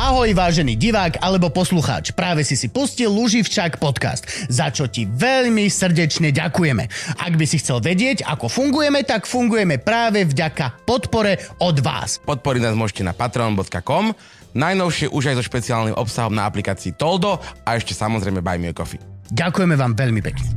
Ahoj vážený divák alebo poslucháč, práve si si pustil Luživčák podcast, za čo ti veľmi srdečne ďakujeme. Ak by si chcel vedieť, ako fungujeme, tak fungujeme práve vďaka podpore od vás. Podporiť nás môžete na patreon.com, najnovšie už aj so špeciálnym obsahom na aplikácii Toldo a ešte samozrejme Buy Me a Coffee. Ďakujeme vám veľmi pekne.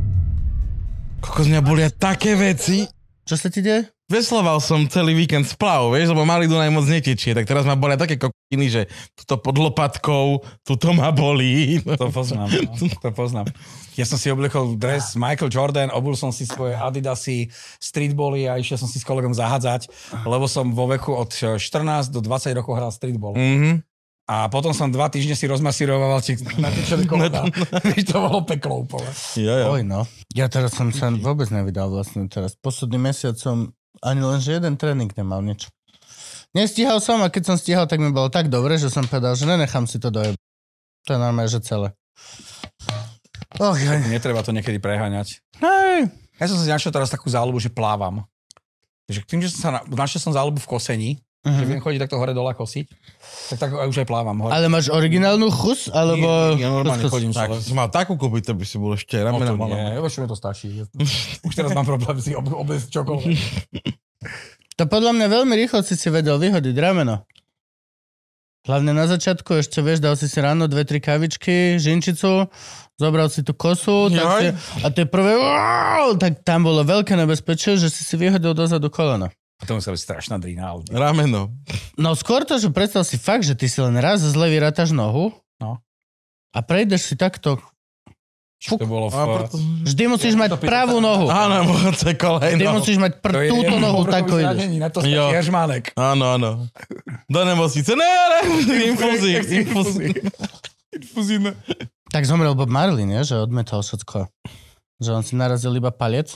Kokos mňa bolia také veci. Čo sa ti deje? Veslaval som celý víkend splav, vieš, lebo malý Dunaj moc netečie, tak teraz ma bolia také kokiny, že tuto pod lopatkou, tuto ma bolí. To poznám, no. to poznám. Ja som si obliekol dres Michael Jordan, obul som si svoje Adidasy, streetbally a išiel som si s kolegom zahádzať, lebo som vo veku od 14 do 20 rokov hral streetball. Mhm. A potom som dva týždne si rozmasíroval natečené kolena. Víš, to bolo peklo úplne. Jo, jo. Oj no. Ja teraz som sa vôbec nevydal vlastne teraz. Posledný mesiac som ani len, že jeden tréning nemal nič. Nestíhal som a keď som stíhal, tak mi bolo tak dobre, že som povedal, že nenechám si to dojeb. To je normálne, že celé. Och. Netreba to niekedy preháňať. Hej. Ja som si našiel teraz takú záľubu, že plávam. Že tým, že som sa na, našiel som záľubu v kosení, uh-huh. že viem chodiť takto hore dole kosiť, tak, tak už aj plávam hore. Ale máš originálnu chus, alebo... ja normálne chodím Tak, si mal takú kúpiť, to by si bol ešte No ramena to malo. nie, ešte mi to stačí. Už teraz mám problém si ob, obliecť čokoľvek. To podľa mňa veľmi rýchlo si si vedel vyhodiť rameno. Hlavne na začiatku ešte, vieš, dal si si ráno dve, tri kavičky, žinčicu, zobral si tú kosu, tak si, a tie prvé, tak tam bolo veľké nebezpečie, že si si vyhodil dozadu koleno. A to musela byť strašná drina. ale- Rameno. No skôr to, že predstav si fakt, že ty si len raz zle vyrátaš nohu No. a prejdeš si takto. Čo to bolo v... A preto... Vždy musíš mať to pravú nohu. Áno, moce Vždy koleno. musíš mať To pr- je túto nohu, tak povrchové ideš. Na to Jo. stačí jažmánek. Áno, áno. Do nemocnice. Ne, ne, infúzii, infúzii. Infuzína. Tak zomrel Bob Marley, nie? Že odmetal všetko. Že on si narazil iba palec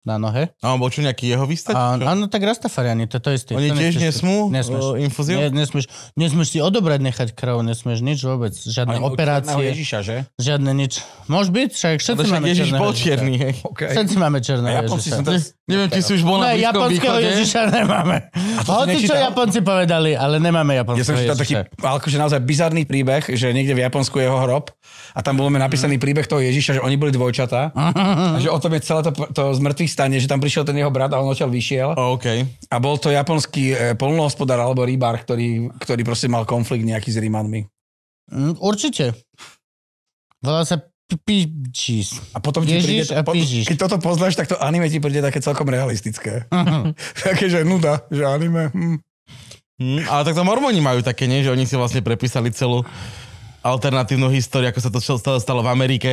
na nohe. A on bol čo nejaký jeho čo? áno, tak Rastafariani, to je to isté. Oni To tiež nesmú Nesmeš. o, infúziu? Nie, nesmieš, nesmieš si odobrať nechať krv, nesmieš nič vôbec, žiadne Oni operácie, Ježiša, že? žiadne nič. Môže byť, však všetci máme Ježiš černého bol čierny, hej. Okay. Všetci máme černého Japonci Ježiša. teraz... Neviem, či si už bol na Ne, Blízkom japonského východe. Ježiša nemáme. Hoci čo? Japonci povedali, ale nemáme Ja japonského som čítal taký akože naozaj bizarný príbeh, že niekde v Japonsku je jeho hrob a tam bolo napísaný príbeh toho Ježiša, že oni boli dvojčatá a že o tom je celé to, to mŕtvych stane, že tam prišiel ten jeho brat a on odtiaľ vyšiel O, OK. a bol to japonský e, polnohospodár alebo rybár, ktorý, ktorý proste mal konflikt nejaký s Rímanmi. Mm, Určite. Volá sa Pičis. A potom ti Ježiš príde, a Pižiš. keď toto poznáš, tak to anime ti príde také celkom realistické. Také, že nuda, že anime. Hm. Hm, ale tak to mormoni majú také, nie? Že oni si vlastne prepísali celú alternatívnu históriu, ako sa to stalo v Amerike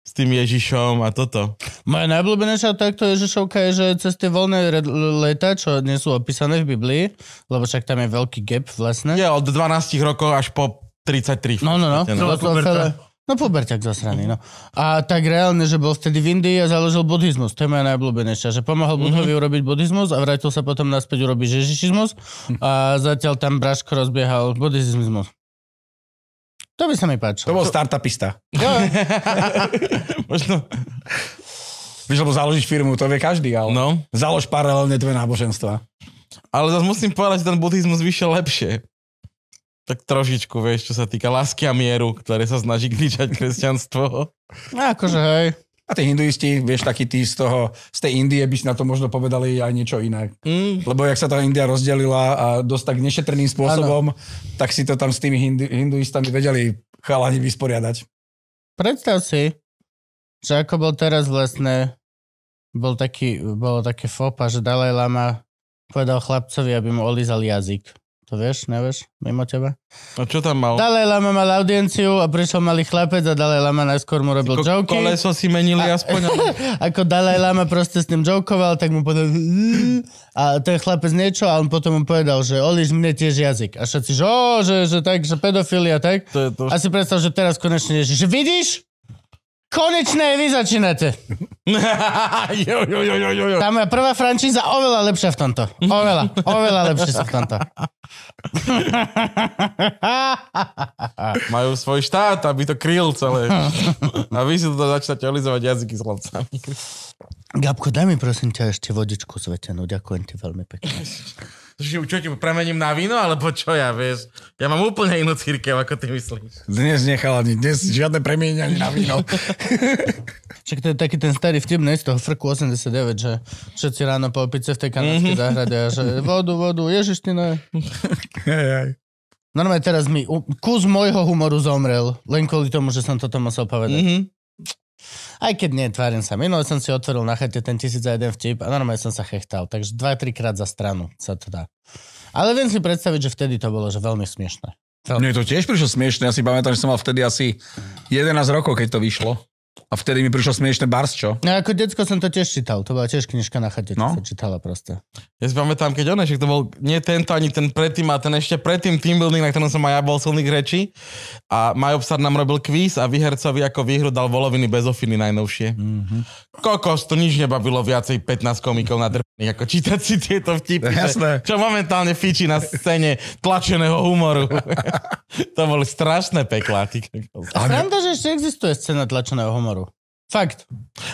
s tým Ježišom a toto. Moja najobľúbenejšia takto Ježišovka je, že cez tie voľné leta, čo nie sú opísané v Biblii, lebo však tam je veľký gap vlastne. Je od 12 rokov až po 33. No, no, no. celé, no puberťak zasraný, no. A tak reálne, že bol vtedy v Indii a založil buddhizmus. To je moja najobľúbenejšia, že pomohol Budhovi urobiť buddhizmus a vrátil sa potom naspäť urobiť ježišizmus a zatiaľ tam Braško rozbiehal buddhizmus. To by sa mi To páčilo. bol startupista. Jo, Možno, Vieš, lebo založiť firmu, to vie každý, ale no. založ paralelne dve náboženstva. Ale zase musím povedať, že ten buddhizmus vyšiel lepšie. Tak trošičku, vieš, čo sa týka lásky a mieru, ktoré sa snaží kričať kresťanstvo. akože hej. A tí hinduisti, vieš, takí tí z toho, z tej Indie by si na to možno povedali aj niečo iné. Mm. Lebo jak sa tá India rozdelila a dosť tak nešetrným spôsobom, tak si to tam s tými hindu, hinduistami vedeli chalani vysporiadať. Predstav si, že ako bol teraz vlastne, bol taký, bolo také fopa, že Dalaj Lama povedal chlapcovi, aby mu olízal jazyk. To vieš, nevieš, mimo teba? A čo tam mal? Dalaj Lama mal audienciu a prišiel malý chlapec a Dalaj Lama najskôr mu robil Ko- joky. Koleso si menili aspoň. Ako Dalaj Lama proste s ním jokoval, tak mu povedal a ten chlapec niečo a on potom mu povedal, že olíš mne tiež jazyk. A všetci, že, ó, že, že tak, že pedofilia, tak. To je to. A si predstav, že teraz konečne že vidíš? Konečne aj vy začínate. Jo, jo, jo, jo, jo. Tá moja prvá frančíza oveľa lepšia v tomto. Oveľa, oveľa lepšie sú v tomto. Majú svoj štát, aby to kryl celé. A vy si to začnete olizovať jazyky s chlapcami. Gabko, daj mi prosím ťa ešte vodičku svetenú. Ďakujem ti veľmi pekne. Čo, čo ti premením na víno, alebo čo ja, vieš? Ja mám úplne inú církev, ako ty myslíš. Dnes nechala, dnes žiadne premienianie na víno. Však to je taký ten starý vtip, ne, z toho frku 89, že všetci ráno po opice v tej kanadskej Mhm. záhrade a že vodu, vodu, ježiš ty no. hej. Normálne teraz mi kus môjho humoru zomrel, len kvôli tomu, že som toto musel povedať. Mhm. Aj keď nie, tvárim sa. Minule som si otvoril na chate ten tisíc a jeden vtip a normálne som sa chechtal. Takže dva, trikrát za stranu sa to dá. Ale viem si predstaviť, že vtedy to bolo že veľmi smiešné. Mne to tiež prišlo smiešne, ja si pamätám, že som mal vtedy asi 11 rokov, keď to vyšlo. A vtedy mi prišlo smiešne Bars, čo? No ako decko som to tiež čítal. To bola tiež knižka na chate, čo No. sa čítala proste. Ja si pamätám, keď on, že to bol nie tento, ani ten predtým, a ten ešte predtým team building, na ktorom som aj ja bol silných rečí. A Majobsar nám robil kvíz a výhercovi ako výhru dal voloviny bez ofiny najnovšie. Mm-hmm. Kokos, to nič nebavilo viacej 15 komikov nadrbených, ako čítať si tieto vtipy. Jasné. Čo momentálne fičí na scéne tlačeného humoru. to boli strašné peklá. A sranda, že ešte existuje scéna tlačeného humoru. Fakt.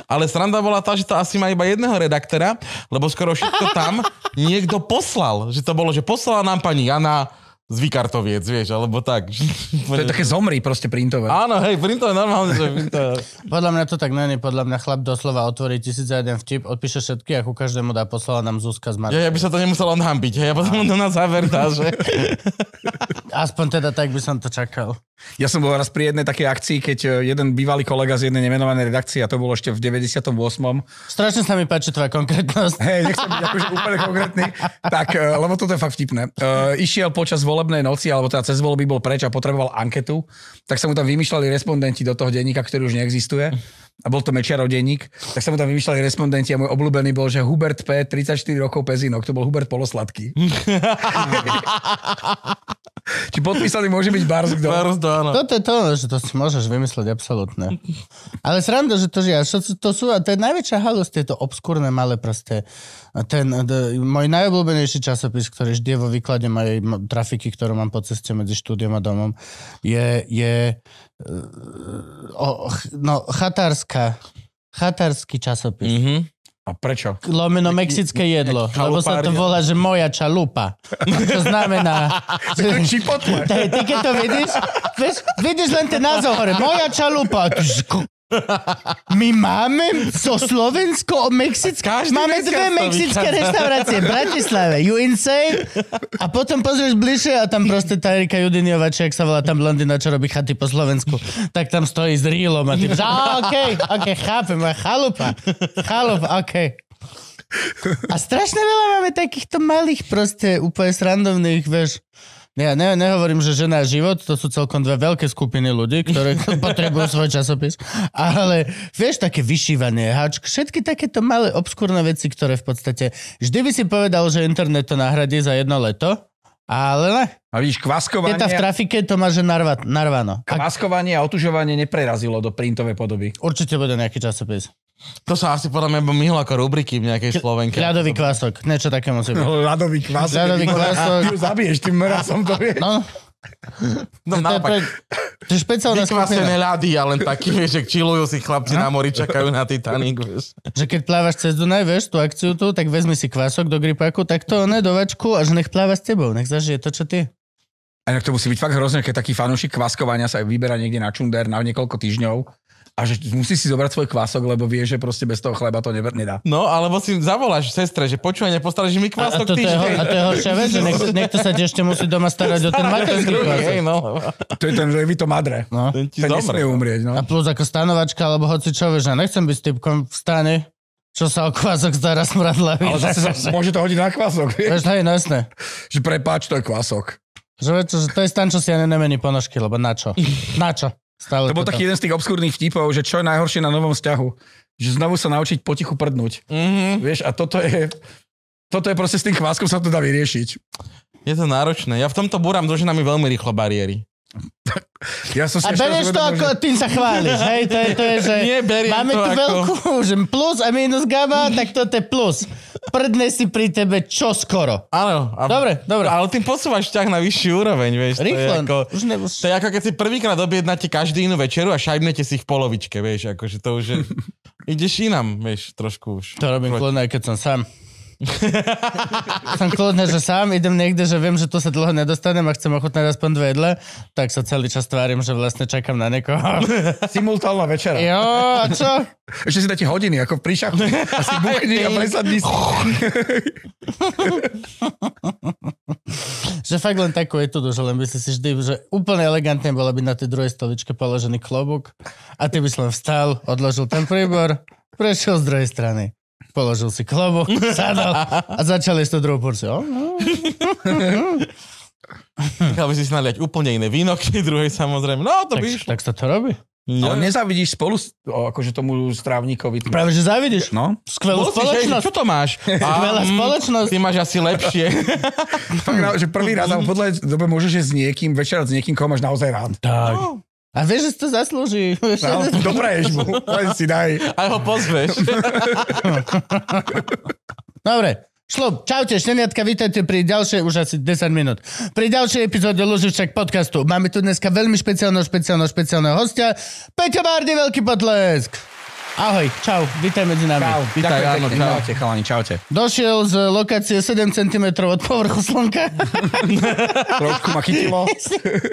Ale sranda bola tá, že to asi má iba jedného redaktora, lebo skoro všetko tam niekto poslal. Že to bolo, že poslala nám pani Jana z Vykartoviec, vieš, alebo tak. To je také zomri proste printové. Áno, hej, printové normálne, že printové. Podľa mňa to tak není. Podľa mňa chlap doslova otvorí tisíc a jeden vtip, odpíše všetky a ku každému dá poslala nám Zuzka z Marta. Ja, ja by sa to nemusel odhambiť, hej, ja potom to na záver dá, že... Aspoň teda tak by som to čakal. Ja som bol raz pri jednej takej akcii, keď e, jeden bývalý kolega z jednej nemenovanej redakcie, a to bolo ešte v 98. Strašne sa mi páči tvoja konkrétnosť. Hej, nechcem byť akože úplne konkrétny, tak, e, lebo toto je fakt vtipné. Uh, išiel počas volebnej noci, alebo teda cez voľby bol preč a potreboval anketu, tak sa mu tam vymýšľali respondenti do toho denníka, ktorý už neexistuje. A bol to Mečiarov denník, tak sa mu tam vymýšľali respondenti a môj obľúbený bol, že Hubert P. 34 rokov Pezinok, to bol Hubert Polosladký. Či podpísaný môže byť Bars, kto? Barus to áno. Toto je to, že to si môžeš vymyslieť absolútne. Ale sranda, že to žia. To, to sú, a to je najväčšia halus, tieto obskúrne malé proste. Ten, d, môj najobľúbenejší časopis, ktorý vždy je vo výklade mojej trafiky, ktorú mám po ceste medzi štúdiom a domom, je, je uh, o, no, chatárska, chatársky časopis. Mhm. A prečo? Lomeno mexické jedlo, lebo sa to volá, že moja čalupa. To znamená, že... Čipotle. Ty, ty keď to vidíš, vieš, vidíš len ten názov hore, moja čalupa. My máme so Slovensko, Mexické, Každý máme dve mexické reštaurácie v Bratislave. You insane? A potom pozrieš bližšie a tam proste tá Erika Judiniová, či ak sa volá tam blondina, čo robí chaty po Slovensku, tak tam stojí s rýlom a ty, á, okej, okej, chápem, moja chalupa, chalupa, okej. A strašne veľa máme takýchto malých proste úplne srandovných, vieš. Ja ne, nehovorím, že žena a život, to sú celkom dve veľké skupiny ľudí, ktoré potrebujú svoj časopis, ale vieš, také vyšívanie, hačk, všetky takéto malé obskúrne veci, ktoré v podstate, vždy by si povedal, že internet to nahradí za jedno leto, ale ne. A vidíš, kvaskovanie, Keď v trafike to má, že narva, narvano. Kvaskovanie a otužovanie neprerazilo do printovej podoby. určite bude nejaký časopis. To sa asi podľa mňa myhlo ako rubriky v nejakej Slovenke. Ľadový kvások, niečo také musí byť. Ľadový kvasok. Ľadový kvások. Ty ju zabiješ tým mrazom, to vieš. No, No, to, to, to, naopak, to je špeciálna skupina. ľady a len taký, vieš, že chillujú si chlapci na mori, čakajú na Titanic, vieš. Že keď plávaš cez Dunaj, vieš, tú akciu tu, tak vezmi si kvások do gripaku, tak to ne do vačku a že nech pláva s tebou, nech zažije to, čo ty. A to musí byť fakt hrozné, keď taký fanúšik kvaskovania sa vyberá niekde na čunder na niekoľko týždňov a že musí si zobrať svoj kvások, lebo vie, že proste bez toho chleba to never, nedá. No, alebo si zavoláš sestre, že počúvaj, nepostaráš mi A, a, kvások to, to je, ho- týždeň. a to je horšia vec, že niekto, niekto sa ti ešte musí doma starať o ten materský kvások. hej, no. To je ten Levito Madre. No. Ten ti Ten zomre. nesmie umrieť, no. A plus ako stanovačka, alebo hoci čo, ja nechcem byť s typkom v stane, čo sa o kvások stará smradlavý. Ale zase sa, môže to hodiť na kvások, vieš? Hej, no jasné. Že prepáč, to je kvások. Že, že to je stan, čo si ani nemení ponožky, lebo na čo? Na čo? Stále To bol taký jeden z tých obskúrnych vtipov, že čo je najhoršie na novom vzťahu. Že znovu sa naučiť potichu prdnúť. Mhm. Vieš, a toto je... Toto je proste s tým kváskom sa to dá vyriešiť. Je to náročné. Ja v tomto búram do ženami veľmi rýchlo bariéry. Ja som si A berieš to ako, tým sa chváliš, hej? To je, to je že Nie, máme to tu ako- veľkú, že plus a minus gaba, tak toto je plus. Prdne si pri tebe čo skoro. Áno. A, Dobre, dobre. Ale tým posúvaš ťah na vyšší úroveň, vieš. To je, Rýchlo. ako, Už ne, už... to je ako keď si prvýkrát objednáte každý inú večeru a šajbnete si ich v polovičke, vieš. Akože to už je... Ideš inám, vieš, trošku už. To robím kľudne, keď som sám. som kľudne, že sám idem niekde, že viem, že tu sa dlho nedostanem a chcem ochutnať aspoň dve jedle, tak sa celý čas tvárim, že vlastne čakám na niekoho. Simultálna večera. Jo, a čo? Ešte si dáte hodiny, ako pri šachu. A si buchni a presadni si. Že fakt len takú etudu, že len by si si vždy, že úplne elegantne bolo byť na tej druhej stoličke položený klobúk a ty by si len vstal, odložil ten príbor, prešiel z druhej strany. Položil si klobúk, sadol a začali s tou druhou porciou. Chcel by si naliať úplne iné víno k tej druhej samozrejme. No, to Tak, by išlo. tak sa to robí. Ale nezávidíš spolu o, akože tomu strávníkovi. Ty... Práve, že závidíš. No, Skvelú hej, spoločnosť. čo to máš? Skvelá mm, spoločnosť. Ty máš asi lepšie. fakt, že prvý raz, ale podľa dobe môžeš jesť s niekým, večerať s niekým, koho máš naozaj rád. Tak. No. A vieš, že si to zaslúži. No, dobreješ mu, len si daj. Aj ho pozveš. Dobre, šlub. Čaute, šteniatka, vítajte pri ďalšej, už asi 10 minút. Pri ďalšej epizóde Luživčak podcastu. Máme tu dneska veľmi špeciálneho, špeciálneho, špeciálneho hostia. Peťo Bardy, veľký potlesk. Ahoj, čau, vítaj medzi nami. Čau, Vítaj, ďakujem áno, čau. Čaute, chalani, čaute. Došiel z lokácie 7 cm od povrchu slnka. Trošku ma chytilo.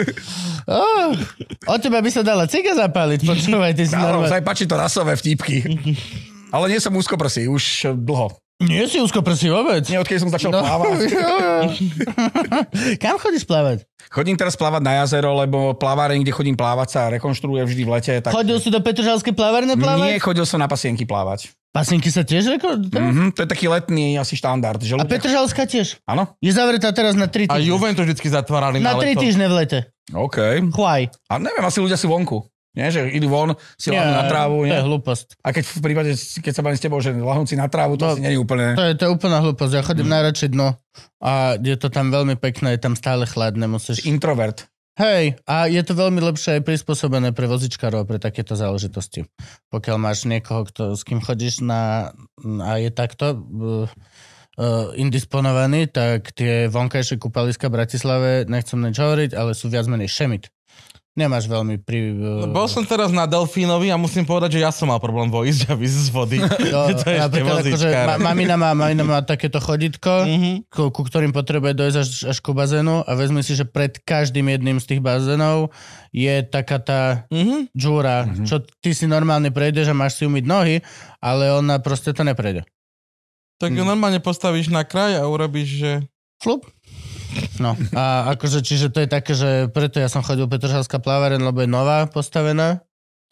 oh, od teba by sa dala ciga zapáliť, počúvaj, ty si Áno, normálne. sa páči to rasové vtipky. Ale nie som úzkoprsý, už dlho. Nie si úzko prsí vôbec. Nie, odkedy som začal No. plávať. Kam chodíš plávať? Chodím teraz plávať na jazero, lebo plaváreň, kde chodím plávať, sa rekonštruuje vždy v lete. Tak... Chodil si do Petržalskej plávárne plávať? Nie, chodil som na pasienky plávať. Pasinky sa tiež reko... Mhm, to je taký letný asi štandard. Že A ľudia... Petržalská tiež. Áno? Je zavretá teraz na 3 A týždne. Juventus vždycky zatvárali Na na, 3 leto. týždne v lete. OK. Why? A neviem, asi ľudia sú vonku. Nie, že idú von, si lahnú na trávu. to je Nie? hlúposť. A keď v prípade, keď sa bavím s tebou, že lahnú si na trávu, to No, asi nie je úplne... To je, to je úplná hlúposť. Ja chodím najradšej dno a je to tam veľmi pekné, je tam stále chladné. Musíš... Introvert. Hej, a je to veľmi lepšie aj prispôsobené pre vozičkárov, pre takéto záležitosti. Pokiaľ máš niekoho, kto, s kým chodíš na, a je takto uh, uh, indisponovaný, tak tie vonkajšie kúpaliska v Bratislave, nechcem nič hovoriť, ale sú viac menej šemit. Nemáš veľmi pri... Uh, Bol som teraz na Delfínovi a musím povedať, že ja som mal problém vojsť a vyjsť z vody. to, to je napríklad akože ma, mamina, má, mamina má takéto chodítko, Mhm. ku, ku ktorým potrebuje dojsť až, až ku bazénu a vezmi si, že pred každým jedným z tých bazénov je taká tá Mhm. džúra, Mhm. čo ty si normálne prejdeš a máš si umyť nohy, ale ona proste to neprejde. Tak ju normálne postavíš na kraj a urobíš, že... Flup. No a akože, čiže to je také, že preto ja som chodil Petržalská plávareň, lebo je nová postavená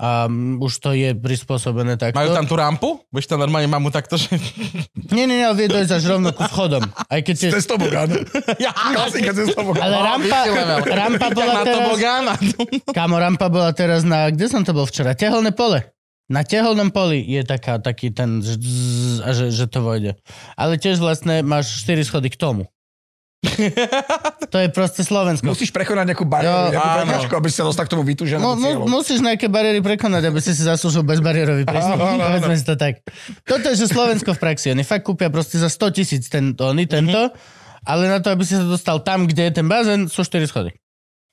a už to je prispôsobené takto. Majú tam tú rampu? Vieš tam normálne mamu takto, že... Nie, nie, nie, ale vie dojsť až rovno ku schodom. Aj keď tie... Cez tobogán. ja, Klasika cez tobogán. Ale rampa, rampa bola na teraz... tobogán Kamo, rampa bola teraz na... Kde som to bol včera? Tehelné pole. Na tehelnom poli je taká, taký ten... A že, že to vojde. Ale tiež vlastne máš 4 schody k tomu. To je proste Slovensko. Musíš prekonať nejakú bariéru, Jo, nejakú aby si sa dostal k tomu Mu, vytúženému mu, cieľu. musíš nejaké bariéry prekonať, aby si si zaslúžil bezbariérový prístup. Povedzme si to tak. Toto je, že Slovensko v praxi. Oni fakt kúpia proste za 100 tisíc ten, oni, tento, ale na to, aby si sa dostal tam, kde je ten bazén, sú 4 schody.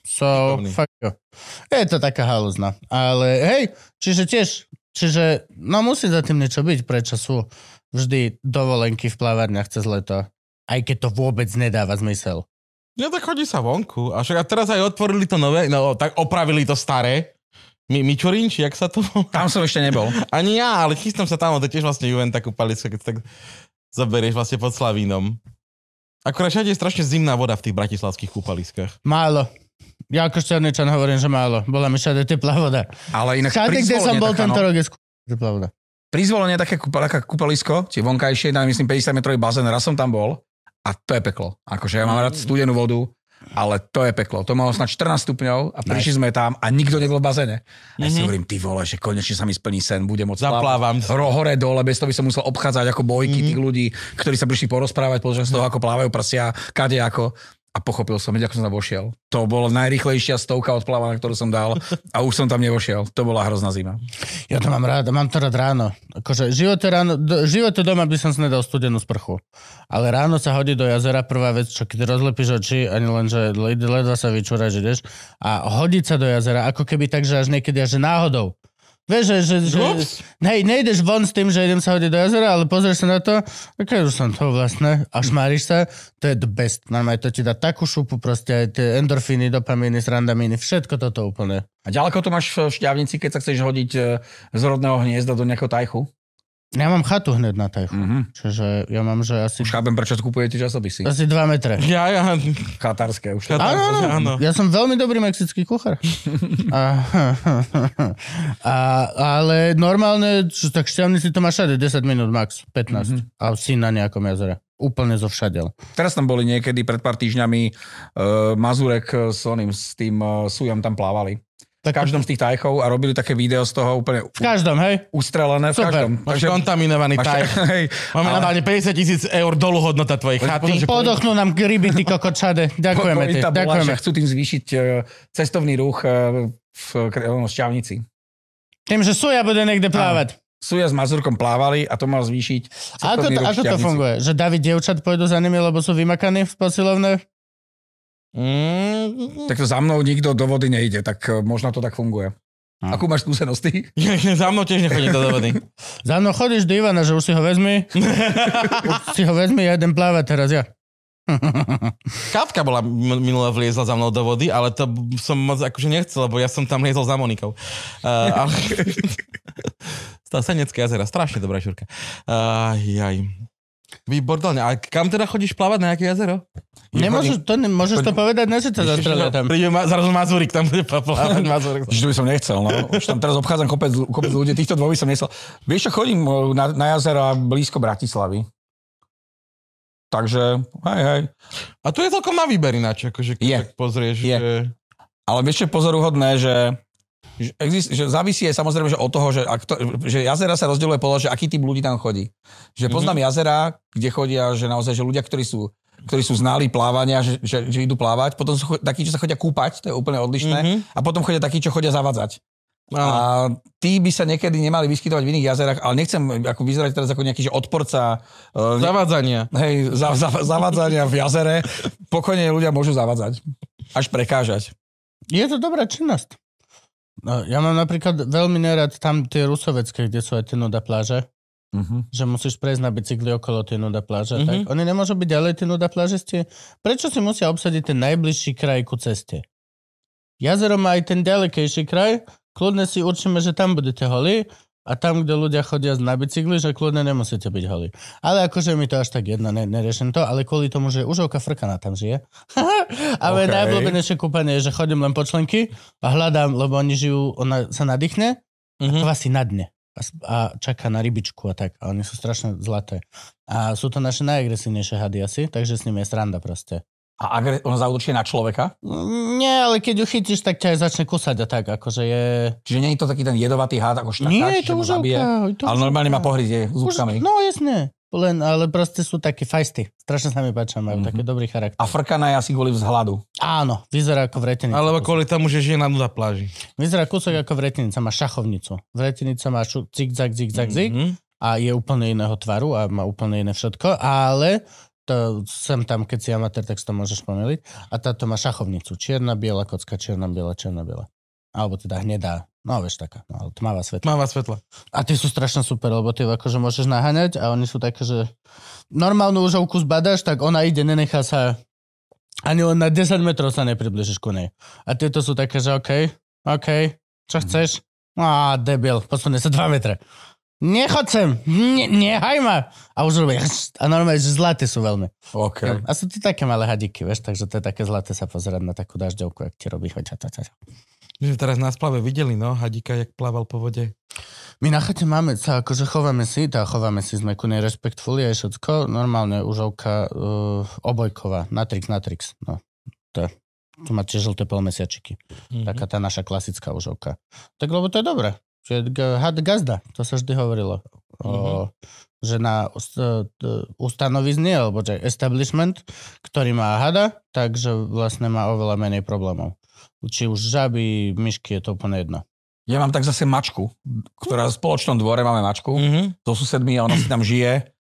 So, fuck jo. Je to taká halúzna. Ale hej, čiže tiež, čiže, no musí za tým niečo byť, prečo sú vždy dovolenky v plavárniach cez leto. Aj keď to vôbec nedáva zmysel. No tak chodí sa vonku. A však a teraz aj otvorili to nové, no tak opravili to staré. Mi, Mičurín, či jak sa to volá? Tam som ešte nebol. Ani ja, ale chystám sa tam, to tiež vlastne Juventa kúpalisko, keď tak zoberieš vlastne pod Slavínom. Akorát všade je strašne zimná voda v tých bratislavských kúpaliskách. Málo. Ja ako šťavničan hovorím, že málo. Bola mi všade teplá voda. Ale inak Všade, kde som bol taká, tento no. rok, je teplá voda. Prizvolenie také kúpa, kúpalisko, tie vonkajšie, tam myslím 50 metrový bazén, raz som tam bol a to je peklo. Akože ja mám rád studenú vodu, ale to je peklo. To malo snad 14 stupňov a prišli sme tam a nikto nebol v bazéne. A ja si Mhm. hovorím, ty vole, že konečne sa mi splní sen, budem môcť Zaplávam. Ro, hore, dole, bez toho by som musel obchádzať ako bojky Mhm. tých ľudí, ktorí sa prišli porozprávať počas toho, ako plávajú prsia, kade ako. A pochopil som, ako som tam vošiel. To bola najrýchlejšia stovka odplávaná, ktorú som dal a už som tam nevošiel. To bola hrozná zima. Ja to mám rád, mám to rád ráno. Akože živote ráno, do, živote doma by som si nedal studenú sprchu. Ale ráno sa hodí do jazera, prvá vec, čo keď rozlepíš oči, ani len, že led, ledva sa vyčúraš, ideš, a hodiť sa do jazera, ako keby tak, že až niekedy až náhodou. Vieš, že, že, že hej, nejdeš von s tým, že idem sa hodiť do jazera, ale pozrieš sa na to, tak už som to vlastne a šmáriš sa, to je the best. Normálne to ti dá takú šupu, proste aj tie endorfíny, dopamíny, srandamíny, všetko toto úplne. A ďaleko to máš v šťavnici, keď sa chceš hodiť e, z rodného hniezda do nejakého tajchu? Ja mám chatu hneď na tajchu, Mhm. čiže ja mám, že asi, Už chápem, prečo kupujete časopisy. asi 2 metre. Ja, ja, Katarské už. Áno, áno, áno. ja som veľmi dobrý mexický kuchár. A, a, ale normálne, čo, tak šťavnici to má všade 10 minút max, 15. A si na nejakom jazere. Úplne zo všadiel. Teraz tam boli niekedy pred pár týždňami uh, Mazurek s oným, s tým uh, Sujom tam plávali. V každom z tých tajchov a robili také video z toho úplne V každom, hej? ustrelené. V Super. každom. máš kontaminovaný máš, taj. hej, Momentálne 50 tisíc eur dolu hodnota tvojej chaty. Podochnú nám ryby, ty kokot všade. Ďakujeme ti, bola, ďakujeme. chcú tým zvýšiť uh, cestovný ruch uh, v uh, Šťavnici. Tým, že Suja bude niekde plávať. Suja s Mazurkom plávali a to mal zvýšiť Ako to, ako to funguje? Že David dievčat pôjdu za nimi, lebo sú vymakaní v posilovne? Mm, Tak to za mnou nikto do vody nejde, tak uh, možno to tak funguje. Hm. Akú máš skúsenosti? za mnou tiež nechodím do vody. Za mnou chodíš do Ivana, že už si ho vezmi. už si ho vezmi, ja idem plávať teraz ja. Katka bola minule vliezla za mnou do vody, ale to som moc akože nechcel, lebo ja som tam liezol za Monikou. Uh, ale... Senecké jazera, strašne dobrá šurka. Uh, jaj. Výborne. A kam teda chodíš plávať na aké jazero? Nemôžeš to, ne, môžeš to povedať, ne si to zastrelia tam. Príde ma, zrazu Mazúrik, tam bude plávať Mazúrik. Že to by som nechcel, no. Už tam teraz obchádzam kopec, kopec ľudí, týchto dvoch by som nechcel. Vieš čo, chodím uh, na, na jazera blízko Bratislavy. Takže, hej, hej. A tu je celkom na výber ináč, akože keď Je. tak pozrieš, Je. že... Ale vieš čo je pozoruhodné, že, že, exist, že závisí aj samozrejme že od toho, že, ak to, že jazera sa rozdeľuje podľa, že aký typ ľudí tam chodí. Že poznám mm-hmm. jazera, kde chodia, že naozaj, že ľudia, ktorí sú ktorí sú znali plávania, že, že, že idú plávať, potom sú takí, čo sa chodia kúpať, to je úplne odlišné, Mhm. a potom chodia takí, čo chodia zavadzať. A tí by sa niekedy nemali vyskytovať v iných jazerách, ale nechcem ako vyzerať teraz ako nejaký že odporca uh, Zavádzania. hej, za, za, zavádzania v jazere. Pokojne ľudia môžu zavádzať. Až prekážať. Je to dobrá činnosť. No, ja mám napríklad veľmi nerad tam tie rusovecké, kde sú aj tie nuda pláže, Uh-huh. že musíš prejsť na bicykli okolo tie nuda pláže. Mhm. Mm-hmm. Tak oni nemôžu byť ďalej tie nuda plážisti. Prečo si musia obsadiť ten najbližší kraj ku ceste? Jazero má aj ten ďalekejší kraj, kľudne si určíme, že tam budete holí a tam, kde ľudia chodia na bicykli, že kľudne nemusíte byť holí. Ale akože mi to až tak jedno, ne, neriešim to, ale kvôli tomu, že užovka frkaná tam žije. ale OK. okay. najobľúbenejšie kúpanie je, že chodím len po členky a hľadám, lebo oni žijú, ona sa nadýchne Mhm. kvasí na dne a, a čaká na rybičku a tak. A oni sú strašne zlaté. A sú to naše najagresívnejšie hady asi, takže s nimi je sranda proste. A agre- on zautočí na človeka? Nie, ale keď ju chytíš, tak ťa aj začne kusať a tak, akože je... Čiže nie je to taký ten jedovatý hád ako štakáč, Nie, to už zabije? to Ale už normálne ma pohryzie Už- zúbkami. No jasne. Len, ale proste sú také fajsty. Strašne sa mi páčia, majú Mhm. taký dobrý charakter. A frkaná je asi kvôli vzhľadu. Áno, vyzerá ako vretenica. Alebo kvôli tomu, že žije na nuda pláži. Vyzerá kúsok ako vreteniца, má šachovnicu. Vretenica má šu- zig-zag, zig-zag, zig Mhm. a je úplne iného tvaru a má úplne iné všetko, ale to sem tam, keď si amatér, tak si to môžeš pomýliť. A táto má šachovnicu. Čierna, biela kocka, čierna, biela, čierna, biela. Alebo teda hnedá. No, vieš, taká. No, ale tmavá svetla. Máva svetla. A tie sú strašne super, lebo ty akože môžeš naháňať a oni sú také, že normálnu užovku zbadaš, tak ona ide, nenechá sa ani len na 10 metrov sa nepribližíš ku nej. A tieto sú také, že OK, OK, čo chceš? Á, debil, posunie sa 2 metre. Nechod sem, ne, nehaj ma. A už robia, a normálne, že zlaté sú veľmi. OK. A sú to také malé hadiky, vieš, takže to je také zlaté sa pozerať na takú dažďovku, ak ti robí. Hoď. My sme teraz na splave videli, no, hadíka, jak plával po vode. My na chate máme sa, akože chováme si, tá chováme si, sme ku nej rešpektfully aj všetko, normálne užovka uh, obojková, natrix, natrix, no. To, tu má tiež žlté polmesiačiky. Mhm. Taká tá naša klasická užovka. Tak lebo to je dobré. Že g- had gazda, to sa vždy hovorilo. O, že na ust- e, t- ustanovizne, alebo že establishment, ktorý má hada, takže vlastne má oveľa menej problémov. Či už žaby, myšky, je to úplne jedno. Ja mám tak zase mačku, ktorá v spoločnom dvore máme mačku. Mhm. So susedmi a ona si tam žije.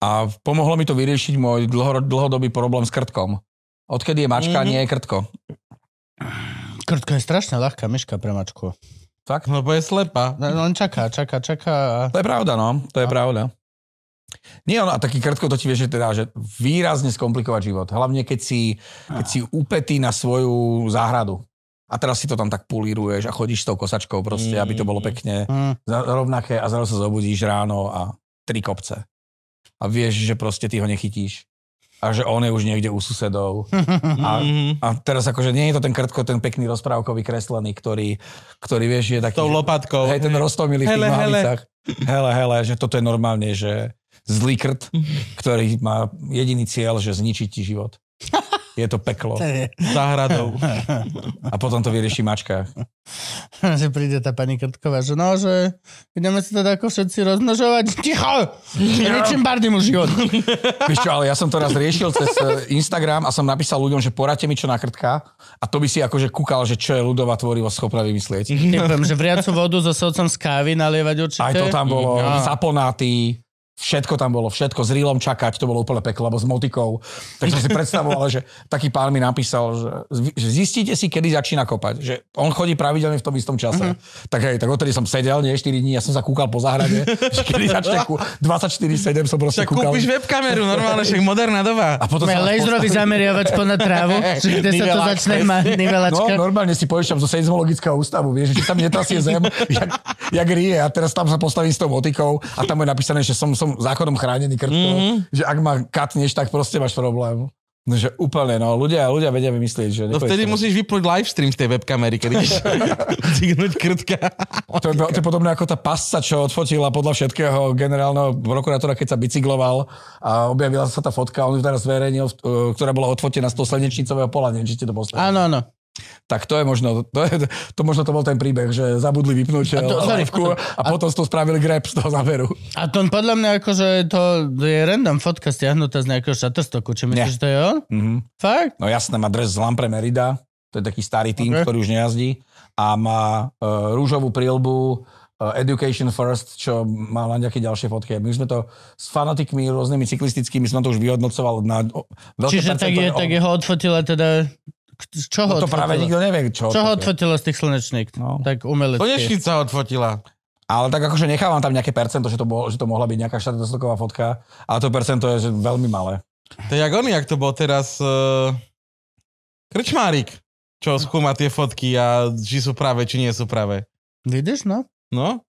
A pomohlo mi to vyriešiť môj dlho, dlhodobý problém s krtkom. Odkedy je mačka, Mhm. nie je krtko. Krtka je strašne ľahká myška pre mačku. Fakt? Lebo je slepa. No, On čaká, čaká, čaká a... To je pravda, no. To je pravda. Nie, ono, a taký krtko to ti vieš, že teda, že výrazne skomplikovať život. Hlavne, keď si, keď si upetý na svoju záhradu. A teraz si to tam tak pulíruješ a chodíš s tou kosačkou proste, aby to bolo pekne Mm. rovnaké a zrazu sa zobudíš ráno a tri kopce. A vieš, že proste ty ho nechytíš. A že on je už niekde u susedov. A, Mhm. a teraz akože nie je to ten krtko, ten pekný rozprávkový kreslený, ktorý, ktorý vieš, je taký... Tou lopatkou. Hej, ten roztomilý v tých Hele, hele. Hele, hele, že toto je normálne, že zlý krt, ktorý má jediný cieľ, že zničiť ti život. Je to peklo. Záhradou. A potom to vyrieši mačka. že príde tá pani Krtková, že no, že ideme sa teda ako všetci rozmnožovať. Ticho! Ničím bardy mu život. Vieš čo, ale ja som to raz riešil cez eh, Instagram a som napísal ľuďom, že poradte mi čo na krtka a to by si akože kúkal, že čo je ľudová tvorivosť schopná vymyslieť. Typujem, že vriacu vodu so socom z kávy nalievať určite. Aj to tam bolo, Ja. zaponáty, všetko tam bolo, všetko s rílom čakať, to bolo úplne peklo, alebo s motikou. Tak som si predstavoval, že taký pán mi napísal, že, že zistíte si, kedy začína kopať. Že on chodí pravidelne v tom istom čase. Mhm. Tak hej, tak odtedy som sedel, nie 4 dní, ja som sa kúkal po záhrade, že kedy začne ku, 24-7 som proste Však kúkal. kúpiš webkameru, normálne, však moderná doba. A potom laserový zameriavač ponad trávu, že kde sa to začne mať No, nivelačka. normálne si pojišťam zo seizmologického ústavu, vieš, že tam netrasie zem, jak, jak rie a teraz tam sa postavím s tou motikou a tam je napísané, že som, som zákonom chránený krtko, mm-hmm. že ak ma katneš, tak proste máš problém. No, že úplne, no, ľudia, ľudia vedia vymyslieť, že... No vtedy musíš vypnúť livestream z tej webkamery, keď ideš cignúť krtka. To je, to je podobné ako tá pasca, čo odfotila podľa všetkého generálneho prokurátora, keď sa bicykloval a objavila sa tá fotka, on ju teraz zverejnil, uh, ktorá bola odfotená z toho slnečnicového pola, neviem, či ste to poslali. Áno, áno. Tak to je možno, to, je, to možno to bol ten príbeh, že zabudli vypnúť A to- a, sorry, livku a potom z toho spravili grab z toho záberu. A to podľa mňa akože to je random fotka stiahnutá z nejakého Shutterstocku. Či myslíš, Nie. že to je on? Mm-hmm. Fakt? No jasné, má dres z Lampre Merida, to je taký starý tým, Ok. okay. ktorý už nejazdí a má uh, rúžovú prílbu uh, Education First, čo má len nejaké ďalšie fotky. My sme to s fanatikmi rôznymi cyklistickými, sme to už vyhodnocoval na o, veľké Čiže tak, je, tak jeho odfotila teda... čoho No to práve nikto nevie, čo. Čo ho odfotila. odfotila z tých slnečník? No. Tak umelecky. Konečnica odfotila. Ale tak akože nechávam tam nejaké percento, že to, bol, že to mohla byť nejaká štatostoková fotka, ale to percento je že veľmi malé. To je jak on, jak to bol teraz uh, Krčmárik, čo skúma tie fotky a či sú práve, či nie sú práve. Vidíš, no? No,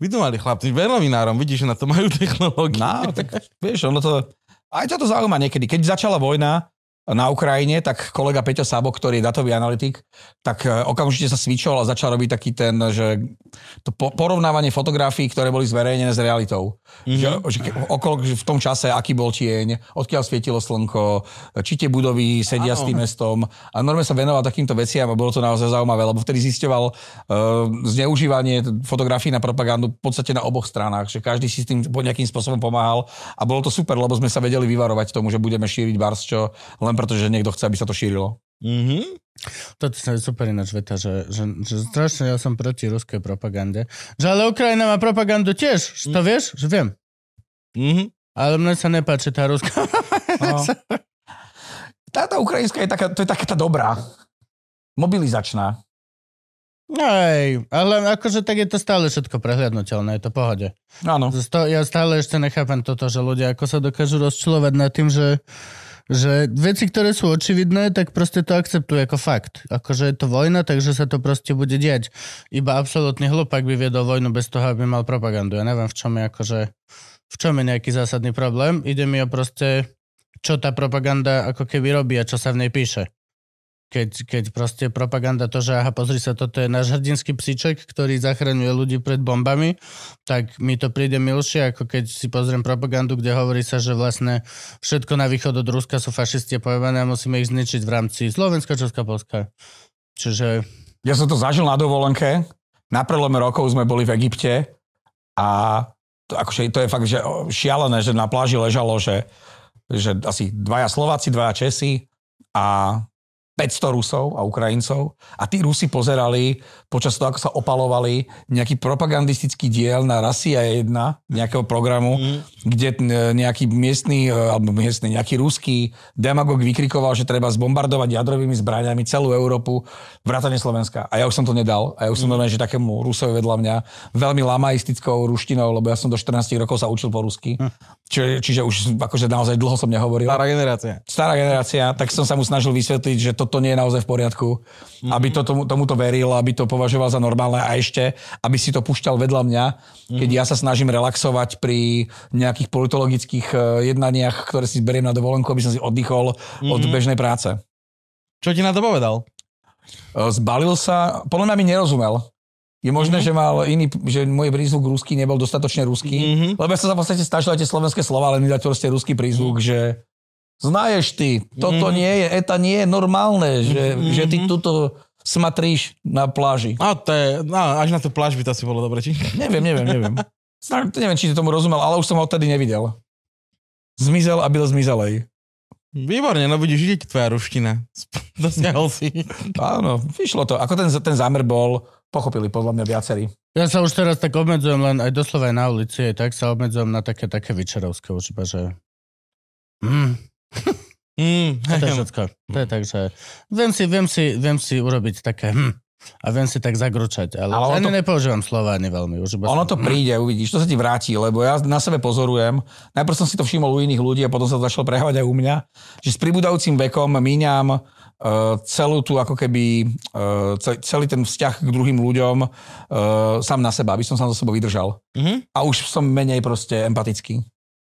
vydumali chlapci, veľnovinárom, vidíš, že na to majú technológie. No, tak vieš, ono to... Aj ťa to zaujíma niekedy. Keď začala vojna na Ukrajine, tak kolega Peťo Sabo, ktorý je datový analytik, tak e, okamžite sa svičol a začal robiť taký ten, že to po- porovnávanie fotografií, ktoré boli zverejnené s realitou. Mm-hmm. Že, že okolo, že v tom čase, aký bol tieň, odkiaľ svietilo slnko, či tie budovy sedia Áno. s tým mestom. A normálne sa venoval takýmto veciam a bolo to naozaj zaujímavé, lebo vtedy zisťoval uh, zneužívanie fotografií na propagandu v podstate na oboch stranách, že každý si s tým nejakým spôsobom pomáhal a bolo to super, lebo sme sa vedeli vyvarovať tomu, že budeme šíriť barsčo, len preto, že niekto chce, aby sa to šírilo. Mhm. Toto je super ináč veta, že, že, že strašne ja som proti ruskej propagande. Že ale Ukrajina má propagandu tiež. To vieš? Že viem. Mhm. Ale mne sa nepáči tá ruská. No. Táto ukrajinská je taká, to je taká tá dobrá. Mobilizačná. Hej, ale akože tak je to stále všetko prehliadnutelné, je to pohode. Áno. Ja stále ešte nechápem toto, že ľudia ako sa dokážu rozčulovať nad tým, že, že veci, ktoré sú očividné, tak proste to akceptujú ako fakt. Akože je to vojna, takže sa to proste bude diať. Iba absolútny hlupák by viedol vojnu bez toho, aby mal propagandu. Ja neviem, v čom je akože, v čom je nejaký zásadný problém. Ide mi o proste, čo tá propaganda ako keby robí a čo sa v nej píše. Keď, keď proste propaganda to, že aha, pozri sa, toto je náš hrdinský psíček, ktorý zachraňuje ľudí pred bombami, tak mi to príde milšie, ako keď si pozriem propagandu, kde hovorí sa, že vlastne všetko na východ od Ruska sú fašisti pojebané a musíme ich zničiť v rámci Slovenska, Česká, Polska. Čiže Ja som to zažil na dovolenke. Na prelome rokov sme boli v Egypte a to, akože, to je fakt že šialené, že na pláži ležalo, že, že asi dvaja Slováci, dvaja Česi a 500 Rusov a Ukrajincov a tí Rusi pozerali počas toho, ako sa opalovali nejaký propagandistický diel na Rasia 1 nejakého programu, mm. kde nejaký miestny, e, alebo miestny, nejaký ruský demagog vykrikoval, že treba zbombardovať jadrovými zbraniami celú Európu, vrátane Slovenska. A ja už som to nedal. A ja už som mm. normálne, že takému Rusovi vedľa mňa veľmi lamaistickou ruštinou, lebo ja som do 14 rokov sa učil po rusky. Mm. Čiže, čiže už akože naozaj dlho som nehovoril. Stará generácia. Stará generácia, tak som sa mu snažil vysvetliť, že toto nie je naozaj v poriadku, mm-hmm. aby to tomu, tomuto veril, aby to považoval za normálne a ešte, aby si to pušťal vedľa mňa, keď mm-hmm. ja sa snažím relaxovať pri nejakých politologických eh, jednaniach, ktoré si beriem na dovolenku, aby som si oddychol mm-hmm. od bežnej práce. Čo ti na to povedal? Eh, zbalil sa, podľa mňa mi nerozumel. Je možné, mm-hmm. že mal iný, že môj prízvuk ruský nebol dostatočne ruský, mm-hmm. lebo ja som sa v podstate snažil aj tie slovenské slova, ale mi dať proste ruský prízvuk, mm-hmm. že znaješ ty, toto mm-hmm. nie je, eta nie je normálne, že, mm-hmm. že ty tuto smatríš na pláži. A to je, no, až na tú pláž by to asi bolo dobre, či? Neviem, neviem, neviem. Snad, neviem, či si tomu rozumel, ale už som ho odtedy nevidel. Zmizel a byl zmizelej. Výborne, no budeš vidieť tvoja ruština. Dosiahol si. Áno, vyšlo to. Ako ten, ten zámer bol, pochopili podľa mňa viacerí. Ja sa už teraz tak obmedzujem len aj doslova aj na ulici, aj tak sa obmedzujem na také, také vyčerovské už iba, že... Mm. mm. to je všetko. To je tak, že viem si, viem si, viem si urobiť také hm, a viem si tak zagručať, ale, ale ani to... nepoužívam slova ani veľmi. Už iba ono som... to príde, uvidíš, to sa ti vráti, lebo ja na sebe pozorujem, najprv som si to všimol u iných ľudí a potom sa to začalo prehávať aj u mňa, že s pribúdajúcim vekom míňam celú tú ako keby, uh, celý ten vzťah k druhým ľuďom uh, sám na seba, aby som sa do sebou vydržal. Mm-hmm. A už som menej proste empatický.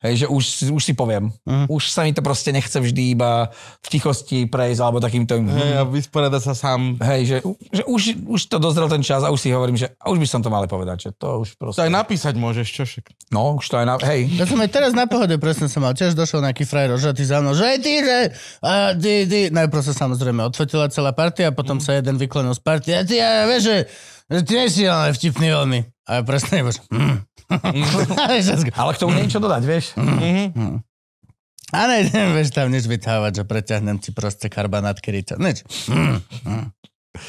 Hej, že už, už si poviem. Uh-huh. Už sa mi to proste nechce vždy iba v tichosti prejsť, alebo takýmto... Hej, a vysporiadať sa sám. Hej, že, že už, už to dozrel ten čas a už si hovorím, že už by som to mal povedať, že to už proste... To aj napísať môžeš, čo však. No, už to aj na... Hej. Ja som aj teraz na pohode presne som mal, tiež došiel nejaký frajer ožatý za mnou, že aj ty, že... A ty, ty... Najprv sa samozrejme odfotila celá partia, a potom mm. sa jeden vyklonil z partie. A ty, ja, vieš, že, že ty nie si ale vtipný veľmi. A ja presne, že... Mm. Ale k tomu niečo dodať, vieš? Mm-hmm. A nejdem, vieš, tam nič vytávať, že preťahnem ti proste karbanátky rýťa. Nič.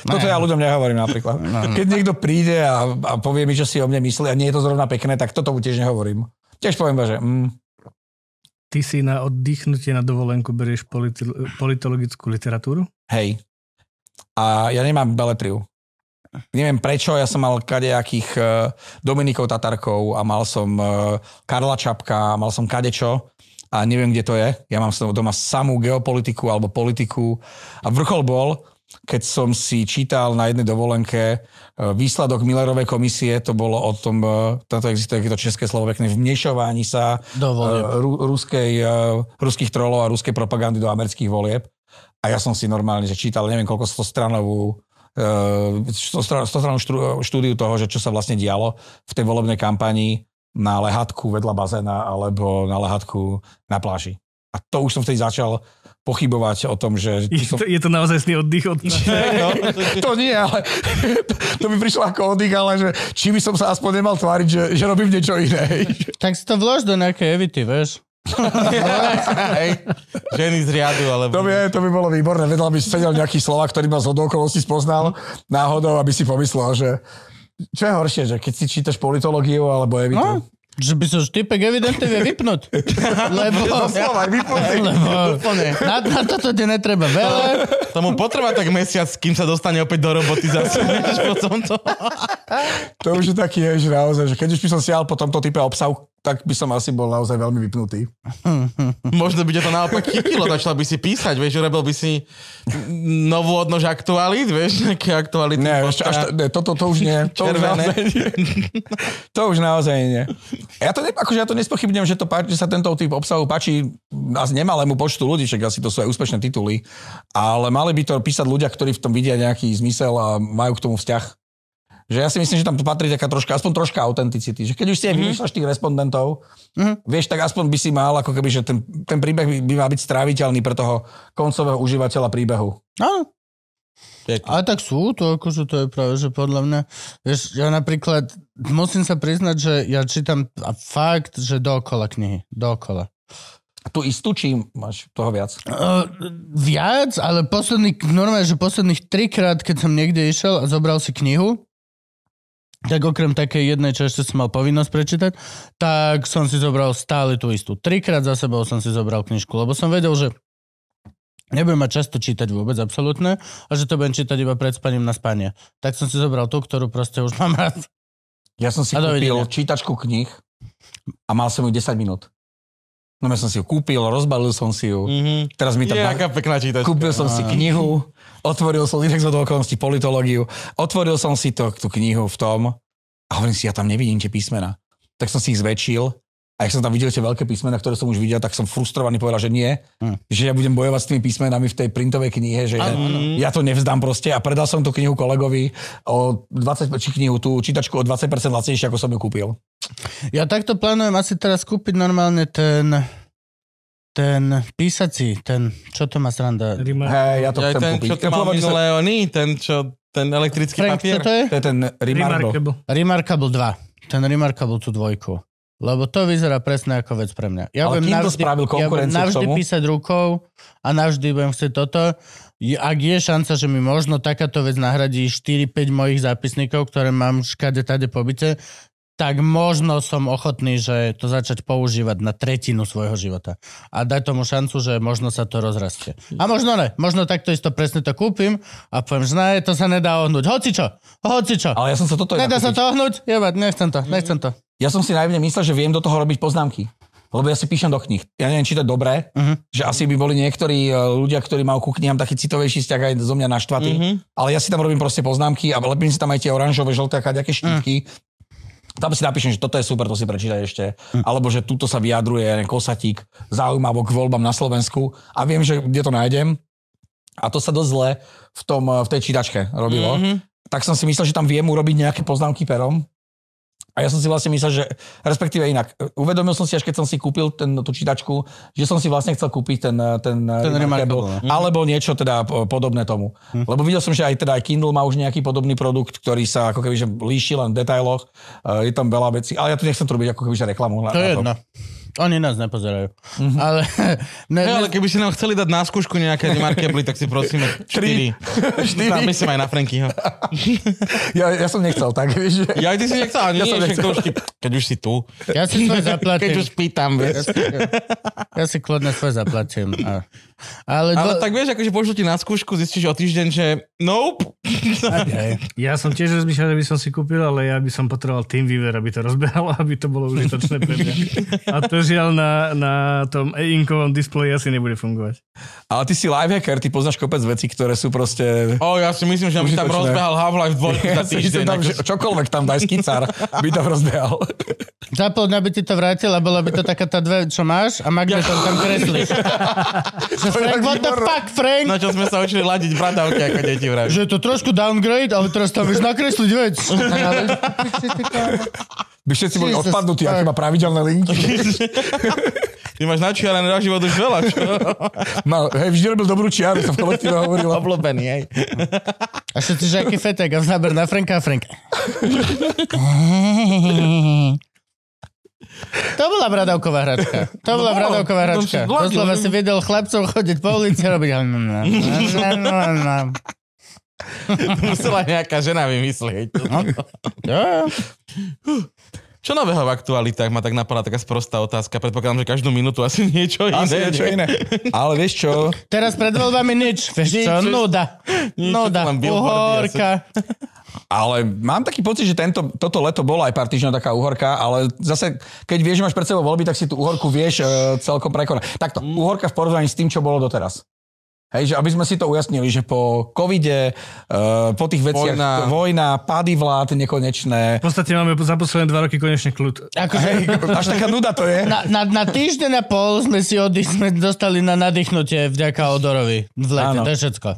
Toto ja ľuďom nehovorím napríklad. No. Keď niekto príde a, a povie mi, čo si o mne myslí a nie je to zrovna pekné, tak toto tiež nehovorím. Tiež poviem, že... Mm. Ty si na oddychnutie na dovolenku berieš politi- politologickú literatúru? Hej. A ja nemám beletriu. Neviem prečo, ja som mal kadejakých uh, Dominikov Tatarkov a mal som uh, Karla Čapka, mal som kadečo a neviem, kde to je. Ja mám doma samú geopolitiku alebo politiku a vrchol bol, keď som si čítal na jednej dovolenke uh, výsledok Millerovej komisie, to bolo o tom, toto existuje to české slovo pekné, vmešovaní sa ru, ruskej, ruských trolov a ruskej propagandy do amerických volieb. A ja som si normálne že čítal, neviem koľko stranovú 100 štúdiu toho, že čo sa vlastne dialo v tej volebnej kampanii na lehatku vedľa bazéna alebo na lehatku na pláži. A to už som vtedy začal pochybovať o tom, že... Je som... to, je to naozaj sný oddych od... no, to nie, ale to, to by prišlo ako oddych, ale že či by som sa aspoň nemal tváriť, že, že robím niečo iné. Tak si to vlož do nejakej evity, vieš? Hej, ženy z riadu, alebo... To by, to by bolo výborné. Vedľa by sedel nejaký slova, ktorý ma z okolností spoznal náhodou, aby si pomyslel, že čo je horšie, že keď si čítaš politológiu alebo evitu? No, že by sa typek evidentne vie vypnúť. lebo... Slova, lebo na, na toto ti netreba veľa. Tomu potrvá tak mesiac, kým sa dostane opäť do roboty zase. to. to už je taký, že naozaj, že keď už by som siahal po tomto type obsahu, tak by som asi bol naozaj veľmi vypnutý. Možno by ťa to naopak chytilo, začal by si písať, vieš, robil by si novú odnož aktualit, vieš, nejaké aktuality. Nie, ešte, až, ne, toto to už nie. To už naozaj nie. to už naozaj nie. Ja to, ne, akože ja to nespochybnem, že, to, že sa tento typ obsahu páči asi nemalému počtu ľudí, však asi to sú aj úspešné tituly, ale mali by to písať ľudia, ktorí v tom vidia nejaký zmysel a majú k tomu vzťah. Že ja si myslím, že tam patrí taká troška, aspoň troška autenticity. Že keď už si aj mm-hmm. tých respondentov, mm-hmm. vieš, tak aspoň by si mal, ako keby, že ten, ten príbeh by, by mal byť stráviteľný pre toho koncového užívateľa príbehu. Áno. Ale tak sú to, akože to je práve, že podľa mňa, vieš, ja napríklad musím sa priznať, že ja čítam a fakt, že dokola knihy, dokola. Tu istú, či máš toho viac? Uh, viac, ale posledný, normálne, že posledných trikrát, keď som niekde išiel a zobral si knihu, tak okrem takej jednej, čo ešte som mal povinnosť prečítať, tak som si zobral stále tú istú. Trikrát za sebou som si zobral knižku, lebo som vedel, že nebudem mať často čítať vôbec, absolútne, a že to budem čítať iba pred spaním na spanie. Tak som si zobral tú, ktorú proste už mám rád. Ja som si A kúpil dovidenia. čítačku kníh a mal som ju 10 minút. No ja som si ju kúpil, rozbalil som si ju. Mhm. Teraz mi tam... Je, aká pekná čítačka. Kúpil som si knihu, otvoril som inak z okolností politológiu, otvoril som si to, tú knihu v tom a hovorím si, ja tam nevidím tie písmena. Tak som si ich zväčšil a ak som tam videl tie veľké písmena, ktoré som už videl, tak som frustrovaný povedal, že nie, Hm. že ja budem bojovať s tými písmenami v tej printovej knihe, že ja, ja to nevzdám proste a predal som tú knihu kolegovi o 20, či knihu, tú čítačku o 20% lacnejšie, ako som ju kúpil. Ja takto plánujem asi teraz kúpiť normálne ten ten písací, ten, čo to má sranda? Hej, ja to Ja, chcem ten, kúpiť. čo tu mal sa- minulé oný, ten, čo, ten elektrický Frank, papier. čo to je? To je ten Rimardo. Remarkable. Remarkable 2. Ten Remarkable tú dvojku. Lebo to vyzerá presne ako vec pre mňa. Ja Ale budem Kindle navždy, spravil ja budem konkurenciu k navždy tomu. písať rukou a navždy budem chcieť toto. Je- Ak je šanca, že mi možno takáto vec nahradí 4-5 mojich zápisníkov, ktoré mám škade tade pobite, tak možno som ochotný, že to začať používať na tretinu svojho života. A dať tomu šancu, že možno sa to rozrastie. A možno ne. Možno takto isto presne to kúpim a poviem, že ne, to sa nedá ohnúť. Hoci čo, hoci čo. Ale ja som sa toto... Nedá sa to ohnúť? Jebať, nechcem to, nechcem to. Ja som si najmä myslel, že viem do toho robiť poznámky. Lebo ja si píšem do kníh. Ja neviem čítať dobre, Mhm. že asi by boli niektorí e, ľudia, ktorí majú ku knihám taký citovejší vzťah aj zo mňa naštvatý. Mhm. Ale ja si tam robím proste poznámky a lepím si tam aj tie oranžové, žlté a kadejaké štítky. Tam si napíšem, že toto je super, to si prečítaj ešte. Alebo že tuto sa vyjadruje kosatík zaujímavo k voľbám na Slovensku a viem, že kde to nájdem. A to sa dosť zle v, tom, v tej čítačke robilo. Mhm. Tak som si myslel, že tam viem urobiť nejaké poznámky perom. A ja som si vlastne myslel, že respektíve inak, uvedomil som si, až keď som si kúpil ten, tú čítačku, že som si vlastne chcel kúpiť ten, ten, ten Remarkable, Remarkable, no. alebo niečo teda po- podobné tomu. Hm. Lebo videl som, že aj teda aj Kindle má už nejaký podobný produkt, ktorý sa ako keby že líši len v detailoch. Je tam veľa vecí, ale ja tu nechcem to robiť ako keby že reklamu. To je na jedno. Oni nás nepozerajú. Ale, ne, ne, ale keby si nám chceli dať na skúšku nejaké remarkably, tak si prosíme 4. Štyri. Napíšem aj na Frankyho. Ja, ja som nechcel tak, vieš. Ja aj ty si nechcel, ani Ja nie, som nechcel. to už ti, keď už si tu. ja si svoj Keď zaplatím. už pýtam, Ja vieš. si, ja si kľudne svoj zaplatím. A, ale, Ale dvo- tak vieš, akože pošlu ti na skúšku, zistíš o týždeň, že nope. Hej. Ja som tiež rozmýšľal, že by som si kúpil, ale ja by som potreboval TeamViewer, aby to rozbehalo, aby to bolo užitočné pre mňa. A to žiaľ na, na tom e-inkovom displeji asi nebude fungovať. Ale ty si lifehacker, ty poznáš kopec vecí, ktoré sú proste... O, ja si myslím, že by tam rozbehal Half-Life 2 za Ja si týždeň. tam, akože- čokoľvek tam daj skicár, by tam rozbehal. Za pol dňa by ti to vrátil a bola by to taká tá dve, čo máš a magnetom tam kreslíš. Že Frank, what the fuck, Frank? Na čo sme sa učili ladiť bradavky, ako deti vraví. Že je to trošku downgrade, ale teraz tam vieš nakresliť vec. By všetci boli odpadnutí, aké fuck. má pravidelné linky. Ty máš načiarené na život už veľa, čo? Mal, hej, vždy robil dobrú čiaru, sa v kolektíve hovorilo. Oblobený, hej. a všetci, že aký fetek a záber na Franka a Frank. To bola bradavková hračka. To bola bolo. bradavková To hračka. Doslova si videl chlapcov chodiť po ulici a robiť... Musela nejaká žena vymyslieť. No. Čo nového v aktualitách ma tak napadla taká sprostá otázka. Predpokladám, že každú minútu asi niečo iné. Asi niečo nie? iné. Ale vieš čo? Teraz pred voľbami nič. Vieš čo? Nič, vieš- Nuda. Nuda. Uhorka. Ale mám taký pocit, že tento, toto leto bola aj pár týždňov taká uhorka, ale zase, keď vieš, že máš pred sebou voľby, tak si tú uhorku vieš uh, celkom prekonať. Takto, Mm. uhorka v porovnaní s tým, čo bolo doteraz. Hej, že aby sme si to ujasnili, že po covide, uh, po tých veciach, Vojna. vojna, pády vlád nekonečné, V podstate máme za posledné dva roky konečne kľud. Akože, hej, až taká nuda to je. na, na, na týždeň a pol sme si oddy, sme dostali na nadýchnutie vďaka Odorovi v lete. To je všetko.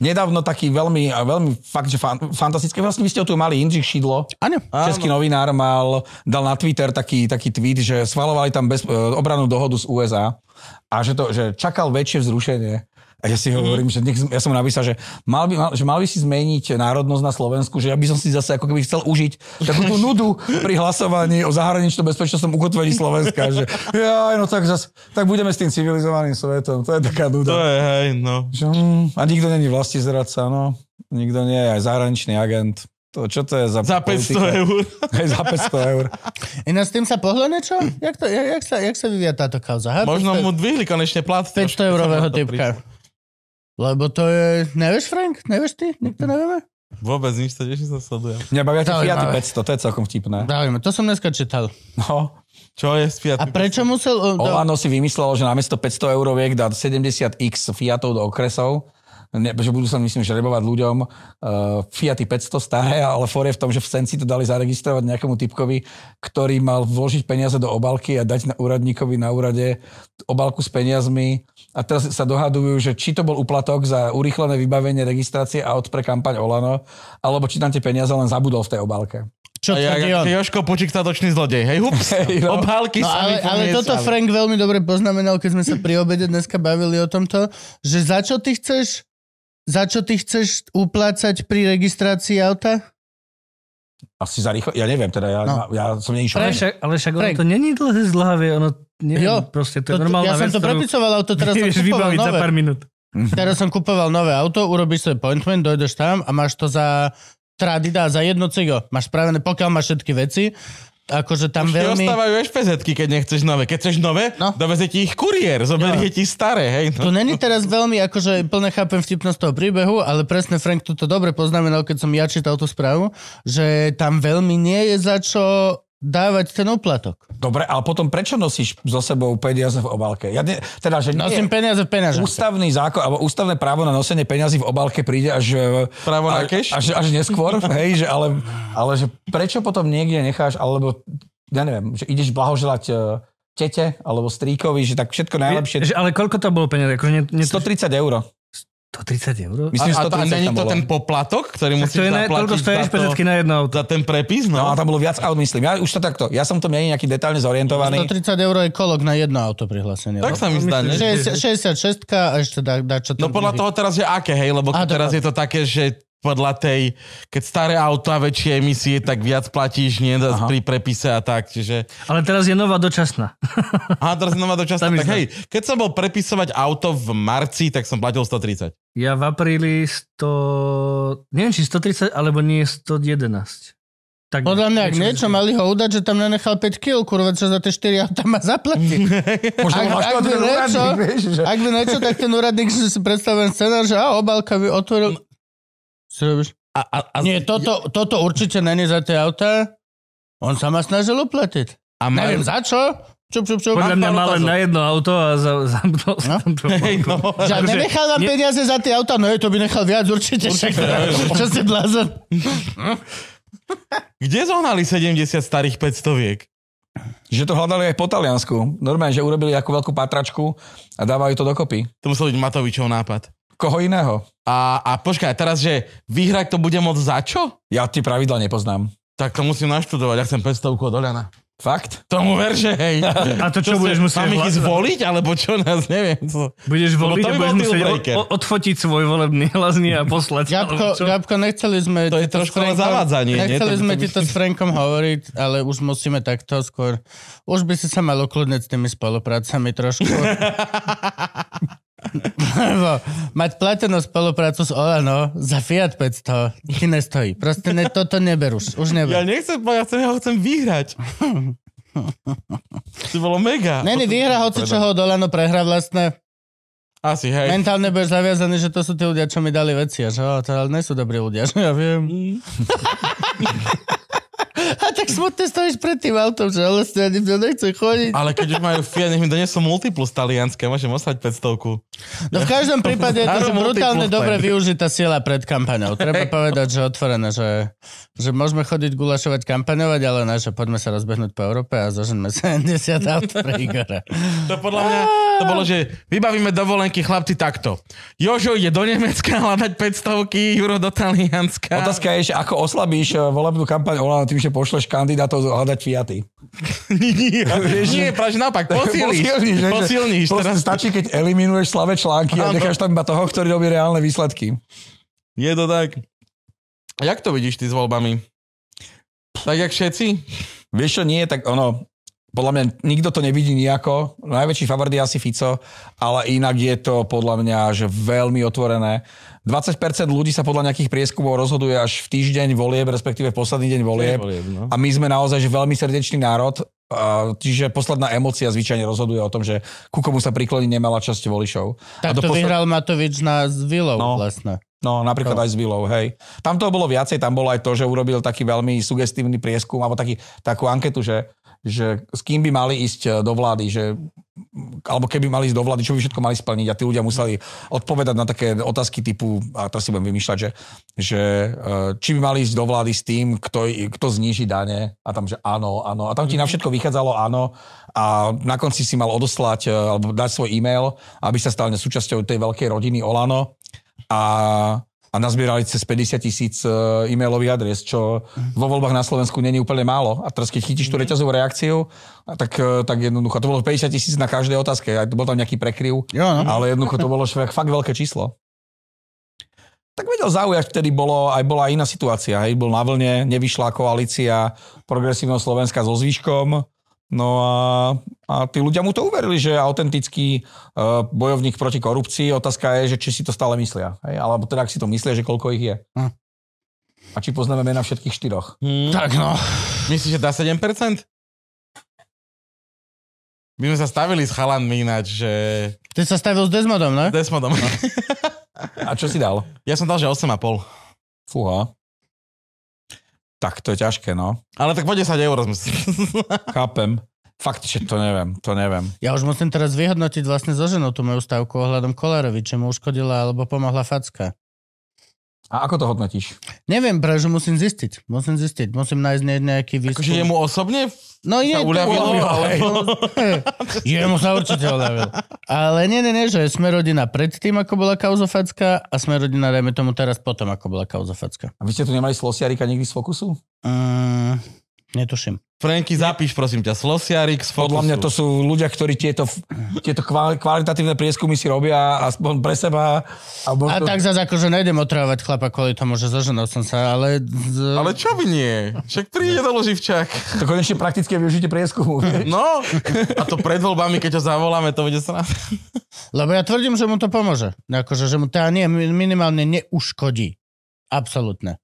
Nedávno taký veľmi, veľmi fakt, že fan, fantastické. Vlastne vy ste ho tu mali, Jindřich Šidlo, Áno. český novinár, mal, dal na Twitter taký, taký tweet, že schvalovali tam bez, e, obranú dohodu z USA a že, to, že čakal väčšie vzrušenie A ja si hovorím, že nech, ja som napísal, že mal, by, mal, že mal by si zmeniť národnosť na Slovensku, že ja by som si zase ako keby chcel užiť takú tú nudu pri hlasovaní o zahraničnom bezpečnostnom ukotvení Slovenska. Že ja, no tak, zas, tak budeme s tým civilizovaným svetom. To je taká To nuda. je, hej, no. Že, mm, a nikto není vlasti zradca, no. Nikto nie je aj zahraničný agent. To, čo to je za Za 500 politika? eur. Hej, za 500 eur. Iná s tým sa pohlo niečo? Jak, to, jak, jak, sa, jak sa vyvíja táto kauza? Ha? Možno 500 mu dvihli konečne plat. 500 eurového typka. Lebo to je... Nevieš, Frank? Nevieš ty? Nikto nevieme? Vôbec nič, to tiež sa sledujem. Mňa bavia tie Zaujímavé. Fiaty 500, to je celkom vtipné. Dávime, to som dneska čítal. No. Čo je z Fiat? A prečo musel... do- Olano si vymyslelo, že namiesto 500 euroviek dá 70x Fiatov do okresov, ne, že budú sa myslím žrebovať ľuďom uh, Fiaty 500 staré, ale for je v tom, že v Senci to dali zaregistrovať nejakému typkovi, ktorý mal vložiť peniaze do obalky a dať na úradníkovi na úrade obalku s peniazmi. A teraz sa dohadujú, že či to bol úplatok za urýchlené vybavenie registrácie aut pre kampaň Olano, alebo či tam tie peniaze len zabudol v tej obálke. Čo A ja, on? ja, Joško Počík, statočný zlodej. Hej, hups, Hej, no. obálky No sa ale, ale toto Frank veľmi dobre poznamenal, keď sme sa pri obede dneska bavili o tomto, že za čo ty chceš za čo ty chceš uplácať pri registrácii auta? Asi za rýchlo, ja neviem, teda ja, No. no. ja som neišiel. Ale však, ale však ono to není dlhé zdlhavé, ono, neviem, Jo, proste to je To- normálna ja som vec, to prepisoval auto, teraz som kupoval vybaviť za nové. pár minút. Teraz som kupoval nové auto, urobíš svoj appointment, dojdeš tam a máš to za tradida, za jedno cigo. Máš spravené, pokiaľ máš všetky veci. Akože tam Už veľmi... ostávajú keď nechceš nové. Keď chceš nové, No. dovezie ti ich kuriér, zoberie ti staré, hej. To No. není teraz veľmi, akože plne chápem vtipnosť toho príbehu, ale presne Frank toto dobre poznamenal, keď som ja čítal tú správu, že tam veľmi nie je za čo dávať ten úplatok. Dobre, ale potom prečo nosíš so sebou peniaze v obálke? Ja ne, teda, že nie, Nosím peniaze v peňažách. ústavný zákon, alebo ústavné právo na nosenie peňazí v obálke príde až, e, Právo na až, cash? až, až neskôr, hej, že ale, ale že prečo potom niekde necháš, alebo ja neviem, že ideš blahoželať e, tete alebo stríkovi, že tak všetko najlepšie. Že, ale koľko to bolo peniaze? Akože nie, nie, 130 eur. 130 eur? Myslím, a, a, to, a 130 není to bolo. ten poplatok, ktorý musíš to je na, zaplatiť toľko stojí za, to, na jedno auto. za ten prepis, no? No a tam bolo viac aut, myslím. Ja už to takto. Ja som to menej nejaký detálne zorientovaný. 130 eur je kolok na jedno auto prihlásenie. tak sa mi zdá, ne? 60, 66 a ešte dá, dá čo No podľa toho teraz je aké, hej, lebo A, teraz je to také, že podľa tej, keď staré auta, väčšie emisie, tak viac platíš, nie Aha. pri prepise a tak, čiže... Ale teraz je nová dočasná. A teraz znova dočasná, Tam tak je hej, keď som bol prepisovať auto v marci, tak som platil 130. Ja v apríli 100... Neviem, či 130, alebo nie 111. Tak, Podľa mňa, ak niečo mali ho udať, že tam nenechal 5 kg, kurva, čo za tie 4 auta má zaplatí. Možno Ak, ak, by niečo, úradník, vieš, že... ak by niečo, tak ten úradník si predstavujem scenár, že a obálka by otvoril... Si robíš? A, a, a, Nie, toto, toto určite není za tie auta. On sa ma snažil uplatiť. a Neviem majú, za čo. Čup, čup, čup. Podľa mňa mal len na jedno auto a za, zamknul No. tam to. hej, no, Že akože- nenechal vám nie- peniaze za tie auta, no je, to by nechal viac určite. Však, čo si blázon? kde zohnali 70 starých 500 viek? Že to hľadali aj po Taliansku. Normálne, že urobili ako veľkú patračku a dávajú to dokopy. To musel byť Matovičov nápad. Koho iného? A, a počkaj, teraz, že vyhrať to bude môcť za čo? Ja tie pravidla nepoznám. Tak to musím naštudovať, ja chcem 500 od Oľana. Fakt? Tomu ver, že hej. A to čo, budeš musieť... Mám ich zvoliť, alebo čo nás, neviem. Co. Budeš voliť to a by budeš musieť o- odfotiť svoj volebný hlasný a poslať. Gabko? Gabko, nechceli sme... To je ti trošku len zavádzanie, nie? Nechceli To sme to ti to s Frankom hovoriť, ale už musíme takto skôr. Už by si sa mal ukludniť s tými spoluprácami trošku. Mať platenú spoluprácu s Olano za Fiat 500 ti nestojí. Proste ne, toto neber už. Už Ja neber. nechcem, ja chcem, ja ho chcem vyhrať. To bolo mega. Není výhra, hoci čoho od Olano prehra vlastne. Asi, hej. Mentálne budeš zaviazaný, že to sú tí ľudia, čo mi dali veci. A že ale nie sú dobrí ľudia, že ja viem. A tak smutne stojíš pred tým autom, že ale ste ani mňa nechce chodiť. Ale keď už majú Fiat, nech mi donesú multiplus talianské, môžem osať 500 No v každom prípade je to že brutálne dobre využitá sila pred kampaňou. Treba povedať, že otvorené, že, že môžeme chodiť gulašovať kampaňovať, ale ne, že poďme sa rozbehnúť po Európe a zoženme 70 aut pre Igora. To podľa mňa, to bolo, že vybavíme dovolenky chlapci takto. Jožo ide do Nemecka hľadať 500 Juro do Talianska. Otázka je, že ako oslabíš eh, volebnú kampaň Olano tým, že pošleš kandidátov hľadať Fiaty. nie, nie, práve naopak, posilníš. Posilníš, že- posilníš. Teraz stačí, keď eliminuješ slavé články a necháš tam iba toho, ktorý robí reálne výsledky. je to tak. Jak to vidíš ty s voľbami? Tak jak všetci? Vieš čo, nie, tak ono, podľa mňa nikto to nevidí nejako. Najväčší favorit je asi Fico, ale inak je to podľa mňa že veľmi otvorené. 20% ľudí sa podľa nejakých prieskumov rozhoduje až v týždeň volieb, respektíve v posledný deň volieb. no. A my sme naozaj že veľmi srdečný národ, a čiže posledná emocia zvyčajne rozhoduje o tom, že ku komu sa prikloní nemala časť voličov. Tak to posled- vyhral Matovič na s Vilou No. vlastne. No, napríklad No. aj s Vilou, hej. Tam toho bolo viacej, tam bolo aj to, že urobil taký veľmi sugestívny prieskum, alebo taký, takú anketu, že, že s kým by mali ísť e, do vlády, že alebo keby mali ísť do vlády, čo by všetko mali splniť. A tí ľudia museli odpovedať na také otázky typu, a teraz si budem vymýšľať, že, že e, či by mali ísť do vlády s tým, kto, kto zníži dane a tam, že áno, áno. A tam ti na všetko vychádzalo áno. A na konci si mal odoslať e, alebo dať svoj e-mail, aby sa stal súčasťou tej veľkej rodiny Olano. A, a nazbierali cez 50 tisíc e, e-mailových adres, čo vo voľbách na Slovensku není úplne málo. A teraz keď chytíš tú reťazovú reakciu, tak, e, tak jednoducho, to bolo 50 tisíc na každej otázke, aj bol tam nejaký prekryv, Jo, no. ale jednoducho to bolo fakt, fakt veľké číslo. Tak vedel zaujať, vtedy bolo, aj bola iná situácia. Hej, bol na vlne, nevyšla koalícia progresívneho Slovenska so zvyškom. No a, a tí ľudia mu to uverili, že je autentický uh, bojovník proti korupcii. Otázka je, že či si to stále myslia. Hej? Alebo teda, ak si to myslia, že koľko ich je. Hm. A či poznáme mena všetkých štyroch. Hm. Tak no. Myslíš, že dá 7%? My sme sa stavili s chalanmi ináč, že... Ty sa stavil s Desmodom, no? Desmodom. A čo si dal? ja som dal, že 8,5. Fúha. Tak to je ťažké, no. Ale tak po 10 eur sme si... Chápem. Fakt, že to neviem, to neviem. Ja už musím teraz vyhodnotiť vlastne zo ženou tú moju stavku ohľadom Kolárovi, či mu uškodila alebo pomohla facka. A ako to hodnotíš? Neviem, práve, že musím zistiť. Musím zistiť. Musím nájsť ne- nejaký výskum. Akože jemu osobne? No je sa to, uľavilo, ale... Jemu sa určite uľavil. Ale nie, nie, nie, že sme rodina predtým, ako bola kauza facka a sme rodina, dajme tomu teraz potom, ako bola kauza facka. A vy ste tu nemali Slosiarika nikdy z Fokusu? Mm, netuším. Franky, zapíš prosím ťa, Slosiarik z. Podľa mňa to sú ľudia, ktorí tieto, tieto kval- kvalitatívne prieskumy si robia aspoň pre seba. A, A možno... tak zase akože nejdem otravovať chlapa kvôli tomu, že so ženou som sa, ale... Ale čo by nie? Však príde do Loživčák. To konečne praktické využitie prieskumu. vieš? No, a to pred voľbami, keď ho zavoláme, to bude sa Lebo ja tvrdím, že mu to pomôže. Akože, že mu to nie, minimálne neuškodí. Absolútne.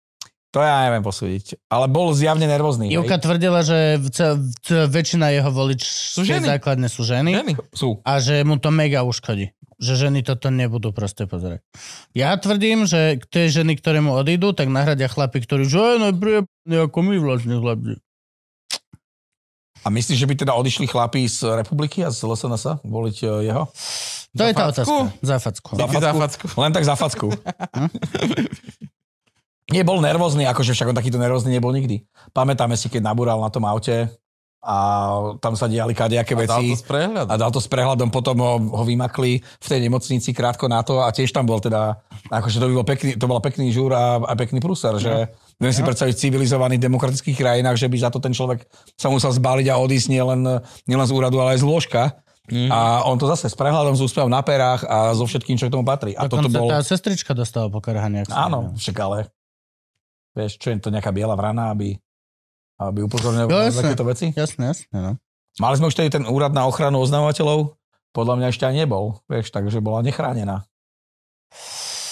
To ja neviem posúdiť. Ale bol zjavne nervózny. hej? Ivka tvrdila, že väčšina jeho volič ženy. základne sú ženy. Ženy. Sú. a že mu to mega uškodí. Že ženy toto nebudú proste pozerať. Ja tvrdím, že tie ženy, ktoré mu odídu, tak nahradia chlapi, ktorí, že je neprijebný ako my vlastne chlapi. A myslíš, že by teda odišli chlapí z republiky a z LSNS voliť e, jeho? To je tá facku? otázka. Za facku. Za facku. Len tak za facku. Nie, bol nervózny, akože však on takýto nervózny nebol nikdy. Pamätáme si, keď nabúral na tom aute a tam sa diali kadejaké A dal veci. to z prehľadu. a dal to s prehľadom, potom ho, ho vymakli v tej nemocnici krátko na to a tiež tam bol teda, akože to, by bol pekný, to bol pekný žúr a, a pekný prúser, že viem si predstaviť v civilizovaných demokratických krajinách, že by za to ten človek sa musel zbaliť a odísť nielen, nielen z úradu, ale aj z lôžka. Mhm. A on to zase s prehľadom, s úspevom na perách a so všetkým, čo k tomu patrí. A toto bol... tá sestrička dostala sa Áno, však ale vieš, čo je to nejaká biela vrana, aby, aby upozornil Jo, na takéto veci? Jasné, jasné, no. Mali sme už tedy ten úrad na ochranu oznamovateľov, podľa mňa ešte aj nebol, vieš, takže bola nechránená.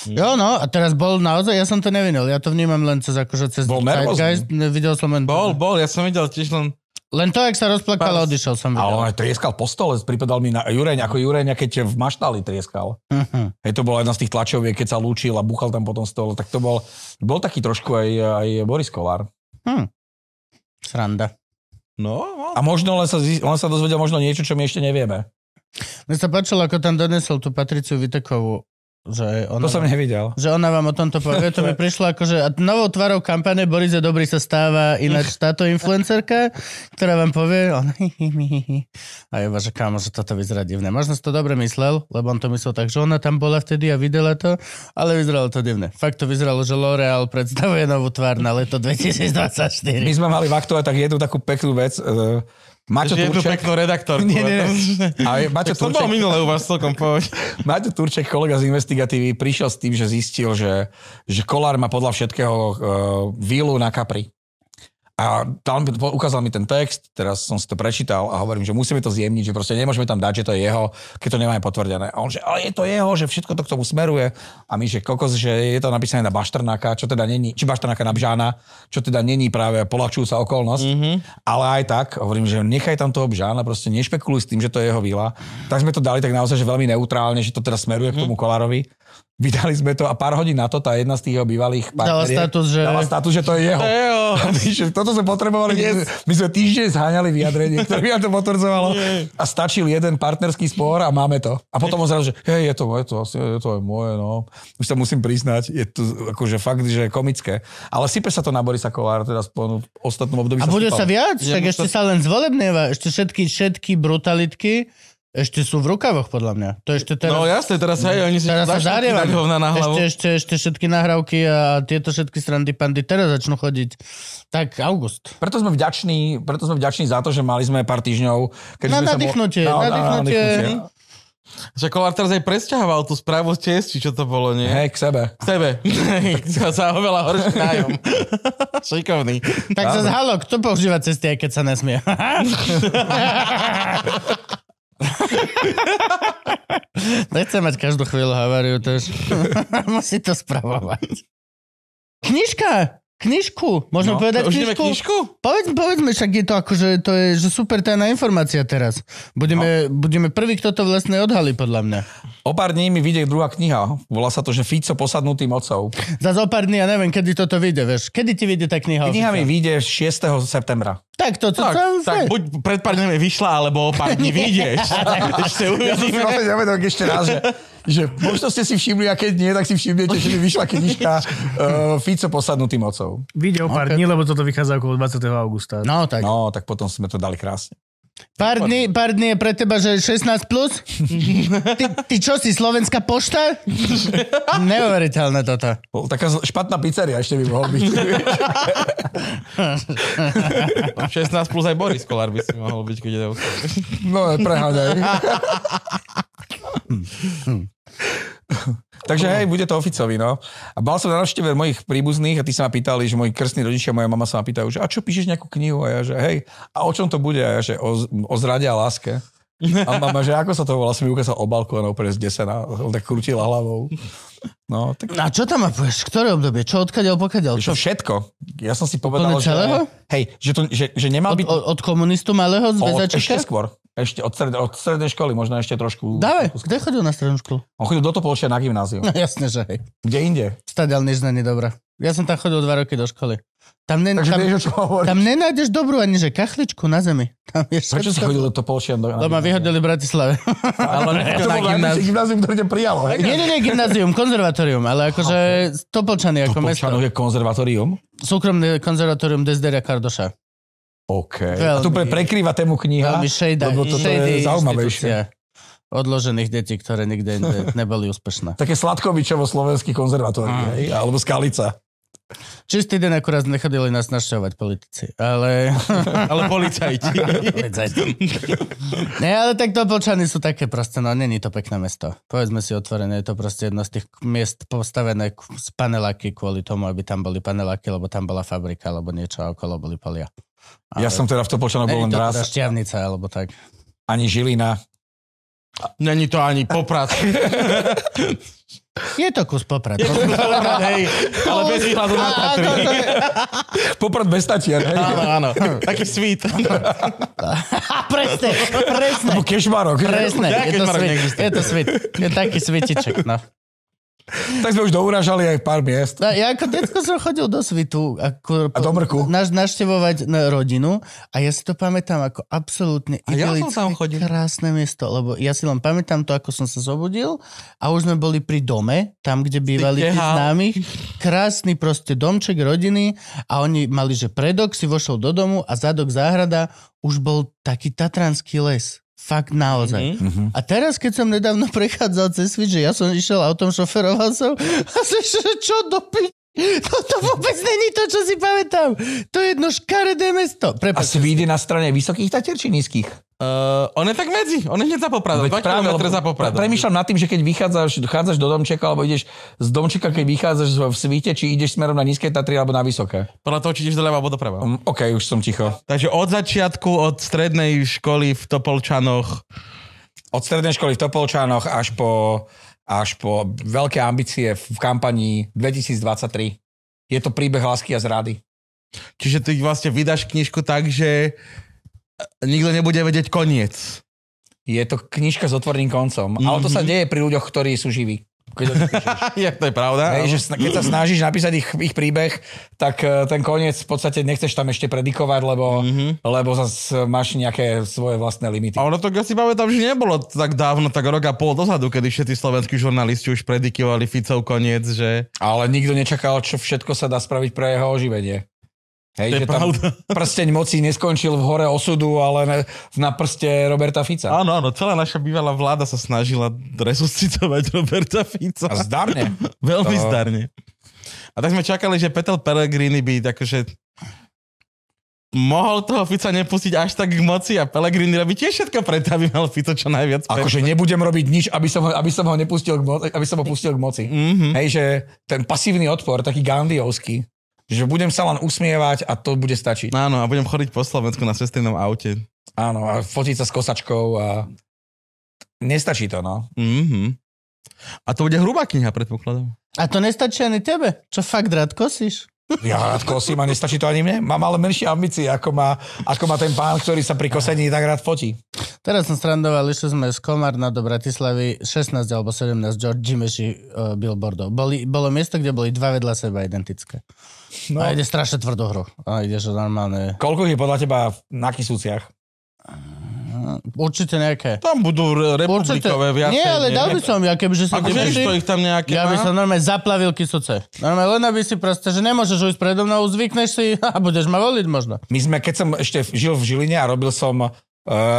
Jo, no, a teraz bol naozaj, ja som to nevinul, ja to vnímam len cez, akože cez Bol nervózny. Videl som len... Bol, bol, ja som videl tiež len... Len to, ak sa rozplakal, odišiel som Ale on videl. aj trieskal po stole, pripadal mi na Jureň, ako Jureň, keď v maštali trieskal. Mhm. Hej, to bola jedna z tých tlačoviek, keď sa lúčil a buchal tam po tom stole, tak to bol, bol taký trošku aj, aj Boris Kolár. Hm. Sranda. No, no. A možno len sa, len sa dozvedel možno niečo, čo my ešte nevieme. Mne sa páčilo, ako tam donesol tú Patriciu Vitekovú Že ona, To som nevidel. že ona vám o tomto povie. To mi prišlo ako, že a novou tvarou kampane Boris je dobrý sa stáva ináč táto influencerka, ktorá vám povie on, hi, hi, hi, hi, a Eva, že kámo, že toto vyzerá divné. Možno si to dobre myslel, lebo on to myslel tak, že ona tam bola vtedy a videla to, ale vyzeralo to divné. Fakt to vyzeralo, že L'Oreal predstavuje novú tvár na leto 2024. My sme mali v aktuále tak jednu takú peknú vec. Uh, Maťo jednu Turček, peknú redaktorku. Nie, nie, nie. A Maťo Tak som bol Turček, minule u vás celkom povedať. Maťo Turček, kolega z investigatívy, prišiel s tým, že zistil, že, že Kolár má podľa všetkého uh, vílu na Capri. A dal mi, ukázal mi ten text, teraz som si to prečítal a hovorím, že musíme to zjemniť, že proste nemôžeme tam dať, že to je jeho, keď to nemáme potvrdené. A on, že ale je to jeho, že všetko to k tomu smeruje. A my, že kokos, že je to napísané na Bašternáka, čo teda není, či Bašternáka na Bžána, čo teda není práve polačujúca okolnosť. Mm-hmm. Ale aj tak, hovorím, že nechaj tam toho Bžána, proste nešpekuluj s tým, že to je jeho vila. Tak sme to dali tak naozaj, že veľmi neutrálne, že to teda smeruje k tomu Kolárovi. Vydali sme to a pár hodín na to tá jedna z tých jeho bývalých Dala status, že- dala status, že to je jeho. Jo. A my, že toto sme potrebovali, yes. my sme týždeň zháňali vyjadrenie, ktoré by nám to potvrdzovalo a stačil jeden partnerský spor a máme to. A potom on zrazu, že hej, je to moje, to, je to aj moje, no. Už sa musím priznať, je to akože fakt, že komické. Ale sype sa to na Borisa Kolára, teda v ostatnom období A bude sa viac? Mu ešte sa- sa len zvolebnieva. Ešte všetky, všetky brutalitky ešte sú v rukavoch, podľa mňa. To ešte teraz... No jasne, teraz hej, oni si Teraz sa hovna na hlavu. Ešte, ešte, ešte všetky nahrávky a tieto všetky strandy pandy teraz začnú chodiť. Tak august. Preto sme vďační, preto sme vďační za to, že mali sme pár týždňov. Keď Na sa mo- nadýchnutie, Na- na- na nadýchnutie. nadýchnutie. Že Kolár teraz aj presťahoval tú správu z či čo to bolo, nie? Hej, k sebe. K tebe. Sa sa oveľa horší nájom. Šikovný. Tak sa halo, kto používa cesty, aj keď sa nesmie? Nechcem mať každú chvíľu haváriu, to musí to spravovať. Knižka! Knižku! Môžeme No, povedať knižku? knižku? Povedz, povedzme, však je to akože, to je že super tajná informácia teraz. Budeme, no. budeme prvý, kto to vlastne odhalí, podľa mňa. O pár dní mi vyjde druhá kniha. Volá sa to, že Fico posadnutý mocou. Za zo pár dní, ja neviem, kedy toto vyjde, vieš. Kedy ti vyjde tá kniha? Kniha mi vyjde 6. septembra. Tak, to, to, Tak, to, tak buď pred pár dňami vyšla, alebo o pár dní vyjdeš. Ešte Ja som si ešte raz, že, že možno ste si všimli, a keď nie, tak si všimnete, že mi vyšla knižka uh, Fico posadnutý mocou. Vyjde o pár Ok. dní, lebo toto vychádza okolo 20. augusta. No, tak. No, tak potom sme to dali krásne. Pár dní, pár dní je pre teba, že 16 plus? Ty, ty čo si, slovenská pošta? Neuveriteľné toto. Bol Taká špatná pizzeria ešte by mohol byť. 16 plus aj Boris Kolár by si mohol byť, keď o No, preháňaj. Takže hej, bude to oficovi, no. A bol som na návšteve mojich príbuzných a tí sa ma pýtali, že moji krstní rodičia, moja mama sa ma pýtajú, že a čo píšeš nejakú knihu? A ja, že hej, a o čom to bude? A ja, že o, o zrade a láske. A mama, že ako sa to volá, som mi ukázal obalku a úplne zdesená. Tak krútila hlavou. No, tak A čo tam mapuješ? Ktoré obdobie? Čo odkaďal, pokaďal? čo všetko. Ja som si povedal, že... celého? Hej, že, to, že, že nemal byť... od, od komunistu malého z od, ešte skôr. Ešte od, stred, od strednej školy, možno ešte trošku... Dávaj, kde chodil na strednú školu? On chodil do Topolčia na gymnázium. No jasne, že hej. Kde inde? Stadiaľ nič není dobrá. Ja som tam chodil dva roky do školy. Tam, ne, Takže tam, vieš, tam nenájdeš dobrú ani že kachličku na zemi. Tam je Prečo si chodil do Topolčia? Do, Lebo ma vyhodili v Bratislave. Ale To na bol najbližšie gymnáziu. gymnázium, ktoré ťa prijalo. Hej? nie, nie, nie, gymnázium, konzervatórium, ale akože Topolčany ako mesto. Topolčanov je konzervatórium. Súkromné konzervatórium Desderia Kardoša. OK. Veľmi- a tu pre, prekrýva tému kniha, Veľmi shady, lebo toto shady je zaujímavejšie. odložených detí, ktoré nikde neboli úspešné. Také Sladkovičovo slovenský konzervatórium, hej? alebo Skalica. Čistý deň akurát nechodili nás našťovať politici, ale... Ale policajti. Policajti. Nie, ale tak Topolčany sú také proste, no není to pekné mesto. Povedzme si otvorené, je to proste jedno z tých miest postavené z paneláky kvôli tomu, aby tam boli paneláky, lebo tam bola fabrika, alebo niečo a okolo boli polia. Ja som teda v Topolčanoch bol len to teda raz. šťavnica, alebo tak. Ani Žilina. Není to ani poprat. Je to kus poprad. Hej, ale bez výhľadu na Tatry. Poprad bez Tatier, hej? Áno, áno. Taký sweet. presne, presne. Alebo Kešmarok. Presne, je to neexistuje. Je to svit. Je taký svitiček, no. Tak sme už douražali aj pár miest. No, ja ako detko som chodil do Svitu ako, A do Mrku. naš, naštevovať na rodinu a ja si to pamätám ako absolútne ja idylické, tam chodil. krásne miesto, lebo ja si len pamätám to, ako som sa zobudil a už sme boli pri dome, tam, kde bývali tí známych. Krásny proste domček rodiny a oni mali, že predok si vošiel do domu a zadok záhrada už bol taký tatranský les. Fakt naozaj. Mhm. A teraz, keď som nedávno prechádzal cez Switch, že ja som išiel autom, šoferoval som a som že čo do pi... To, to vôbec není to, čo si pamätám. To je jedno škaredé mesto. A Prepač, Svíd je na strane vysokých tatier či nízkych? Uh, on je tak medzi, on je hneď za Popradom, 2 km za Popradom. Premýšľam nad tým, že keď vychádzaš, dochádzaš do domčeka, alebo ideš z domčeka, keď vychádzaš v svite, či ideš smerom na nízke Tatry alebo na vysoké. Podľa toho, či ideš doľava alebo doprava. Um, OK, už som ticho. Takže od začiatku, od strednej školy v Topolčanoch, Od strednej školy v Topolčánoch až po, až po veľké ambície v kampanii 2023. Je to príbeh lásky a zrady. čiže ty vlastne vydáš knižku tak, že nikto nebude vedieť koniec. Je to knižka s otvorným koncom. Mm-hmm. Ale to sa deje pri ľuďoch, ktorí sú živí. Keď to ja, to je pravda. Hej, že keď sa snažíš napísať ich, ich príbeh, tak eh, ten koniec v podstate nechceš tam ešte predikovať, lebo, mm-hmm. lebo zase máš nejaké svoje vlastné limity. A ono to, ja si pamätám, že nebolo tak dávno, tak rok a pol dozadu, kedy všetci slovenskí žurnalisti už predikovali Ficov koniec, že... Ale nikto nečakal, čo všetko sa dá spraviť pre jeho oživenie. Hej, To že tam pravda. prsteň moci neskončil v hore osudu, ale na prste Roberta Fica. Áno, áno, celá naša bývalá vláda sa snažila resuscitovať Roberta Fica. A zdarne. Veľmi To- zdarne. A tak sme čakali, že Petel Pellegrini by akože mohol toho Fica nepustiť až tak k moci a Pellegrini robí tiež všetko preto, aby mal Fico čo najviac Akože nebudem robiť nič, aby som, ho- aby som ho nepustil k moci, aby som ho pustil k moci. Mhm. Hej, že ten pasívny odpor, taký Gandhiovský, že budem sa len usmievať a to bude stačiť. Áno, a budem chodiť po Slovensku na cestejnom aute. Áno, a fotiť sa s kosačkou a nestačí to, no. Mhm. A to bude hrubá kniha, predpokladám. a to nestačí ani tebe. Čo fakt rád kosíš? Ja rád kosím a nestačí to ani mne. Mám ale menšie ambície, ako má, ako má ten pán, ktorý sa pri kosení tak rád fotí. Teraz som strandoval, išli sme z Komárna do Bratislavy, 16 alebo 17 George Jimeši uh, billboardov. Boli, bolo miesto, kde boli dva vedľa seba identické. No. A ide strašne tvrdú hru. A ide, že normálne... Koľko je podľa teba na Kisúciach? Určite nejaké. Tam budú re- Určite. republikové viacej. Nie, ale dal by som, ja kebyže som... Ako vieš, to ich tam nejaké Ja by som normálne zaplavil kysuce. Normálne len aby si proste, že nemôžeš ujsť predo mnou, zvykneš si a budeš ma voliť možno. My sme, keď som ešte žil v Žiline a robil som uh,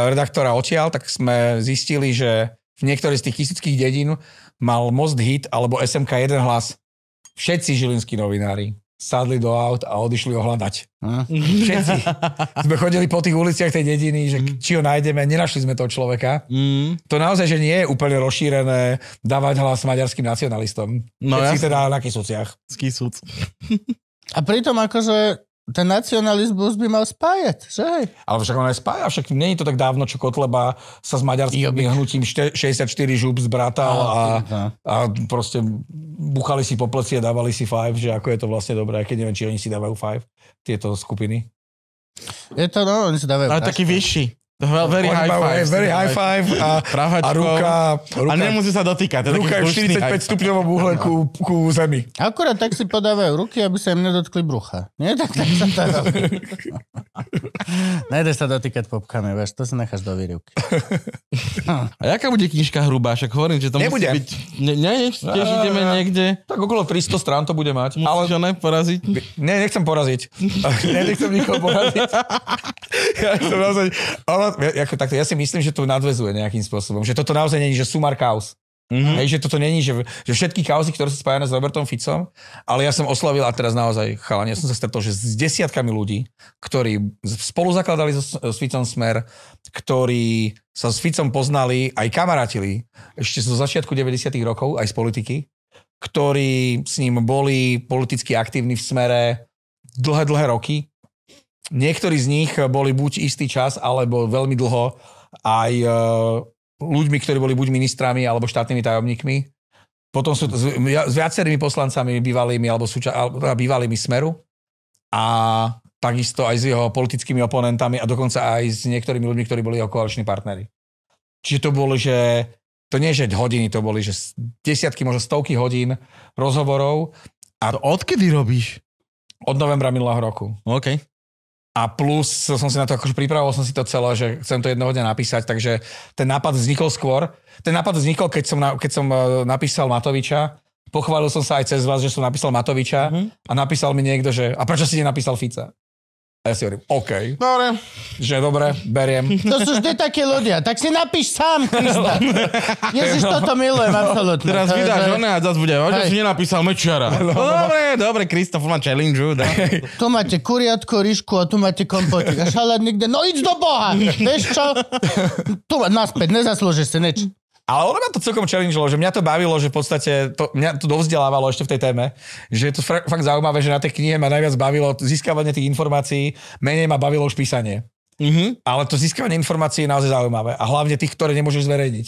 redaktora odtiaľ, tak sme zistili, že v niektorých z tých kisuckých dedín mal Most Hit alebo SMK jeden hlas. Všetci žilinskí novinári sadli do aut a odišli ho hľadať. Hm? Všetci. Sme chodili po tých uliciach tej dediny, že či ho nájdeme, nenašli sme toho človeka. Mm. To naozaj, že nie je úplne rozšírené dávať hlas maďarským nacionalistom. No Keď si jasne. teda na Kisuciach. Skysúc. A pritom akože ten nacionalizmus by mal spájať, že hej? Ale však on aj spája, však nie je to tak dávno, čo Kotleba sa s maďarským hnutím šte- 64 žub zbratal a, no. a proste buchali si po pleci a dávali si five, že ako je to vlastne dobré, keď neviem, či oni si dávajú five, tieto skupiny. Je to, no, oni si dávajú... Ale taký vyšší. To Very Oni high five. Very high five a, a Pravačkou. ruka, ruka, A nemusí sa dotýkať. taký ruka je v slušný high 45 five. stupňovom úhle ku, ku zemi. Akurát tak si podávajú ruky, aby sa im nedotkli brucha. Nie? Tak, tak sa to robí. Nejdeš sa dotýkať popkami, vieš, to si necháš do výrivky. A jaká bude knižka hrubá? Však hovorím, že to Nebude. musí byť... Ne, ne, tiež ideme niekde. Tak okolo 300 strán to bude mať. Musíš Ale ho poraziť. Ne, nechcem poraziť. ne, nechcem nikoho poraziť. ja, nechcem naozaj, ale, ako, takto, ja si myslím, že to nadvezuje nejakým spôsobom. Že toto naozaj není, že sumar kaos. Mm-hmm. Hej, že toto není, že, že všetky kauzy, ktoré sú spájane s Robertom Ficom, ale ja som oslavil a teraz naozaj, chalani, ja som sa stretol, že s desiatkami ľudí, ktorí spolu zakladali so, s Ficom smer, ktorí sa s Ficom poznali, aj kamarátili, ešte zo začiatku 90 rokov, aj z politiky, ktorí s ním boli politicky aktívni v smere dlhé, dlhé roky. Niektorí z nich boli buď istý čas, alebo veľmi dlho aj e, ľuďmi, ktorí boli buď ministrami, alebo štátnymi tajomníkmi. Potom sú s, s viacerými poslancami bývalými, alebo súča, alebo bývalými Smeru. A takisto aj s jeho politickými oponentami a dokonca aj s niektorými ľuďmi, ktorí boli jeho koaliční partnery. Čiže to bolo, že to nie, že hodiny to boli, že desiatky, možno stovky hodín rozhovorov To odkedy robíš? od novembra minulého roku. OK. A plus som si na to akože pripravoval som si to celé, že chcem to jednoho dňa napísať, takže ten nápad vznikol skôr. Ten nápad vznikol, keď som, na, keď som eh, napísal Matoviča. Pochválil som sa aj cez vás, že som napísal Matoviča Mhm. a napísal mi niekto, že a prečo si nenapísal Fica? A ja si hovorím, OK, Dobre. že dobre, beriem. To sú vždy takí ľudia. Tak si napíš sám, Krista. Ježiš, toto milujem, absolútne. Teraz To vydáš to je- oné a zase bude, Hej. si nenapísal Mečiara. No, dobre, dobre, Kristof má challenge. daj. Tu máte kuriatko, ryšku a tu máte kompotik. A šalát nikde. No idź do Boha! Vieš čo? Tu naspäť, nezaslúžiš si nič. Ale ono ma to celkom challengealo, že mňa to bavilo, že v podstate to, mňa to dovzdelávalo ešte v tej téme, že je to fakt zaujímavé, že na tej knihe ma najviac bavilo získavanie tých informácií, menej ma bavilo už písanie. Mhm. Ale to získavanie informácií je naozaj zaujímavé. A hlavne tých, ktoré nemôžeš zverejniť.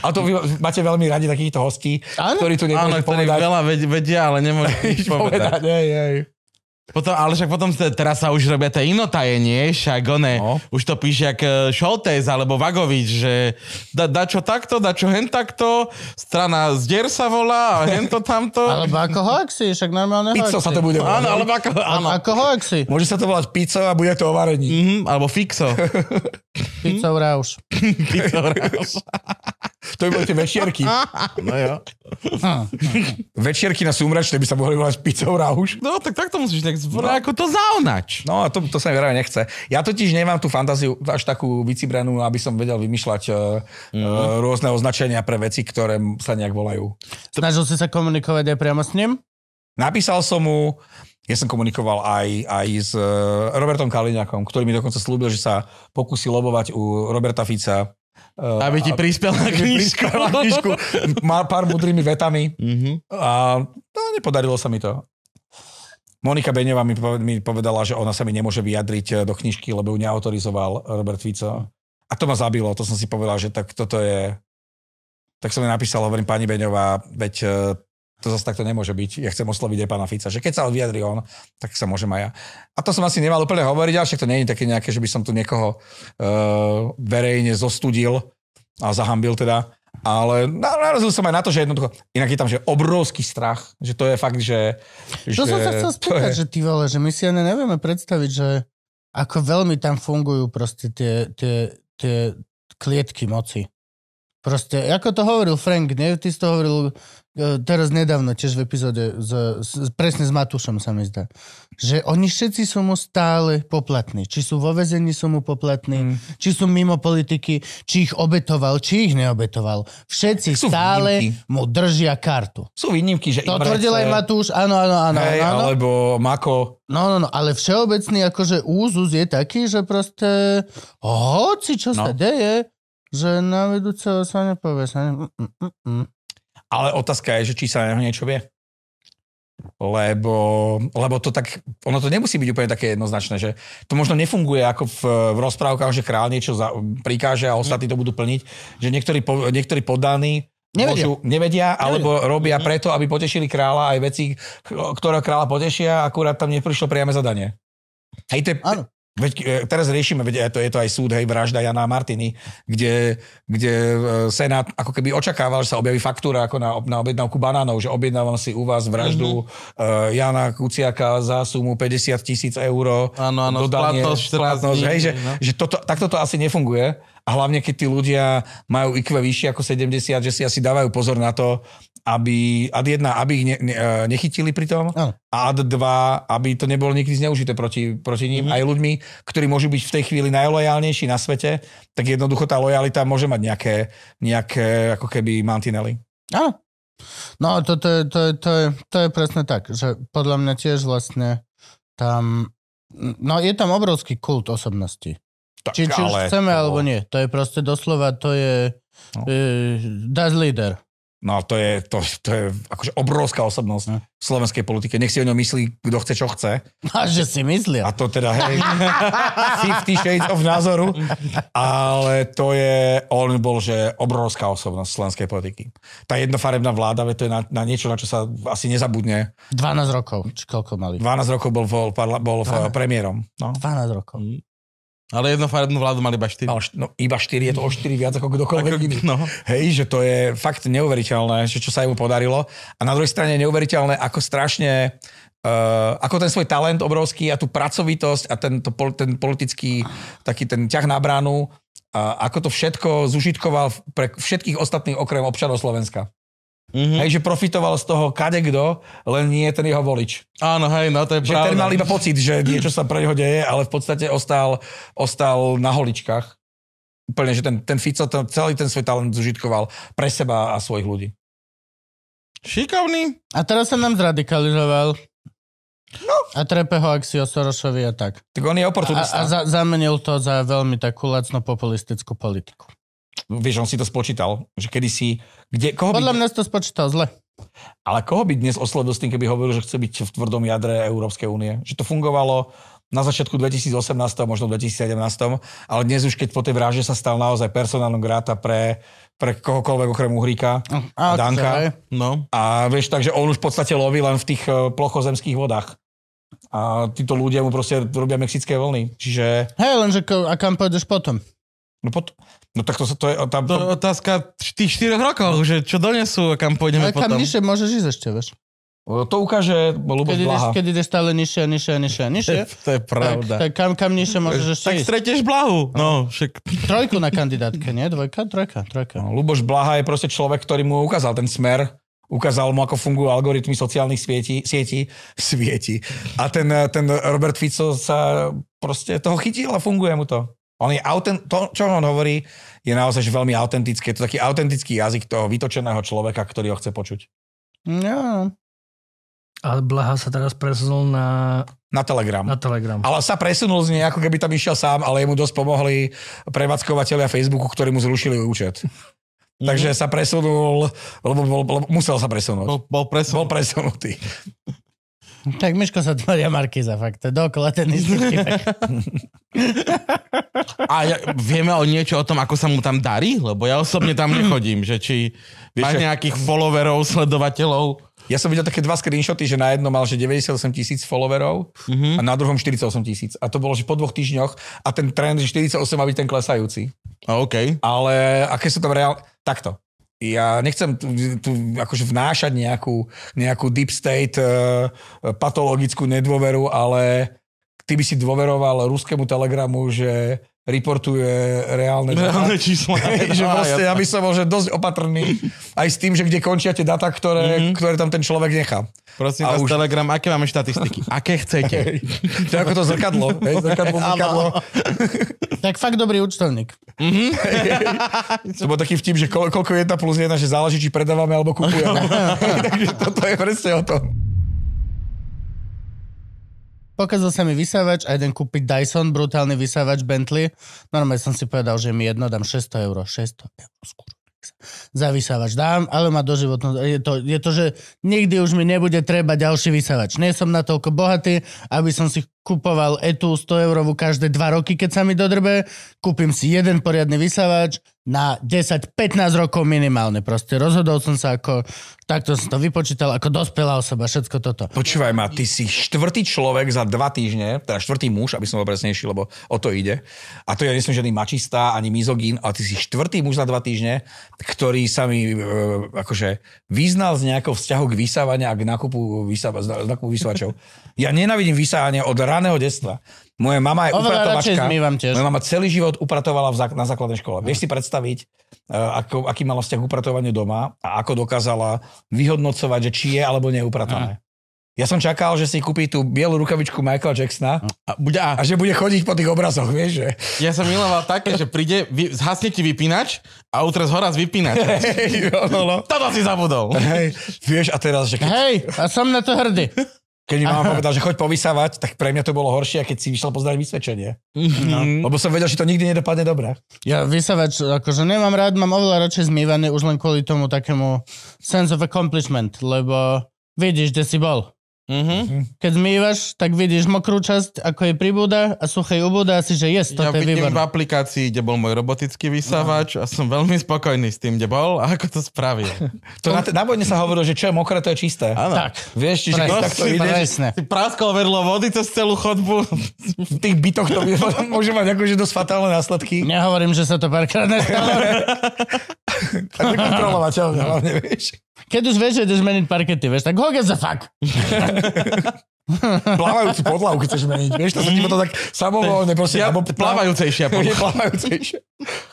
A to vy máte veľmi radi takýchto hostí, Áno. ktorí tu Áno, nemôžu ktorí povedať. veľa ved- vedia, ale nemôžu povedať. povedať. Hej, hej. Potom, ale však potom te- teraz sa už robia tie inotajenie, však one, No. už to píše jak e, Šoltés alebo Vagovič, že da, da čo takto, da čo hen takto, strana zdier sa volá a hen to tamto. Alebo ako hoaxi, však normálne hoaxi. sa to bude volať. Áno, alebo ako, áno. Ako hoaxi. Môže sa to volať pizzo a bude to o varení. Mhm, alebo Fixo. Pizzou rauš. Fixo raz. To by boli tie večierky. no jo. Večierky na súmračné by sa mohli volať pizzou rauš. No tak takto musíš tak no. ako to zaunač. No a to, to sa mi veľmi nechce. Ja totiž nemám tú fantáziu až takú vycibranú, aby som vedel vymýšľať Mhm. uh, rôzne označenia pre veci, ktoré sa nejak volajú. Snažil si sa komunikovať aj priamo s ním? Napísal som mu, ja som komunikoval aj, aj s uh, Robertom Kaliňakom, ktorý mi dokonca slúbil, že sa pokusí lobovať u Roberta Fica. Uh, Aby ti na knižku. na knižku. Má pár mudrými vetami Mhm. a no, nepodarilo sa mi to. Monika Beňová mi povedala, že ona sa mi nemôže vyjadriť eh, do knižky, lebo ju neautorizoval Robert Fico. A to ma zabilo, to som si povedal, že tak toto je... Tak som jej napísal, hovorím, pani Beňová, veď eh, to zase takto nemôže byť. Ja chcem osloviť aj pána Fica. Že keď sa vyjadri on, tak sa môžem aj ja. A to som asi nemal úplne hovoriť, ale však to nie je také nejaké, že by som tu niekoho uh, verejne zostudil a zahambil teda. Ale na- narazil som aj na to, že jednoducho, inak je tam, že obrovský strach, že to je fakt, že... To som sa chcel spýtať, je- že ty vole, že my si ani nevieme predstaviť, že ako veľmi tam fungujú proste tie, tie, tie klietky moci. Proste, ako to hovoril Frank, nie? Ty si to hovoril teraz nedávno, tiež v epizóde, s, s, presne s Matušom sa mi zdá, že oni všetci sú mu stále poplatní. Či sú vo vezení, sú mu poplatní, Mm. či sú mimo politiky, či ich obetoval, či ich neobetoval. Všetci Sú stále výnimky. mu držia kartu. Sú výnimky, že To Imrece, tvrdil aj Matúš, áno, áno, áno. hej, áno. alebo Mako. No, no, no, ale všeobecný akože úzus je taký, že proste hoci čo No. sa deje, že na vedúceho sa nepovie. Sa ne... mm, mm, mm. Ale otázka je, že či sa na neho niečo vie. Lebo, lebo to tak, ono to nemusí byť úplne také jednoznačné, že to možno nefunguje ako v, v rozprávkach, že král niečo za, prikáže a ostatní to budú plniť, že niektorí, po, niektorí poddaní Nevedia. Môžu, nevedia, alebo robia preto, aby potešili kráľa aj veci, ktoré kráľa potešia, akurát tam neprišlo priame zadanie. Hej, to je. Veď e, teraz riešime, veď je to, je to aj súd, hej, vražda Jana Martiny, kde, kde e, Senát ako keby očakával, že sa objaví faktúra ako na, na objednávku banánov, že objednávam si u vás vraždu mm-hmm. uh, Jana Kuciaka za sumu 50 tisíc eur. Áno, áno, splatnosť 14 splatnosť, dní, hej, že, no. že toto, takto to asi nefunguje. A hlavne, keď tí ľudia majú IQ vyššie ako 70, že si asi dávajú pozor na to, aby ad jedna, aby ich ne, ne, e, nechytili pri tom a ad dva, aby to nebolo nikdy zneužité proti, proti ním. Mm-hmm. Aj ľuďmi, ktorí môžu byť v tej chvíli najlojálnejší na svete, tak jednoducho tá lojalita môže mať nejaké, nejaké ako keby mantinely. Áno. No, to, to, je, to, je, to, je, to je presne tak, že podľa mňa tiež vlastne tam, no je tam obrovský kult osobnosti. Tak, Či, či už chceme, alebo nie. To je proste doslova, to je No. no. das leader. No to je, to, to je akože obrovská osobnosť No. v slovenskej politike. Nech si o ňom myslí, kto chce, čo chce. A že si myslia. A to teda, hej, 50 shades of názoru. Ale to je, on bol, že obrovská osobnosť slovenskej politiky. Tá jednofarebná vláda, to je na, na niečo, na čo sa asi nezabudne. 12 rokov, či koľko mali? 12 rokov bol, bol, bol v, premiérom. No. 12 rokov. Ale jednofarebnú vládu mali iba 4. Mal, št- no, iba 4, je to o 4 viac ako kdokoľvek Ako- iný. no. Hej, že to je fakt neuveriteľné, že čo sa jemu podarilo. A na druhej strane neuveriteľné, ako strašne Uh, ako ten svoj talent obrovský a tú pracovitosť a ten, to, ten politický taký ten ťah na bránu a ako to všetko zužitkoval pre všetkých ostatných okrem občanov Slovenska. Mhm. Hej, že profitoval z toho kadekto, len nie ten jeho volič. Áno, hej, no to je Že pravda. ten mal iba pocit, že niečo sa pre neho deje, ale v podstate ostal, ostal na holičkách. Úplne, že ten, ten Fico ten, celý ten svoj talent zužitkoval pre seba a svojich ľudí. Šikovný. A teraz sa nám zradikalizoval. No. A trepe ho Axio Sorošovi a tak. Tak on je A, oportunista. a za, zamenil to za veľmi takú lacno populistickú politiku. Vieš, on si to spočítal, že kedysi... Kde, koho Podľa by, mňa si to spočítal zle. Ale koho by dnes oslovil s tým, keby hovoril, že chce byť v tvrdom jadre Európskej únie? Že to fungovalo na začiatku 2018, možno 2017, ale dnes už keď po tej vražde sa stal naozaj personálnom gráta pre, pre kohokoľvek okrem Uhríka A, Danka. hej. No. a vieš, takže on už v podstate loví len v tých eh, plochozemských vodách. A títo ľudia mu proste robia mexické vlny. Čiže, Hej, lenže a kam pôjdeš potom? no, pot, no tak to, to je, tam, To je to, otázka tých 4 rokov, že čo donesú a kam pôjdeme A kam potom. nižšie môžeš ísť ešte, vieš? to ukáže Luboš Keď ideš, Blaha. keď ideš stále nižšie a nižšie a nižšie a nižšie, To je tak, pravda. tak kam, kam nižšie môžeš ešte Tak ísť? stretieš blahu. No, však... Trojku na kandidátke, nie? Dvojka? Trojka, trojka. No, Luboš Blaha je proste človek, ktorý mu ukázal ten smer, ukázal mu, ako fungujú algoritmy sociálnych sietí, sietí, svieti. A ten, ten Robert Fico sa proste toho chytil a funguje mu to. On je autent, to, čo on hovorí, je naozaj že veľmi autentické. Je to taký autentický jazyk toho vytočeného človeka, ktorý ho chce počuť. No. Ale Blaha sa teraz presunul na, Na Telegram. na Telegram. Ale sa presunul z nej, ako keby tam išiel sám, ale jemu dosť pomohli prevádzkovateľia Facebooku, ktorí mu zrušili účet. Takže sa presunul, lebo, bol, lebo musel sa presunúť. Bol, bol presun. Bol presunutý. Tak Miško sa tvoria Markiza, fakt. To je dokola ten istý. A ja, vieme o niečo o tom, ako sa mu tam darí? Lebo ja osobne tam nechodím, že či máš čo? nejakých followerov, sledovateľov. Ja som videl také dva screenshoty, že na jednom mal že 98 tisíc followerov Mhm. a na druhom 48 tisíc. A to bolo, že po dvoch týždňoch a ten trend, že 48 má byť ten klesajúci. OK. Ale aké sú tam reál... Takto. Ja nechcem tu, tu akože vnášať nejakú, nejakú deep state uh, patologickú nedôveru, ale ty by si dôveroval ruskému telegramu, že reportuje reálne. Reálne čísla. Že vlastne, aby som bol že dosť opatrný aj s tým, že kde končia tie data, ktoré, mm-hmm. ktoré tam ten človek nechá. Prosím A vás, už- Telegram, aké máme štatistiky? Aké chcete? To je ako to zrkadlo. Hej, zrkadlo, zrkadlo. tak fakt dobrý účtovník. To bol taký vtip, že ko- koľko je 1 plus 1, že záleží, či predávame alebo kupujeme. Takže toto je presne o tom. Pokazal sa mi vysávač a jeden kúpiť Dyson, brutálny vysávač Bentley. Normálne som si povedal, že mi jedno dám 600 eur. 600 eur, skôr. Za vysávač dám, ale má doživotnú... Je to, je to, že nikdy už mi nebude treba ďalší vysávač. Nie som natoľko bohatý, aby som si kupoval etu 100 eurovú každé 2 roky, keď sa mi dodrbe. Kúpim si jeden poriadny vysávač na 10-15 rokov minimálne. Proste rozhodol som sa ako... Takto som to vypočítal ako dospelá osoba, všetko toto. Počúvaj ma, ty si štvrtý človek za dva týždne, teda štvrtý muž, aby som bol presnejší, lebo o to ide. A to ja nie som žiadny mačista ani mizogín, ale ty si štvrtý muž za dva týždne, ktorý sa mi e, akože vyznal z nejakého vzťahu k vysávania a k nákupu, vysáva, nákupu vysávačov. Ja nenávidím vysávanie od raného detstva. Moja mama je Oveľa upratovačka. Moja mama celý život upratovala v zák- na základnej škole. Vieš si predstaviť, ako, aký mala vzťah k upratovaniu doma a ako dokázala vyhodnocovať, že či je alebo nie je upratované. Ja som čakal, že si kúpi tú bielu rukavičku Michaela Jacksona A, bude, a, a že bude chodiť po tých obrazoch, vieš, že... ja som miloval také, že príde, vy, zhasne ti vypínač a utre z hora z vypínača. No, no, no. Toto si zabudol. Hej, vieš, a teraz, že keď, Hej, a som na to hrdý. Keď mi mama povedal, že choď povysávať, tak pre mňa to bolo horšie, keď si vyšiel pozdraviť vysvedčenie. No. Lebo som vedel, že to nikdy nedopadne dobre. Ja vysávač, akože nemám rád, mám oveľa radšej zmývaný už len kvôli tomu takému sense of accomplishment, lebo vidíš, kde si bol. Mhm. Keď zmývaš, tak vidíš mokrú časť, ako je pribúda a suchej ubúda a si, že yes, Ja toto je vidím v výborné. aplikácii, kde bol môj robotický vysávač a som veľmi spokojný s tým, kde bol a ako to spravil. To na, na vojne sa hovorilo, že čo je mokré, to je čisté. Áno. Tak, Vieš, čiže Presne. takto si- ideš, presne. Ty praskol vedlo vody cez celú chodbu. v tých bytoch to môže mať akože dosť fatálne následky. Nehovorím, že sa to párkrát nestalo. A to hlavne, vieš. Keď už vieš, že ideš meniť parkety, vieš, tak who gives a fuck? Plávajúci podlahu chceš meniť, vieš, to sa ti potom tak samovolne proste... Ja, alebo plávajúcejšia Je podľa. plávajúcejšie.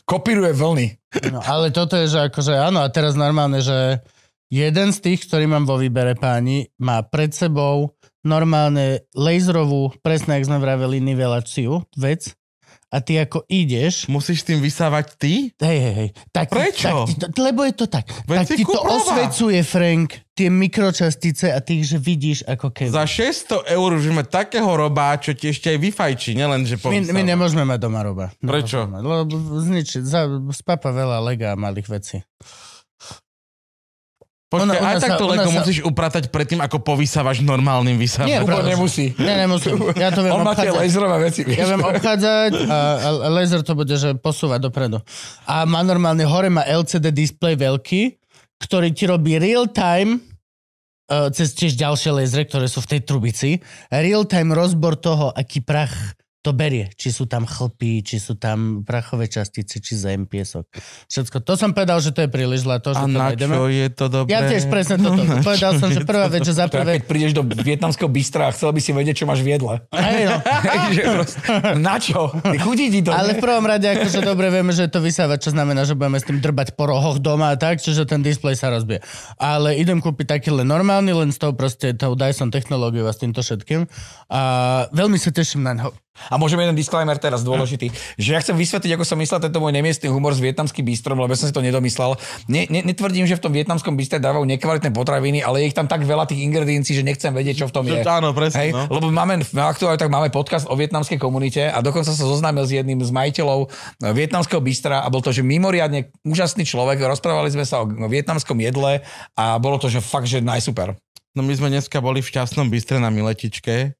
Kopíruje vlny. No, ale toto je, že akože áno, a teraz normálne, že jeden z tých, ktorý mám vo výbere páni, má pred sebou normálne laserovú, presne jak sme vraveli, nivelaciu, vec, a ty ako ideš, Musíš tým vysávať ty? hej, hej, hej, tak, Prečo? Tak to, lebo je to tak. Veď tak ti to kúp nova. osvecuje, Frank, tie mikročastice a ty že vidíš ako keby. Za 600 eur už máme takého robá, čo ti ešte aj vyfajčí, nielen, že My, my nemôžeme mať doma roba. Prečo? Nemôžeme Lebo zničí, za, spapa veľa lega a malých vecí. Počkaj, Ona- ona aj tak sa- to ona lego sa- musíš upratať predtým, ako povysávaš normálnym Nie, vysávačom. Úplne pravda. nemusí. Ne, nemusím. Ja to viem On má tie obchádzať. laserové veci, vieš. Ja viem obchádzať a, a laser to bude, že posúvať dopredu. A má normálne, hore má LCD display veľký, ktorý ti robí real time uh, cez tiež ďalšie lasery, ktoré sú v tej trubici, real time rozbor toho, aký prach to berie. Či sú tam chlpy, či sú tam prachové častice, či zem, piesok. Všetko. To som povedal, že to je príliš zlé. To, že A to na nejdeme. čo je to dobré? Ja tiež presne toto. Povedal som, že prvá vec, že za je, prvé... keď prídeš do vietnamského bystra a chcel by si vedieť, čo máš v jedle. No. Na čo? Chudí ti to. Ale v prvom rade akože dobre vieme, že to vysáva, čo znamená, že budeme s tým drbať po rohoch doma a tak, čiže ten displej sa rozbije. Ale idem kúpiť taký len normálny, len s tou proste tou Dyson technológiou a s týmto všetkým. A veľmi sa teším na ňo. A môžem jeden disclaimer teraz dôležitý, že ja chcem vysvetliť, ako som myslel tento môj nemiestný humor s vietnamským bistrom, lebo som si to nedomyslel. Ne, ne, netvrdím, že v tom vietnamskom bistre dávajú nekvalitné potraviny, ale je ich tam tak veľa tých ingrediencií, že nechcem vedieť, čo v tom je. Áno, presne, Hej, no. Lebo máme, aktuálne tak máme podcast o vietnamskej komunite a dokonca sa zoznámil s jedným z majiteľov eh, vietnamského bistra a bol to, že mimoriadne úžasný človek, rozprávali sme sa o, vietnamskom jedle a bolo to, že fakt, že najsuper. No my sme dneska boli v šťastnom bystre na Miletičke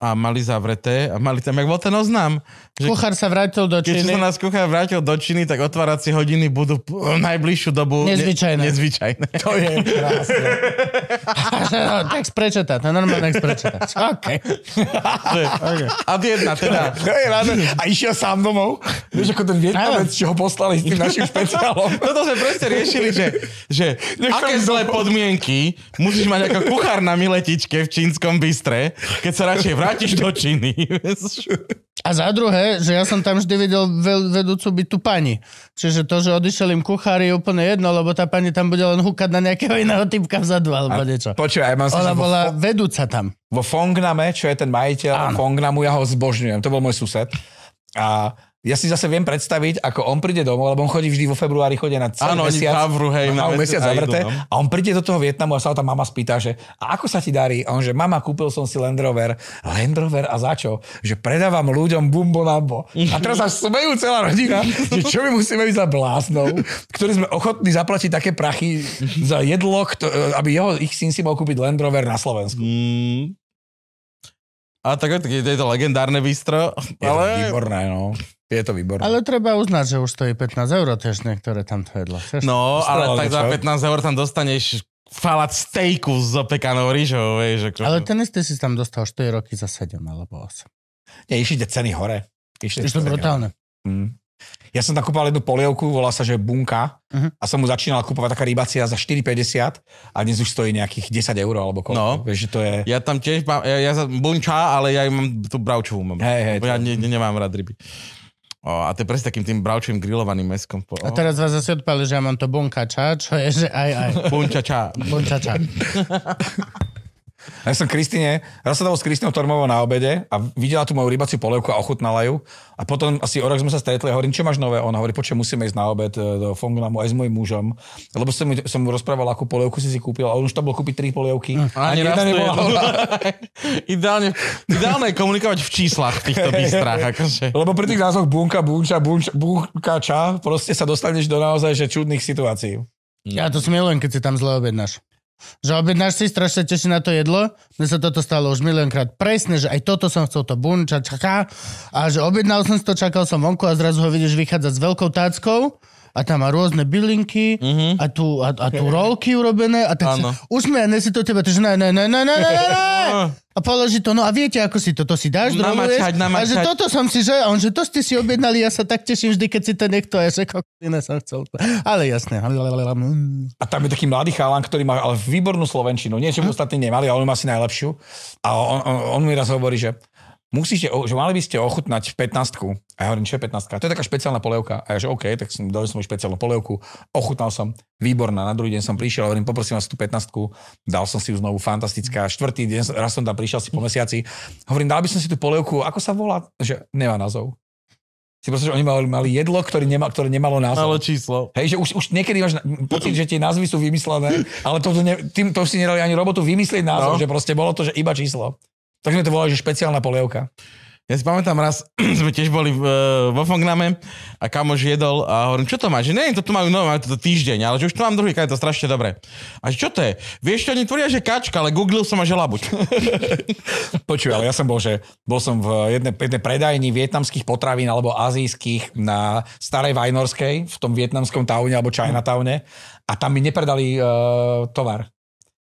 a mali zavreté a mali tam, jak bol ten oznám, že Kuchár sa vrátil do keď Číny. sa nás kuchár vrátil do Číny, tak otváracie hodiny budú najbližšiu dobu ne- Nezvyčajné. nezvyčajné. To je krásne. no, tak sprečetá, to je normálne tak sprečetá. OK. A jedna teda. To je rád. A išiel sám domov. Vieš, ako ten Vietnamec, čo ho poslali s tým našim špeciálom. Toto sme presne riešili, že, že aké zlé domov. podmienky musíš mať ako kuchár na miletičke v čínskom bystre, keď sa radšej vrátiš do Číny. A za druhé, že ja som tam vždy videl vedúcu byť tú pani. Čiže to, že odišiel im kuchár je úplne jedno, lebo tá pani tam bude len húkať na nejakého iného typka vzadu alebo niečo. Počúvaj, mám si, Ona že vo, bola vedúca tam. vo Fongname, čo je ten majiteľ Áno. Fongnamu, ja ho zbožňujem. To bol môj sused. A ja si zase viem predstaviť, ako on príde domov, lebo on chodí vždy vo februári, chodí na celý Áno, mesiac. zavru, hej, na mesiac zavreté. no. A on príde do toho Vietnamu a sa ho tam mama spýta, že a ako sa ti darí? A on, že mama, kúpil som si Land Rover. Land Rover a za čo? Že predávam ľuďom bumbo lambo. A teraz sa smejú celá rodina, že čo my musíme byť za bláznou, ktorí sme ochotní zaplatiť také prachy za jedlo, aby jeho, ich syn si mohol kúpiť Land Rover na Slovensku. Mm. A tak je to legendárne bistro, Je ale výborné, no. Je to výborné. Ale treba uznať, že už stojí 15 eur tiež niektoré tam to jedlo. Chceš? No, ale tak za niečo. 15 eur tam dostaneš falát stejku s opekanou rýžou, vieš. Ako... Ale ten istý si tam dostal 4 roky za 7 alebo 8. Nie, išli tie ceny hore. Išli to brutálne. Mm. Ja som tam kúpal jednu polievku, volá sa, že Bunka Mhm. a som mu začínal kúpovať taká rybacia za 4,50 a dnes už stojí nejakých 10 eur alebo koľko. No. Vieš, že to je... Ja tam tiež mám, ja, ja bunča, ale ja mám tú bravčovú mám. Hej, hej, Bo ja to- ne, ne, nemám rád ryby. O, a to je presne takým tým bravčovým grillovaným meskom. Po, A teraz vás zase odpali, že ja mám to bunkača, čo je, že aj, aj. Bunča ča. Bunčača. Ja som Kristine, raz sa dal s Kristinou Tormovou na obede a videla tú moju rybaciu polievku a ochutnala ju. A potom asi o rok sme sa stretli a hovorím, čo máš nové? Ona hovorí, počuj, musíme ísť na obed e, do Fongnamu aj s mojím mužom. Lebo som, som mu rozprával, akú polievku si si kúpil a on už tam bol kúpiť tri polievky. Ani raz to je ideálne, ideálne je komunikovať v číslach v týchto bystrách. Akože. Lebo pri tých názvoch bunka, bunča, bunč, bunka, ča, proste sa dostaneš do naozaj že čudných situácií. Ja to si milujem, keď si tam zle objednáš. Že objednáš si, strašne teší na to jedlo. Mne sa toto stalo už miliónkrát presne, že aj toto som chcel, to bun, ča, čaká. A že objednal som si to, čakal som vonku a zrazu ho vidíš vychádzať s veľkou táckou a tam má rôzne bylinky a, tu, a, a tu rolky urobené a tak Áno. sa usmiane si to tebe, že ne, ne, ne, ne, ne, ne, ne, ne. A položí to, no a viete, ako si to, to si dáš, drobuješ, Namačať, a že namačať. toto som si, že, a on, že to ste si objednali, ja sa tak teším vždy, keď si to niekto, a ja že kokotine som chcel. Ale jasné. A tam je taký mladý chalan, ktorý má ale výbornú slovenčinu. Nie, že by ostatní nemali, ale on má asi najlepšiu. A on, on, on mi raz hovorí, že musíte, že mali by ste ochutnať 15 A ja hovorím, čo je 15 To je taká špeciálna polievka. A ja že OK, tak som dal som špeciálnu polievku, ochutnal som, výborná. Na druhý deň som prišiel, hovorím, poprosím vás tú 15 dal som si ju znovu, fantastická. Štvrtý deň, raz som tam prišiel si po mesiaci, hovorím, dal by som si tú polievku, ako sa volá? Že nemá názov. Si proste, že oni mali, mali jedlo, ktoré, nema, ktoré nemalo názov. Malo číslo. Hej, že už, už niekedy máš pocit, že tie názvy sú vymyslené, ale to, ne, tým, to si nedali ani robotu vymyslieť názov, No. že proste bolo to, že iba číslo. Tak sme to volali, že špeciálna polievka. Ja si pamätám raz, sme tiež boli v, vo Fongname a kamož jedol a hovorím, čo to máš? Že nie, to tu majú nové, majú to týždeň, ale že už tu mám druhý, je to strašne dobre. A čo to je? Vieš, čo oni tvoria, že kačka, ale googlil som a že labuť. Počuj, ale ja som bol, že bol som v jednej, jednej predajni vietnamských potravín alebo azijských na Starej Vajnorskej, v tom vietnamskom taune alebo Chinatowne a tam mi nepredali uh, tovar.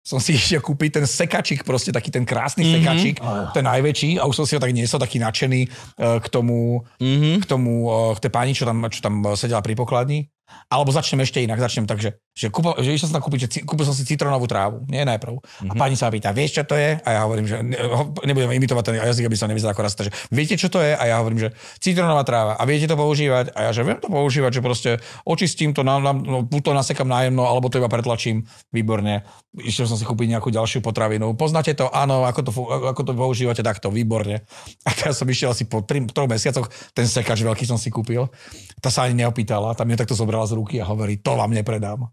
Som si išiel kúpiť ten sekačik, proste taký ten krásny mm-hmm. sekačik, ten najväčší a už som si ho tak niesol, taký nadšený uh, k tomu, mm-hmm. k tomu, uh, k tej pani, čo tam, čo tam uh, sedela pri pokladni. Alebo začnem ešte inak, začnem tak, že, že, kúpo, že išiel som tam kúpiť, že kúpil som si citronovú trávu, nie najprv. A pani sa ma pýta, vieš čo to je? A ja hovorím, že ne, nebudem imitovať ten jazyk, aby som nevyzeral ako rasta, že viete čo to je? A ja hovorím, že citronová tráva. A viete to používať? A ja že viem to používať, že proste očistím to, na, na, no, to nasekam nájemno, alebo to iba pretlačím. Výborne. Išiel som si kúpiť nejakú ďalšiu potravinu. Poznáte to? Áno, ako to, ako to používate takto, výborne. A teraz som išiel asi po 3 mesiacoch, ten sekač veľký som si kúpil. Tá sa ani neopýtala, tam mňa takto zobrala z ruky a hovorí, to vám nepredám.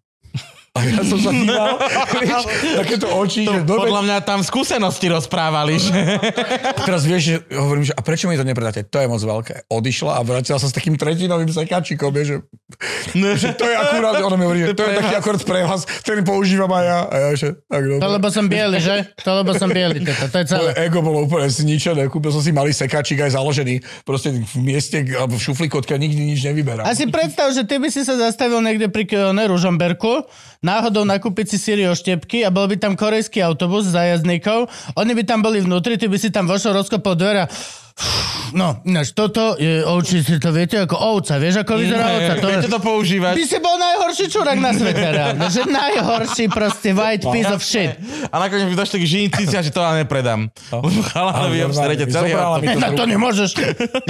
A ja som sa díval, vieš, takéto oči, že dobre, Podľa mňa tam skúsenosti rozprávali, že... teraz vieš, že hovorím, že a prečo mi to nepredáte? To je moc veľké. Odišla a vrátila sa s takým tretinovým sekačikom, vieš, že, že to je akurát, ona mi hovorí, že to je taký akurát pre vás, ktorý používam aj ja. A ja, že tak To dobre. lebo som biely, že? To lebo som biely, teta. To je celé. Moje ego bolo úplne zničené. Kúpil som si malý sekačik aj založený. Proste v mieste alebo v šuflíku, odkiaľ nikdy nič nevyberám. A si predstav, že ty by si sa zastavil niekde pri ne, Ružomberku, náhodou nakúpiť si síry štepky a bol by tam korejský autobus za jazdníkov, oni by tam boli vnútri, ty by si tam vošiel, rozkopol dvere a No, ináč, toto je ovči, si to viete, ako ovca, vieš, ako vyzerá ovca. To, Viete to používať? Ty si bol najhorší čurák na svete, reálne. Že najhorší proste white piece of shit. A nakoniec mi došli k žinici, že to ale nepredám. Lebo chalanovi normálne, celý autobus. to nemôžeš.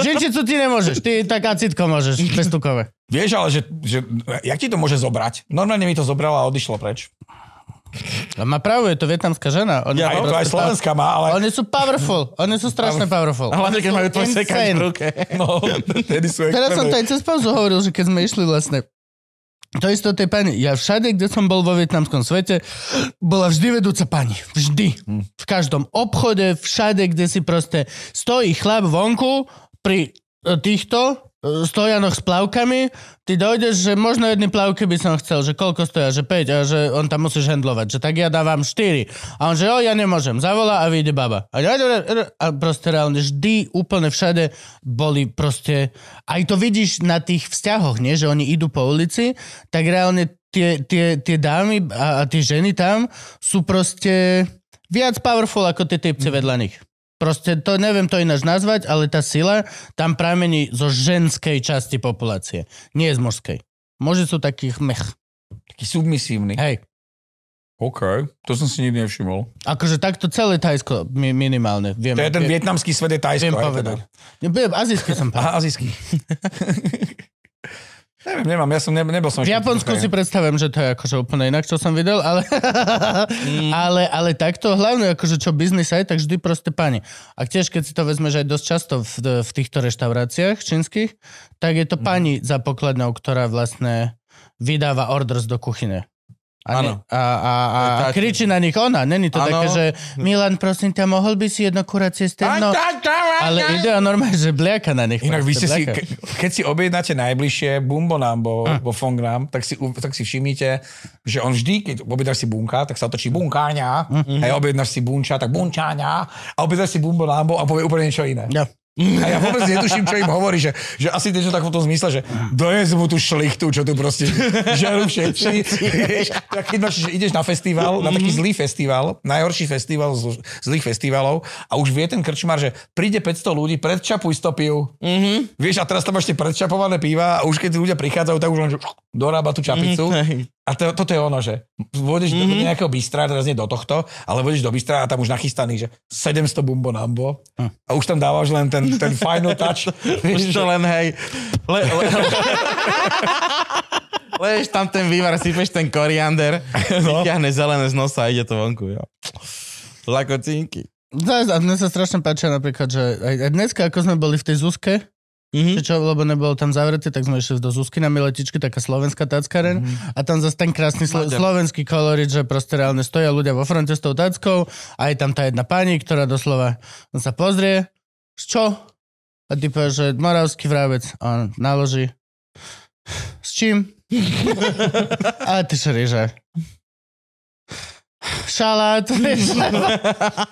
Žinčicu ty nemôžeš, ty tak acitko môžeš, pestukové. Vieš, ale že, že, jak ti to môže zobrať? Normálne mi to zobrala a odišlo preč. A má pravdu, je to vietnamská žena. Oni, sú to aj Slovenská má, ale... Oni sú powerful. Oni sú strašne powerful. A hlavne, keď majú tvoj sekač v ruke. No, tedy sú Teraz som to aj cez pauzu hovoril, že keď sme išli vlastne to isté tej pani. Ja všade, kde som bol vo vietnamskom svete, bola vždy vedúca pani. Vždy. V každom obchode, všade, kde si proste stojí chlap vonku pri e, týchto stojanoch s plavkami, ty dojdeš, že možno jedny plavky by som chcel, že koľko stoja, že 5 a že on tam musíš handlovať, že tak ja dávam 4. A on že, o, ja nemôžem, zavolá a vyjde baba. A, a proste reálne vždy, úplne všade boli proste, aj to vidíš na tých vzťahoch, nie, že oni idú po ulici, tak reálne tie, tie, tie dámy a, a tie ženy tam sú proste viac powerful ako tie typci vedľa nich. Proste to neviem to ináč nazvať, ale tá sila tam pramení zo ženskej časti populácie, nie z mužskej. Muži sú takých mech. Taký submisívny. Hej. OK, to som si nikdy nevšimol. Akože takto celé Tajsko mi, minimálne. Viem, To je ten vietnamský svet je Tajsko. viem povedať. teda. Azijský som povedal. Aha, azijský. Neviem, nemám, ja som, ne, nebol som V Japonsku si predstavujem, že to je akože úplne inak, čo som videl, ale, ale, ale takto hlavne, akože čo biznis aj, tak vždy proste pani. A tiež, keď si to vezmeš aj dosť často v, v týchto reštauráciách čínskych, tak je to pani za pokladňou, ktorá vlastne vydáva orders do kuchyne. A, ne, a, a, a, a kričí na nich ona. Není to Áno. také, že Milan, prosím ťa, mohol by si jedno kuracie steno? Ale ide o normálne, že bliaka na nich. Inak vy ste si, keď si objednáte najbližšie Bumbo Nambo vo Fongnam, tak si, tak si všimnite, že on vždy, keď objednáš si bunka, tak sa otočí bunkáňa, a ja objednáš si bunča, tak bunčáňa, a objednáš si Bumbo Nambo a povie úplne niečo iné. Ja. A ja vôbec netuším, čo im hovorí, že, že asi niečo tak v tom zmysle, že dojes mu tú šlichtu, čo tu proste žerú všetci. Vieš, tak keď máš, že ideš na festival, na taký zlý festival, najhorší festival z zlých festivalov a už vie ten krčmar, že príde 500 ľudí, predčapuj stopiu. Mm-hmm. Vieš, a teraz tam máš tie predčapované piva a už keď ľudia prichádzajú, tak už len že dorába tú čapicu. hej. A to, toto je ono, že vôjdeš mm-hmm. do nejakého bystra, teraz nie do tohto, ale vôjdeš do bystra a tam už nachystaný, že 700 bumbo nambo a už tam dávaš len ten, ten final touch. Už to len, hej. Le, le, Leješ tam ten vývar, sypeš ten koriander, no. vyťahne zelené z nosa a ide to vonku, jo. Lakocinky. A mne sa strašne páčia napríklad, že aj dneska, ako sme boli v tej Zuzke, Mhm. Čiže čo, lebo nebolo tam zavreté, tak sme išli do Zuzky na miletičky, taká slovenská tackareň Mhm. a tam zase ten krásny slo- slovenský kolorit, že proste reálne stoja ľudia vo fronte s tou tackou a je tam tá jedna pani, ktorá doslova sa pozrie, čo? A ty povieš, že moravský vrabec a on naloží. S čím? a ty šeríš, že šalát, vieš.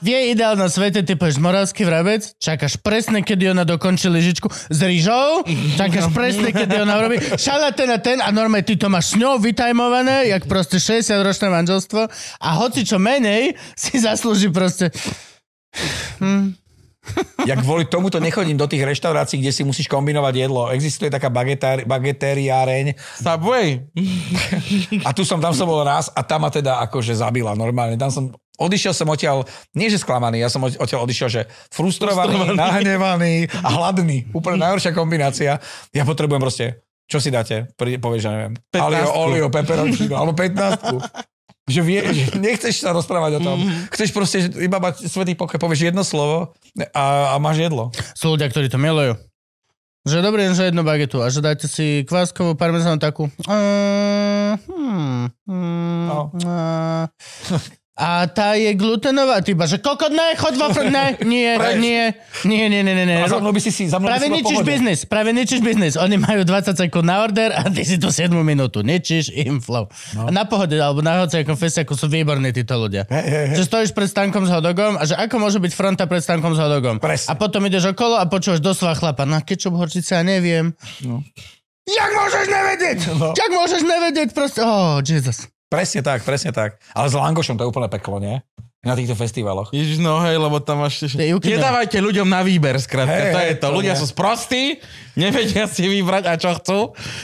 V jej ideálnom svete ty povieš moravský vrabec, čakáš presne, kedy ona dokončí lyžičku s rýžou, čakáš presne, kedy ona urobí šalát ten a ten a normálne ty to máš s ňou vytajmované, jak proste 60-ročné manželstvo a hoci čo menej si zaslúži proste ja kvôli tomuto nechodím do tých reštaurácií, kde si musíš kombinovať jedlo. Existuje taká bagetár, bagetériáreň Subway. a tu som, tam som bol raz a tam ma teda akože zabila normálne. Tam som Odišiel som odtiaľ, nie že sklamaný, ja som od- odtiaľ odišiel, že frustrovaný, frustrovaný. nahnevaný a hladný. Úplne najhoršia kombinácia. Ja potrebujem proste, čo si dáte? Povieš, že neviem. 15. Alio, olio, peperoncino, alebo 15. Že, vie, že nechceš sa rozprávať o tom. Chceš proste iba mať svetý pokoj, povieš jedno slovo a, a máš jedlo. Sú ľudia, ktorí to milujú. Že dobrý deň, že jednu bagetu a že dáte si kváskovú parmezanu takú. Uh, hmm, hmm, No. uh, a tá je glutenová, ty že kokot, ne, choď vo fr... Ne, nie, nie, nie, nie, nie, nie, nie. A za mnou by si si, za mnou by Práve si ničíš biznis, práve ničíš biznis. Oni majú 20 sekúnd na order a ty si tu 7 minútu. Ničíš im flow. No. A na pohode, alebo na hociakom festiaku sú výborní títo ľudia. Hej, hej, hej. Že stojíš pred stánkom s hodogom a že ako môže byť fronta pred stánkom s hodogom. Presne. A potom ideš okolo a počúvaš doslova chlapa. No kečup, horčice, ja neviem. No. Jak môžeš nevedieť? No. Jak môžeš nevedieť? Proste, oh, Jesus. Presne tak, presne tak. Ale s langošom to je úplne peklo, nie? Na týchto festivaloch. Ježiš, no hej, lebo tam máš... je. Nedávajte ľuďom na výber, skrátka. Hej, to je hej, to. to Ľudia nie. sú sprostí, nevedia si vybrať a čo chcú.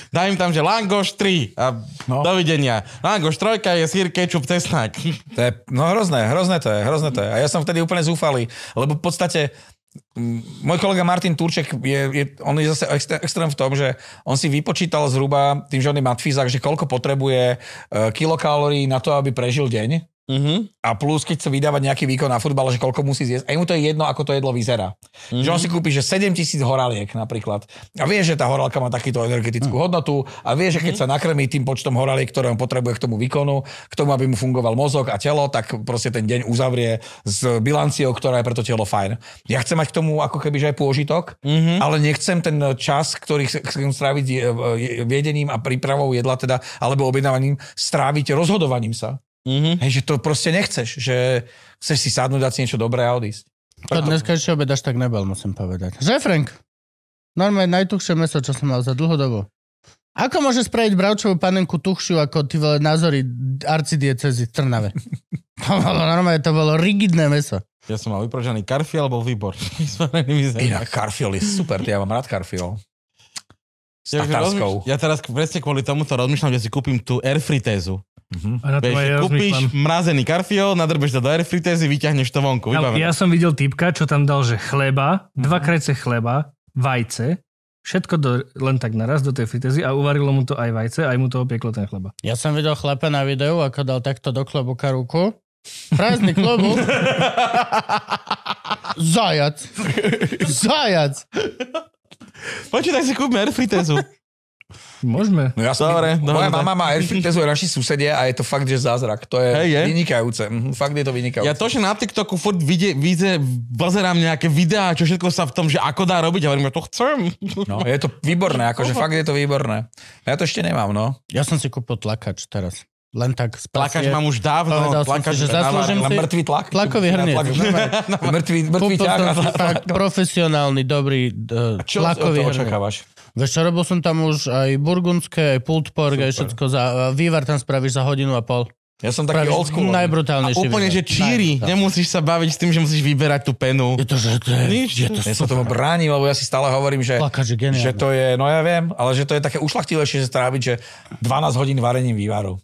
Daj im tam, že langoš 3 a No. dovidenia. Langoš 3 je sír, kečup, cesnak. To je, no hrozné, hrozné to je, hrozné to je. A ja som vtedy úplne zúfalý, lebo v podstate môj kolega Martin Turček, je, je, on je zase extrém, v tom, že on si vypočítal zhruba tým, že on je matfízak, že koľko potrebuje uh, kilokalórií na to, aby prežil deň. Mhm. A plus, keď chce vydávať nejaký výkon na futbal, že koľko musí zjesť. A mu to je jedno, ako to jedlo vyzerá. Mm-hmm. Že on si kúpi, že 7000 horaliek napríklad. A vie, že tá horálka má takýto energetickú hodnotu a vie, že keď sa nakrmí tým počtom horaliek, ktoré on potrebuje k tomu výkonu, k tomu, aby mu fungoval mozog a telo, tak proste ten deň uzavrie s bilanciou, ktorá je pre to telo fajn. Ja chcem mať k tomu ako keby, že aj pôžitok, mm-hmm. ale nechcem ten čas, ktorý ch- chcem stráviť je- je- viedením a prípravou jedla teda, alebo objednávaním, stráviť rozhodovaním sa. Mhm. Hej, že to proste nechceš, že chceš si sadnúť, dať si niečo dobré a odísť. To dneska ešte obed až tak nebol, musím povedať. Že Frank? Normálne najtuchšie meso, čo som mal za dlhú dobu. Ako môže spraviť bravčovú panenku tuhšiu ako ty vole názory arcidiecezy v Trnave? To bolo normálne, to bolo rigidné meso. Ja som mal vyprožený karfiel, bol výbor. Inak Carfiol je super, ja mám rád Carfiol. S Ja, tatarskou. ja teraz presne kvôli tomuto rozmýšľam, že si kúpim tú airfritézu. A na to Vieš, ja kúpiš mrazený karfiol, nadrbeš to do airfritézy, vyťahneš to vonku. Vybavené. ja som videl typka, čo tam dal, že chleba, dva krajce chleba, vajce, všetko do, len tak naraz do tej fritezy a uvarilo mu to aj vajce, aj mu to opieklo ten chleba. Ja som videl chlapa na videu, ako dal takto do klobuka ruku. Prázdny klobúk. Zajac. Zajac. Počítaj si kúpme airfritézu. Môžeme. No ja som, Dobre, moja dobre. mama má airfitnessu naši susedia a je to fakt, že zázrak. To je Hej, je? vynikajúce. Mhm, Fakt je to vynikajúce. Ja to, že na TikToku furt vidie, vidie, pozerám nejaké videá, čo všetko sa v tom, že ako dá robiť, a hovorím, ja to chcem. No, je to výborné, akože fakt je to výborné. Ja to ešte nemám, no. Ja som si kúpil tlakač teraz. Len tak Plakač spasie. mám už dávno. Povedal plakač si, že zaslúžim Na si mŕtvý tlak. tlakový Na hrniec. tlak- Mŕtvý, mŕtvý ťah. profesionálny, dobrý uh, Čo tlakový hrniec. očakávaš? Vieš čo, robil som tam už aj burgundské, aj pulled pork, aj všetko za... a Vývar tam spravíš za hodinu a pol. Ja som taký old school. najbrutálnejší Úplne, vývar. že číri. Nemusíš sa baviť s tým, že musíš vyberať tú penu. Je to, že to je... Nič. Je to Ja sa tomu bránim, lebo ja si stále hovorím, že, je geniálny. že to je, no ja viem, ale že to je také ušlachtilejšie stráviť, že 12 hodín varením vývaru.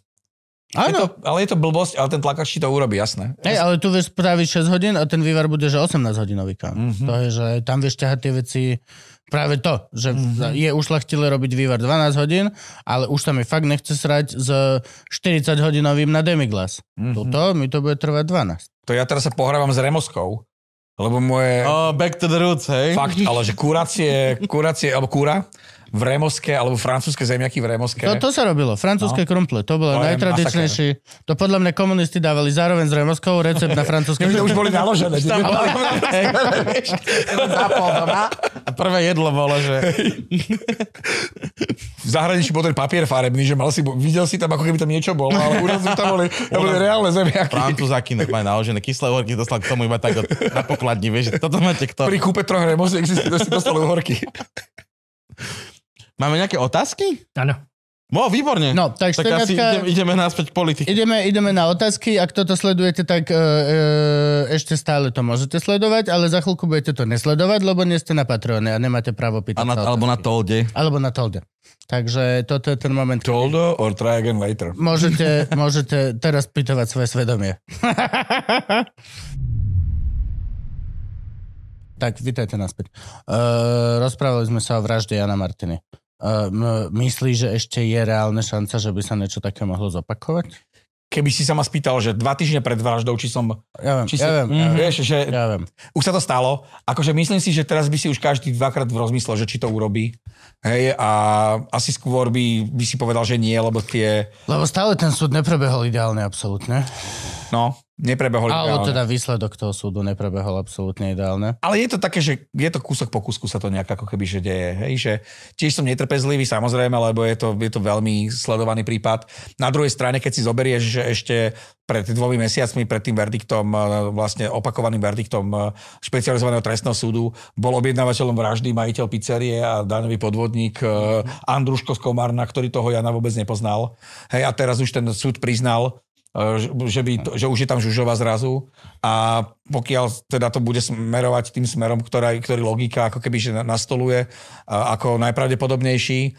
Je to, Áno. ale je to blbosť, ale ten tlakač ti to urobí, jasné. Hej, ale tu vieš spraviť 6 hodín a ten vývar bude, že 18 hodinový. Mhm. Mm-hmm. To je, že tam vieš ťahať tie veci práve to, že Mhm. mm-hmm. je ušlachtilé robiť vývar 12 hodín, ale už sa mi fakt nechce srať s 40 hodinovým na demiglas. Mhm. Mm-hmm. Tuto mi to bude trvať 12. To ja teraz sa pohrávam s remoskou, lebo moje... Oh, back to the roots, hej? Fakt, ale že kuracie, kuracie, alebo kúra v Remoske, alebo francúzske zemiaky v Remoske. To, to sa robilo, francúzske no. krumple, to bolo najtradičnejší. To podľa mňa komunisti dávali zároveň s Remoskou recept na francúzske Už boli naložené. Doma. A prvé jedlo bolo, že... v zahraničí bol ten papier farebný, že mal si, videl si tam, ako keby tam niečo bolo, ale u nás už tam boli, tam boli reálne zemiaky. Francúzaky normálne naložené kyslé uhorky dostal k tomu iba tak od, na pokladni, vieš, toto máte kto. Pri kúpe troch remosiek si dostal uhorky. Máme nejaké otázky? Áno. No, výborne. No, tak tak asi ideme, ideme naspäť k politike. Ideme, ideme na otázky. Ak toto sledujete, tak e, e, ešte stále to môžete sledovať, ale za chvíľku budete to nesledovať, lebo nie ste na Patreone a nemáte právo pýtať A na, sa alebo na tolde. Alebo na Tolde. Takže toto je ten moment. Toldo or try again later. Môžete, môžete teraz pýtovať svoje svedomie. tak, vítajte naspäť. Uh, rozprávali sme sa o vražde Jana Martiny. Uh, m- myslíš, že ešte je reálna šanca, že by sa niečo také mohlo zopakovať? Keby si sa ma spýtal, že dva týždne pred vraždou, či som... Ja viem, Či ja si, viem, ja viem. Vieš, že Ja viem. už sa to stalo. Akože myslím si, že teraz by si už každý dvakrát rozmyslel, že či to urobí. Hej, a asi skôr by, by si povedal, že nie, lebo tie... Lebo stále ten súd neprebehol ideálne, absolútne. No, neprebehol Alebo ideálne. teda výsledok toho súdu neprebehol absolútne ideálne. Ale je to také, že je to kúsok po kúsku sa to nejak ako keby že deje. Hej, že tiež som netrpezlivý samozrejme, lebo je to, je to veľmi sledovaný prípad. Na druhej strane, keď si zoberieš, že ešte pred dvomi mesiacmi, pred tým verdiktom, e, vlastne opakovaným verdiktom e, špecializovaného trestného súdu, bol objednávateľom vraždy majiteľ pizzerie a daňový podvodník e, Andruško z Komárna, ktorý toho Jana vôbec nepoznal. Hej, a teraz už ten súd priznal, že- že, by, to- že už je tam Žužova zrazu. A pokiaľ teda to bude smerovať tým smerom, ktorá, ktorý logika ako keby že na- nastoluje a, ako najpravdepodobnejší, e,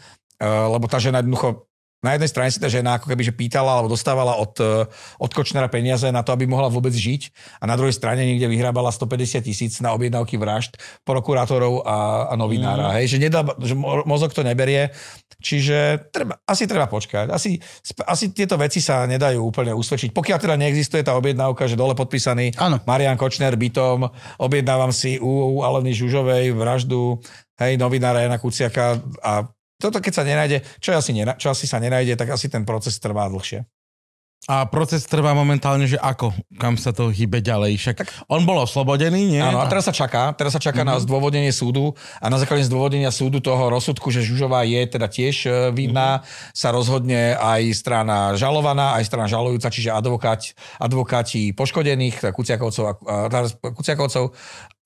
lebo tá žena jednoducho na jednej strane si tá žena ako keby že pýtala alebo dostávala od, e, od Kočnera peniaze na to, aby mohla vôbec žiť a na druhej strane niekde vyhrábala 150 tisíc na objednávky vražd prokurátorov a, a novinára. Mm. Hej, že, nedá, že mo- mozog to neberie, čiže treba, asi treba počkať. Asi, asi tieto veci sa nedajú úplne usvedčiť. Pokiaľ teda neexistuje tá objednávka, že dole podpísaný Áno. Marian Kočner bytom, objednávam si u, u Aleny Žužovej vraždu, hej, novinára Jana Kuciaka a toto keď sa nenájde, čo asi, nena, čo asi sa nenájde, tak asi ten proces trvá dlhšie. A proces trvá momentálne, že ako? Kam sa to hýbe ďalej? Však on bol oslobodený, nie? Áno, a teraz sa čaká, teraz sa čaká mm-hmm. na zdôvodnenie súdu a na základe zdôvodnenia súdu toho rozsudku, že Žužová je teda tiež e, vinná, mm-hmm. sa rozhodne aj strana žalovaná, aj strana žalujúca, čiže advokát, advokáti poškodených, teda Kuciakovcov a, a, Kuciakovcov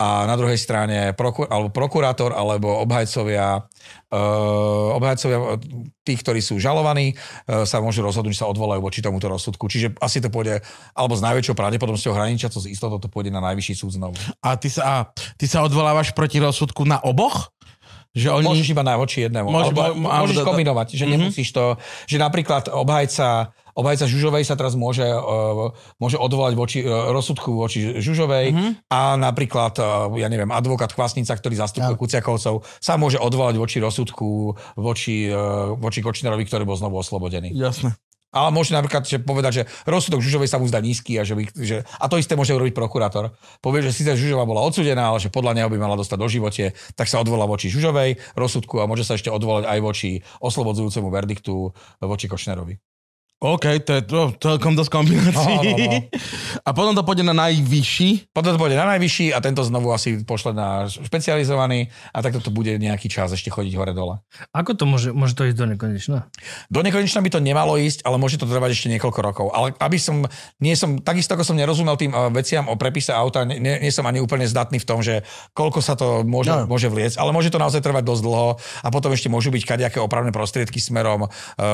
a na druhej strane prokur, alebo prokurátor alebo obhajcovia, uh, obhajcovia tých, ktorí sú žalovaní, uh, sa môžu rozhodnúť, že sa odvolajú voči tomuto rozsudku. Čiže asi to pôjde, alebo s najväčšou pravdepodobnosťou hraničia, to z istotou to pôjde na najvyšší súd znovu. A ty sa, a ty sa odvolávaš proti rozsudku na oboch? Že oni... Môžeš iba na voči jednému. Môže- Alebo, môžeš kombinovať, že Mhm. nemusíš to, že napríklad obhajca, obhajca Žužovej sa teraz môže, uh, môže odvolať voči uh, rozsudku voči Žužovej Mhm. a napríklad, uh, ja neviem, advokát Kvasnica, ktorý zastupuje Kuciakovcov, sa môže odvolať voči rozsudku voči, voči Kočnerovi, ktorý bol znovu oslobodený. Jasné. Ale môže napríklad že povedať, že rozsudok Žužovej sa mu zdá nízky a, že, by, že, a to isté môže urobiť prokurátor. Povie, že síce Žužová bola odsudená, ale že podľa neho by mala dostať do živote, tak sa odvolá voči Žužovej rozsudku a môže sa ešte odvolať aj voči oslobodzujúcemu verdiktu voči Košnerovi. OK, to je to, celkom dosť kombinácií. No, no, no. A potom to pôjde na najvyšší. Potom to pôjde na najvyšší a tento znovu asi pošle na špecializovaný a takto to bude nejaký čas ešte chodiť hore-dole. Ako to môže, môže to ísť do nekonečna? Do nekonečna by to nemalo ísť, ale môže to trvať ešte niekoľko rokov. Ale aby som, nie som, takisto ako som nerozumel tým eh, veciam o prepise auta, nie, nie som ani úplne zdatný v tom, že koľko sa to môže, No. no. môže vliecť, ale môže to naozaj trvať dosť dlho a potom ešte môžu byť kadejaké opravné prostriedky smerom eh,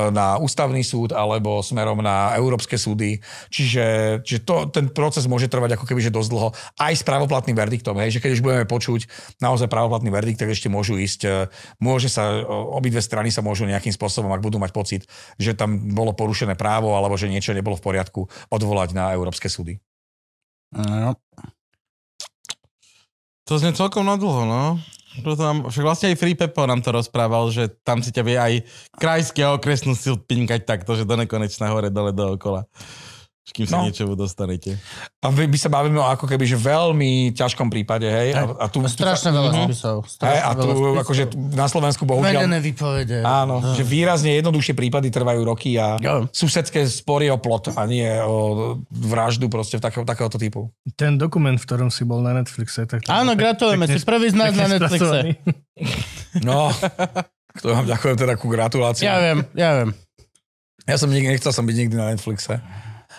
na ústavný súd alebo smerom na európske súdy. Čiže, čiže to, ten proces môže trvať ako keby že dosť dlho aj s právoplatným verdiktom. Hej, že keď už budeme počuť naozaj právoplatný verdikt, tak ešte môžu ísť, eh, môže sa, obidve strany sa môžu nejakým spôsobom, ak budú mať pocit, že tam bolo porušené právo alebo že niečo nebolo v poriadku, odvolať na európske súdy. No. To znie celkom na dlho, no. To tam, však vlastne aj Free Pepo nám to rozprával, že tam si ťa vie aj krajský a okresnú si pinkať takto, že do nekonečna hore, dole, dookola. Kým sa No. niečomu dostanete. A my, my sa bavíme o ako keby že veľmi ťažkom prípade, hej? A, a tu, Strašne veľa spisov. Hej, a tu veľa spisov. akože tu na Slovensku bohužiaľ... Vedené výpovede. Áno, že výrazne jednoduchšie prípady trvajú roky a Jo. susedské spory o plot a nie o vraždu proste v takého, takéhoto typu. Ten dokument, v ktorom si bol na Netflixe. Tak Áno, gratulujeme, si prvý z nás na Netflixe. No, to vám ďakujem teda ku gratulácii. Ja viem, ja viem. Ja som nikdy, nechcel som byť nikdy na Netflixe.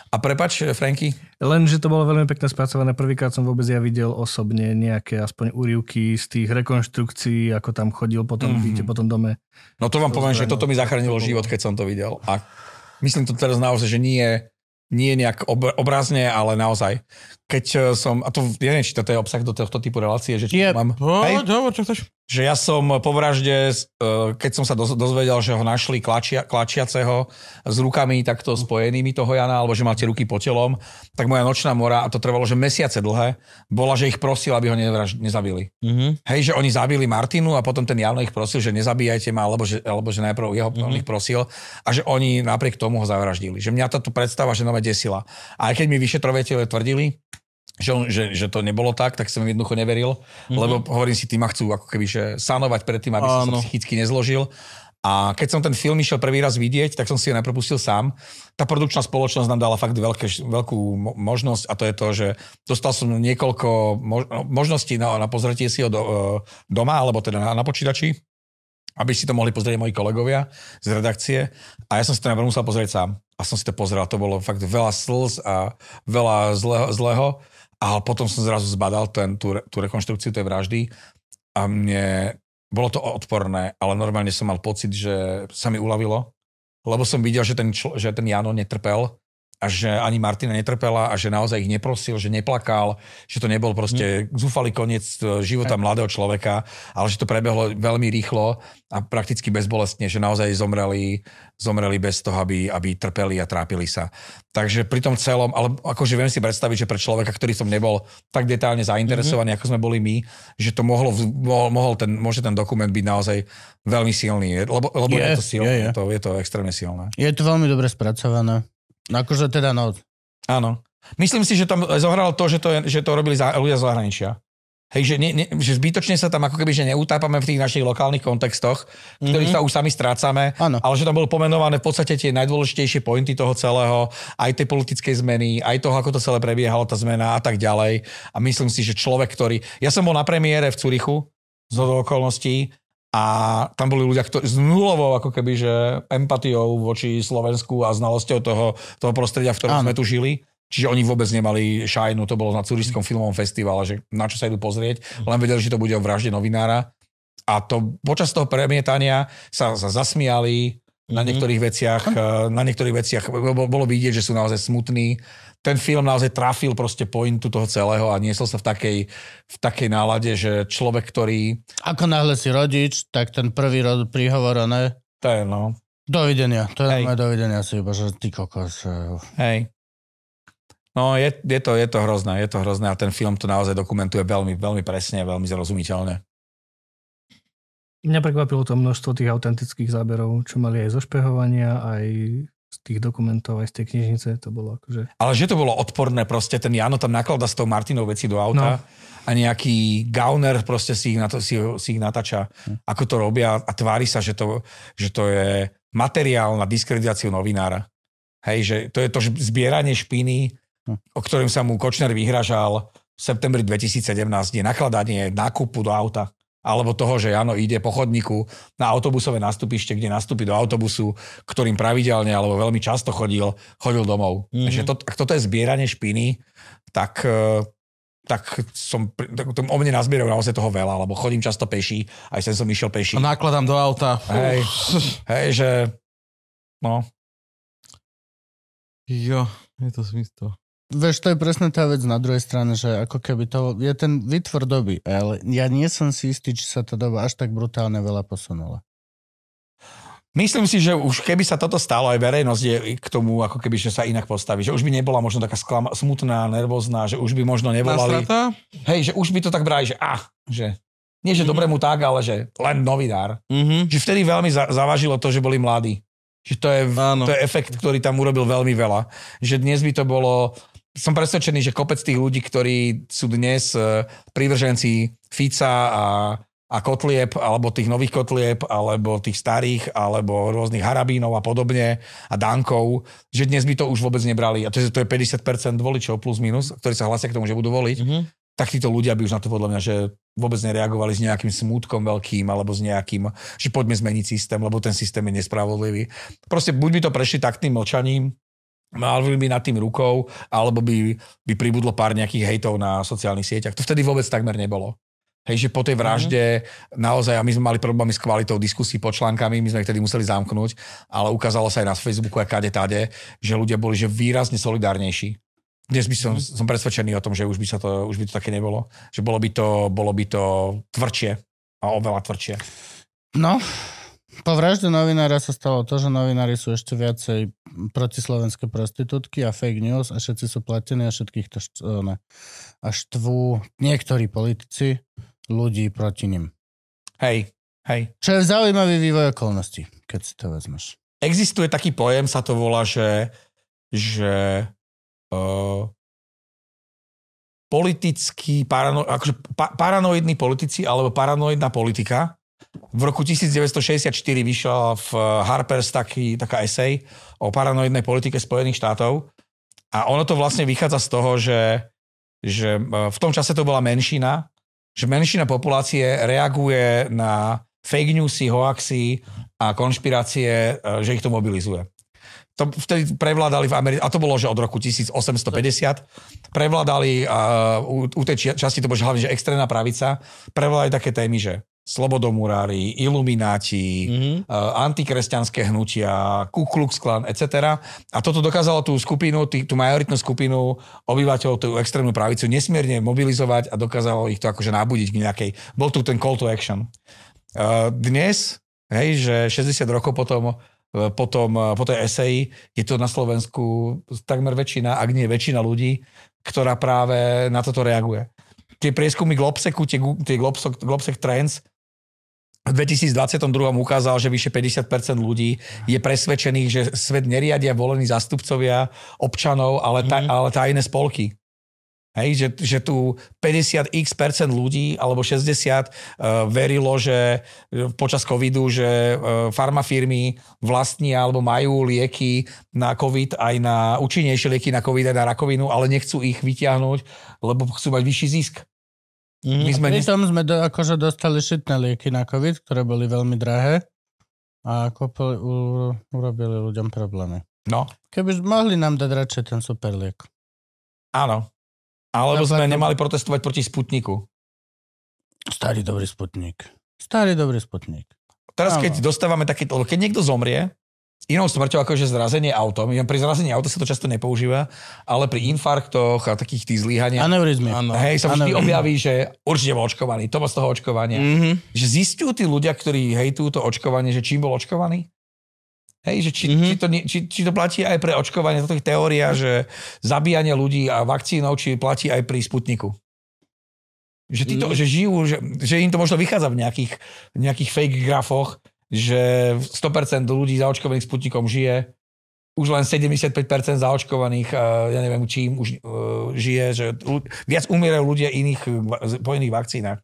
A prepač, Franky, Len, že to bolo veľmi pekne spracované. Prvýkrát som vôbec ja videl osobne nejaké aspoň úrivky z tých rekonštrukcií, ako tam chodil po tom Mhm. byte, po tom dome. no to vám To poviem, že zranilo. toto mi zachránilo život, keď som to videl. A myslím to teraz naozaj, že nie, nie nejak ob, obrazne, ale naozaj. Keď eh, som, a to neviem, či toto je obsah do tohto typu relácie, že či Je. mám... Hej? Poď, hovor, čo chceš? že ja som po vražde, eh, keď som sa doz- dozvedel, že ho našli klačia, klačiaceho s rukami takto spojenými toho Jana, alebo že mal tie ruky po telom, tak moja nočná mora, a to trvalo, že mesiace dlhé, bola, že ich prosil, aby ho nevraž- nezabili. Mhm. Hej, že oni zabili Martinu a potom ten Jano ich prosil, že nezabíjajte ma, alebo že, alebo že najprv jeho mm-hmm. on ich prosil a že oni napriek tomu ho zavraždili. Že mňa táto predstava, že nové desila. A aj keď mi vyšetrovateľe tvrdili, že, on, že, že to nebolo tak, tak som im jednoducho neveril, mm-hmm. lebo hovorím si, tí ma chcú ako keby, že sanovať pred tým, aby som Áno. sa psychicky nezložil. A keď som ten film išiel prvý raz vidieť, tak som si ho najprv pustil sám. Tá produkčná spoločnosť nám dala fakt veľké, veľkú mo- možnosť a to je to, že dostal som niekoľko mož- možností na, na pozretie si ho do, e, doma, alebo teda na, na počítači, aby si to mohli pozrieť moji kolegovia z redakcie. A ja som si to najprv musel pozrieť sám. A som si to pozrel, to bolo fakt veľa slz a veľa zlého, zlého. A potom som zrazu zbadal ten, tú, tú rekonštrukciu tej vraždy a mne bolo to odporné, ale normálne som mal pocit, že sa mi uľavilo, lebo som videl, že ten, čl- že ten Jano netrpel a že ani Martina netrpela a že naozaj ich neprosil, že neplakal, že to nebol proste zúfalý koniec e, života mladého človeka, ale že to prebehlo veľmi rýchlo a prakticky bezbolestne, že naozaj zomreli, zomreli bez toho, aby, aby trpeli a trápili sa. Takže pri tom celom, ale akože viem si predstaviť, že pre človeka, ktorý som nebol tak detálne zainteresovaný, mm-hmm. ako sme boli my, že to mohlo, mohol, mohol ten, môže ten dokument byť naozaj veľmi silný, lebo, lebo je, Je, to silné, je. je. To, je to extrémne silné. Je to veľmi dobre spracované. No Akože teda no, Áno. Myslím si, že tam zohralo to, že to, je, že to robili za, ľudia z zahraničia. Hej, že, ne, ne, že zbytočne sa tam ako keby že neutápame v tých našich lokálnych kontextoch, ktorých Mhm. sa už sami strácame, Áno. ale že tam bolo pomenované v podstate tie najdôležitejšie pointy toho celého, aj tej politickej zmeny, aj toho, ako to celé prebiehalo, tá zmena a tak ďalej. A myslím si, že človek, ktorý... Ja som bol na premiére v Curychu z okolností a tam boli ľudia ktorí, s nulovou ako keby, že empatiou voči Slovensku a znalosťou toho, toho prostredia, v ktorom Áno. sme tu žili. Čiže oni vôbec nemali šajnu, to bolo na Curyšskom filmovom festivale, že na čo sa idú pozrieť, len vedeli, že to bude o vražde novinára. A to počas toho premietania sa, sa zasmiali na niektorých veciach, eh, na niektorých veciach bolo, vidieť, že sú naozaj smutní. Ten film naozaj trafil proste pointu toho celého a niesol sa v takej, v takej nálade, že človek, ktorý... ako náhle si rodič, tak ten prvý rod príhovor, ne? To je, no, Dovidenia. To je moje dovidenia si iba, že ty kokos. eh, hej. No, je, je, to, je to hrozné, je to hrozné a ten film to naozaj dokumentuje veľmi, veľmi presne veľmi zrozumiteľne. Mňa prekvapilo to množstvo tých autentických záberov, čo mali aj zo špehovania, aj z tých dokumentov, aj z tej knižnice, to bolo akože... Ale že to bolo odporné, proste ten Jano tam naklada s tou Martinou veci do auta no. a nejaký gauner proste si ich, na to, si, si ich natáča, ako to robia a tvári sa, že to, že to je materiál na diskreditáciu novinára. Hej, že to je to zbieranie špiny, o ktorým sa mu Kočner vyhražal v septembri 2017, je nakladanie nákupu do auta alebo toho, že Jano ide po chodníku na autobusové nástupište, kde nastúpi do autobusu, ktorým pravidelne alebo veľmi často chodil, chodil domov. Mm-hmm. Takže to, ak toto je zbieranie špiny, tak e, tak som, tak o mne nazbierajú naozaj toho veľa, lebo chodím často peši, aj sem som išiel peši. A nakladám do auta. Hej, hej, že no. Jo, je to smysl. Vieš, to je presne tá vec na druhej strane, že ako keby to je ten vytvor doby, ale ja nie som si istý, či sa tá doba až tak brutálne veľa posunula. Myslím si, že už keby sa toto stalo, aj verejnosť je k tomu, ako keby, že sa inak postaví. Že už by nebola možno taká sklama, smutná, nervózna, že už by možno nevolali. Hej, že už by to tak brali, že ah, že nie, že mm-hmm. dobre mu tak, ale že len novinár. Mhm. Že vtedy veľmi za- zavažilo to, že boli mladí. Že to je, Áno. to je efekt, ktorý tam urobil veľmi veľa. Že dnes by to bolo som presvedčený, že kopec tých ľudí, ktorí sú dnes eh, prívrženci Fica a, a Kotlieb, alebo tých nových Kotlieb, alebo tých starých, alebo rôznych Harabínov a podobne a Dankov, že dnes by to už vôbec nebrali. A to je, to je 50% voličov plus minus, ktorí sa hlasia k tomu, že budú voliť. Mhm. Tak títo ľudia by už na to podľa mňa, že vôbec nereagovali s nejakým smútkom veľkým alebo s nejakým, že poďme zmeniť systém, lebo ten systém je nespravodlivý. Proste buď by to prešli taktným mlčaním, mali by nad tým rukou, alebo by, by pribudlo pár nejakých hejtov na sociálnych sieťach. To vtedy vôbec takmer nebolo. Hej, že po tej vražde mm. naozaj, a my sme mali problémy s kvalitou diskusí pod článkami, my sme ich tedy museli zamknúť, ale ukázalo sa aj na Facebooku a kade tade, že ľudia boli že výrazne solidárnejší. Dnes by som, mm. som presvedčený o tom, že už by, sa to, už by to také nebolo. Že bolo by to, bolo by to tvrdšie a oveľa tvrdšie. No, po vražde novinára sa stalo to, že novinári sú ešte viacej protislovenské prostitútky a fake news a všetci sú platení a všetkých to št- ne. A štvú niektorí politici ľudí proti nim. Hej, hej. Čo je zaujímavý vývoj okolností, keď si to vezmeš. Existuje taký pojem, sa to volá, že, že uh, politický, parano, akože pa, paranoidní politici alebo paranoidná politika. V roku 1964 vyšla v Harper's taký, taká esej o paranoidnej politike Spojených štátov a ono to vlastne vychádza z toho, že, že v tom čase to bola menšina, že menšina populácie reaguje na fake newsy, hoaxy a konšpirácie, e, že ich to mobilizuje. To vtedy prevládali v Amerike, a to bolo, že od roku 1850, prevládali, uh, u, u tej časti to bolo hlavne, že extrémna pravica, prevládali také témy, že slobodomurári, ilumináti, mm-hmm. uh, antikresťanské hnutia, Ku Klux Klan, etc. A toto dokázalo tú skupinu, tú majoritnú skupinu obyvateľov, tú extrémnu pravicu nesmierne mobilizovať a dokázalo ich to akože nabudiť k nejakej, bol tu ten call to action. Uh, dnes, hej, že 60 rokov potom potom, po tej eseji je to na Slovensku takmer väčšina, ak nie väčšina ľudí, ktorá práve na toto reaguje. Tie prieskumy Globseku, tie, tie Globsek, Globsek Trends v 2022 ukázal, že vyše 50% ľudí je presvedčených, že svet neriadia volení zástupcovia občanov, ale, taj, mm. ale tajné spolky. Hej, že, že tu 50x percent ľudí alebo 60 uh, verilo, že uh, počas covidu, že uh, farmafirmy vlastnia alebo majú lieky na covid aj na účinnejšie lieky na covid aj na rakovinu, ale nechcú ich vyťahnuť, lebo chcú mať vyšší zisk. Mm, My sme pritom sme do, akože dostali šitné lieky na covid, ktoré boli veľmi drahé a po, u, urobili ľuďom problémy. No. Keby mohli nám dať radšej ten super liek. Áno, alebo sme nemali protestovať proti Sputniku. Starý dobrý Sputnik. Starý dobrý Sputnik. Teraz, keď dostávame také, lebo keď niekto zomrie, inou smrťou ako že zrazenie autom, pri zrazení auta sa to často nepoužíva, ale pri infarktoch a takých tých zlyhaniach, Aneurizmy. hej, sa vždy objaví, že určite bol očkovaný, to z toho očkovania. Mhm. Že zistujú tí ľudia, ktorí hejtujú to očkovanie, že čím bol očkovaný? Hej, že či, Mhm. či, to, či, či to platí aj pre očkovanie, toto je teória, že zabíjanie ľudí a vakcínou, či platí aj pri Sputniku. Že, títo, Mhm. že žijú, že, že im to možno vychádza v nejakých, nejakých fake grafoch, že 100% ľudí zaočkovaných Sputnikom žije už len 75% zaočkovaných, eh, ja neviem čím už uh, žije, že viac umierajú ľudia iných eh, po iných vakcínach.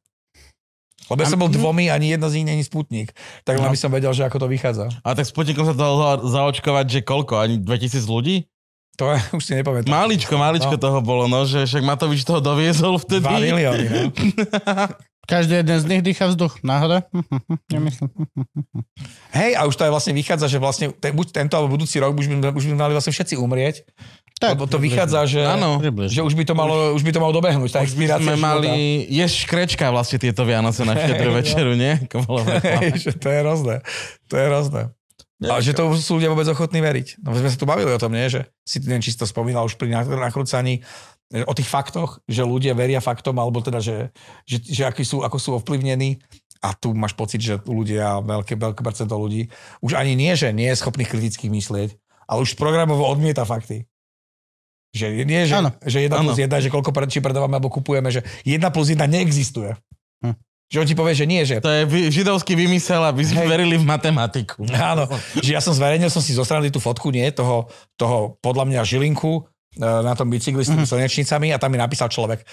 Lebo ja som bol dvomi, ani jedna z nich není Sputnik. Tak len by som vedel, že ako to vychádza. A tak Sputnikom sa dalo zaočkovať, že koľko? Ani 2000 ľudí? To ja už si nepamätám. Maličko, maličko No. toho bolo, no, že však Matovič toho doviezol vtedy. 2 milióny, no. Každý jeden z nich dýcha vzduch. Náhoda? Nemyslím. Hej, a už to aj vlastne vychádza, že vlastne te, buď tento alebo budúci rok už by, už by mali vlastne všetci umrieť. Tak, lebo to vychádza, že, Áno. Že už by to malo, už by to malo dobehnúť, tá expirácia Sme života. mali jesť škrečka vlastne tieto Vianoce na štedrú večeru, nie? Hej, že to je hrozné. To je hrozné. A že to sú ľudia vôbec ochotní veriť. No sme sa tu bavili o tom, nie? Že si neviem, či si to spomínal už pri nakrúcaní o tých faktoch, že ľudia veria faktom, alebo teda, že, že, že aký sú, ako sú ovplyvnení. A tu máš pocit, že ľudia, veľké, veľké percento ľudí, už ani nie, že nie je schopných kriticky myslieť, ale už programovo odmieta fakty. Že nie, že, Áno. že 1 Áno. plus 1, že koľko či predávame alebo kupujeme, že 1 plus 1 neexistuje. Hm. Že on ti povie, že nie, že To je židovský vymysel, aby sme Hej. verili v matematiku. Áno, že ja som zverejnil som si zo strany tú fotku, nie, toho, toho podľa mňa žilinku e, na tom bicykli s tými slnečnicami a tam mi napísal človek,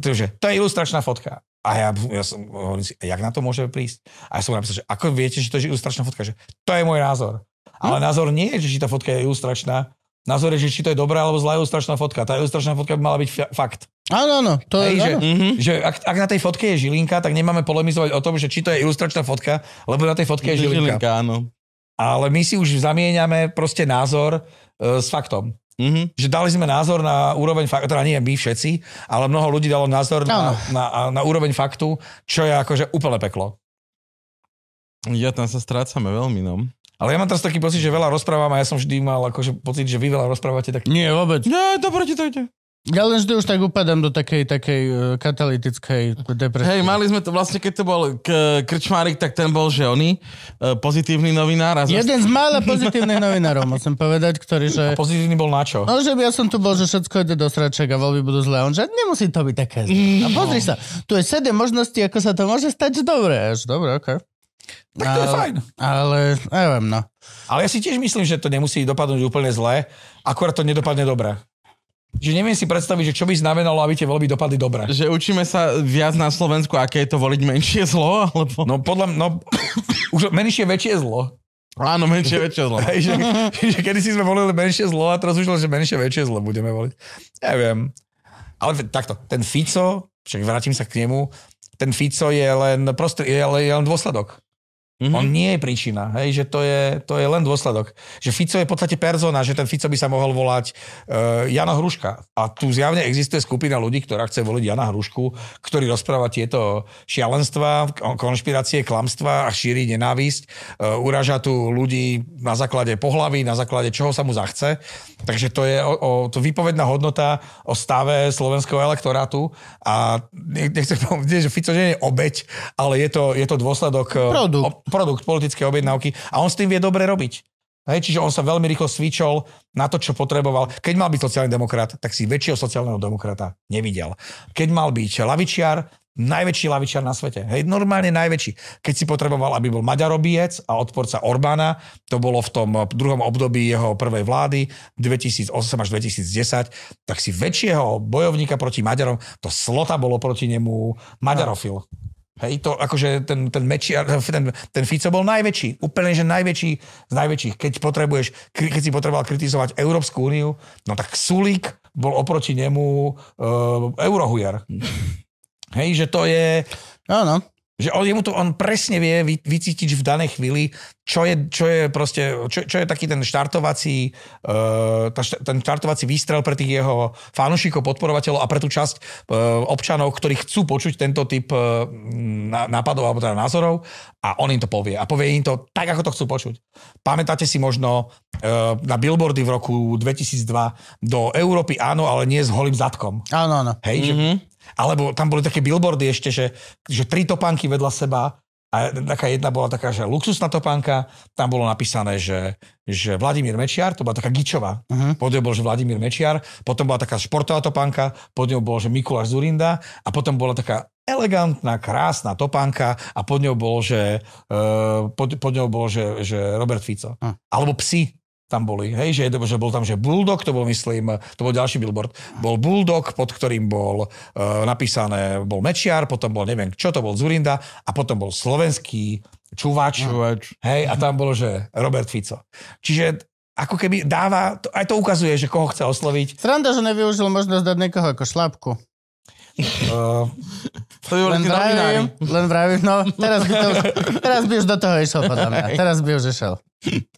že to je ilustračná fotka. A ja, ja som, hovorím si, jak na to môže prísť? A ja som mu napísal, že ako viete, že to je ilustračná fotka? Že to je môj názor. Ale názor nie je, že či tá fotka je ilustračná. Názor je, že či to je dobrá alebo zlá ilustračná fotka. Tá ilustračná fotka by mala byť fa- fakt. Áno, áno. To Hej, je, že, áno. Mhm. že ak, ak, na tej fotke je žilinka, tak nemáme polemizovať o tom, že či to je ilustračná fotka, lebo na tej fotke je žilinka. Žilinka, áno. Ale my si už zamieňame proste názor e, s faktom. Mhm. Že dali sme názor na úroveň faktu, teda nie my všetci, ale mnoho ľudí dalo názor na, Áno. na, na úroveň faktu, čo je akože úplne peklo. Ja tam sa strácame veľmi, no. Ale ja mám teraz taký pocit, že veľa rozprávam a ja som vždy mal akože pocit, že vy veľa rozprávate, tak Nie, vôbec. Ja, dobre ti to ide. Ja len vždy už tak upadám do takej, takej uh, katalytickej depresie. Hej, mali sme to vlastne, keď to bol k- Krčmárik, tak ten bol, že oni, e, pozitívny novinár. A Jeden z mála pozitívnych novinárov, musím povedať, ktorý, že... pozitívny bol na čo? No, že ja som tu bol, že všetko ide do sraček a voľby budú zlé. On, že nemusí to byť také zlé. A pozri sa, tu je sedem možností, ako sa to môže stať, že dobre. Až dobre, okej. Tak to je Ale- fajn. Ale, neviem, no. Ale ja si tiež myslím, že to nemusí dopadnúť úplne zle, akorát to nedopadne dobre. Že neviem si predstaviť, že čo by znamenalo, aby tie voľby dopadli dobre. Že učíme sa viac na Slovensku, aké je to voliť menšie zlo, alebo... No podľa mňa, no, už menšie väčšie zlo. Áno, menšie, väčšie zlo. Hej, že, že kedy si sme volili menšie zlo a teraz už len, že menšie väčšie zlo budeme voliť. Neviem. Ale takto, ten Fico, však vrátim sa k nemu, ten Fico je len, prostr- je, je len dôsledok. Mhm. On nie je príčina, hej, že to je, to je len dôsledok. Že Fico je v podstate persona, že ten Fico by sa mohol volať uh, Jana Hruška. A tu zjavne existuje skupina ľudí, ktorá chce voliť Jana Hrušku, ktorý rozpráva tieto šialenstva, konšpirácie, klamstva a šíri nenávisť. Uh, uraža tu ľudí na základe pohlaví, na základe čoho sa mu zachce. Takže to je o, o, to výpovedná hodnota o stave slovenského elektorátu a nech- nechcem povedať, že Fico nie je obeď, ale je to, je to dôsledok eh, Produkt. Produkt politickej objednávky a on s tým vie dobre robiť. Hej, čiže on sa veľmi rýchlo svičol na to, čo potreboval. Keď mal byť sociálny demokrat, tak si väčšieho sociálneho demokrata nevidel. Keď mal byť lavičiar, najväčší lavičiar na svete. Hej, normálne najväčší. Keď si potreboval, aby bol Maďarobiec a odporca Orbána, to bolo v tom druhom období jeho prvej vlády, 2008 až 2010, tak si väčšieho bojovníka proti Maďarom, to Slota bolo proti nemu Maďarofil. Hej, to akože ten, ten, mečiar, ten, ten Fico bol najväčší, úplne že najväčší z najväčších. Keď potrebuješ, keď si potreboval kritizovať Európsku úniu, no tak Sulík bol oproti nemu uh, eurohujer. Hej, že to je, Áno. Že on, jemu to, on presne vie vy, vycítiť v danej chvíli, čo je, čo je proste, čo, čo je taký ten štartovací, uh, tá, št- ten štartovací výstrel pre tých jeho fanúšikov, podporovateľov a pre tú časť uh, občanov, ktorí chcú počuť tento typ uh, ná- nápadov alebo teda názorov a on im to povie. A povie im to tak, ako to chcú počuť. Pamätáte si možno uh, na billboardy v roku 2002 do Európy áno, ale nie s holým zadkom. Áno, áno. Hej, mm-hmm. že, alebo tam boli také billboardy ešte, že, že tri topánky vedľa seba a taká jedna bola taká, že luxusná topánka, tam bolo napísané, že, že Vladimír Mečiar, to bola taká gičová, uh-huh. pod ňou bol, že Vladimír Mečiar, potom bola taká športová topánka, pod ňou bol, že Mikuláš Zurinda a potom bola taká elegantná, krásna topánka a pod ňou bol, že, uh, pod, pod ňou bol, že, že Robert Fico. Hm. Alebo psi. Tam boli, hej, že, že bol tam, že Bulldog, to bol myslím, to bol ďalší billboard, bol Bulldog, pod ktorým bol uh, napísané, bol Mečiar, potom bol neviem čo, to bol Zurinda a potom bol slovenský čuvač, Čuvač. hej, a tam bolo, že Robert Fico. Čiže ako keby dáva, to, aj to ukazuje, že koho chce osloviť. Sranda, že nevyužil možnosť dať niekoho ako šlápku. Uh, To by boli Len vravím, len vravím, no teraz by, to, teraz by už do toho išiel podľa mňa. Teraz by už išiel.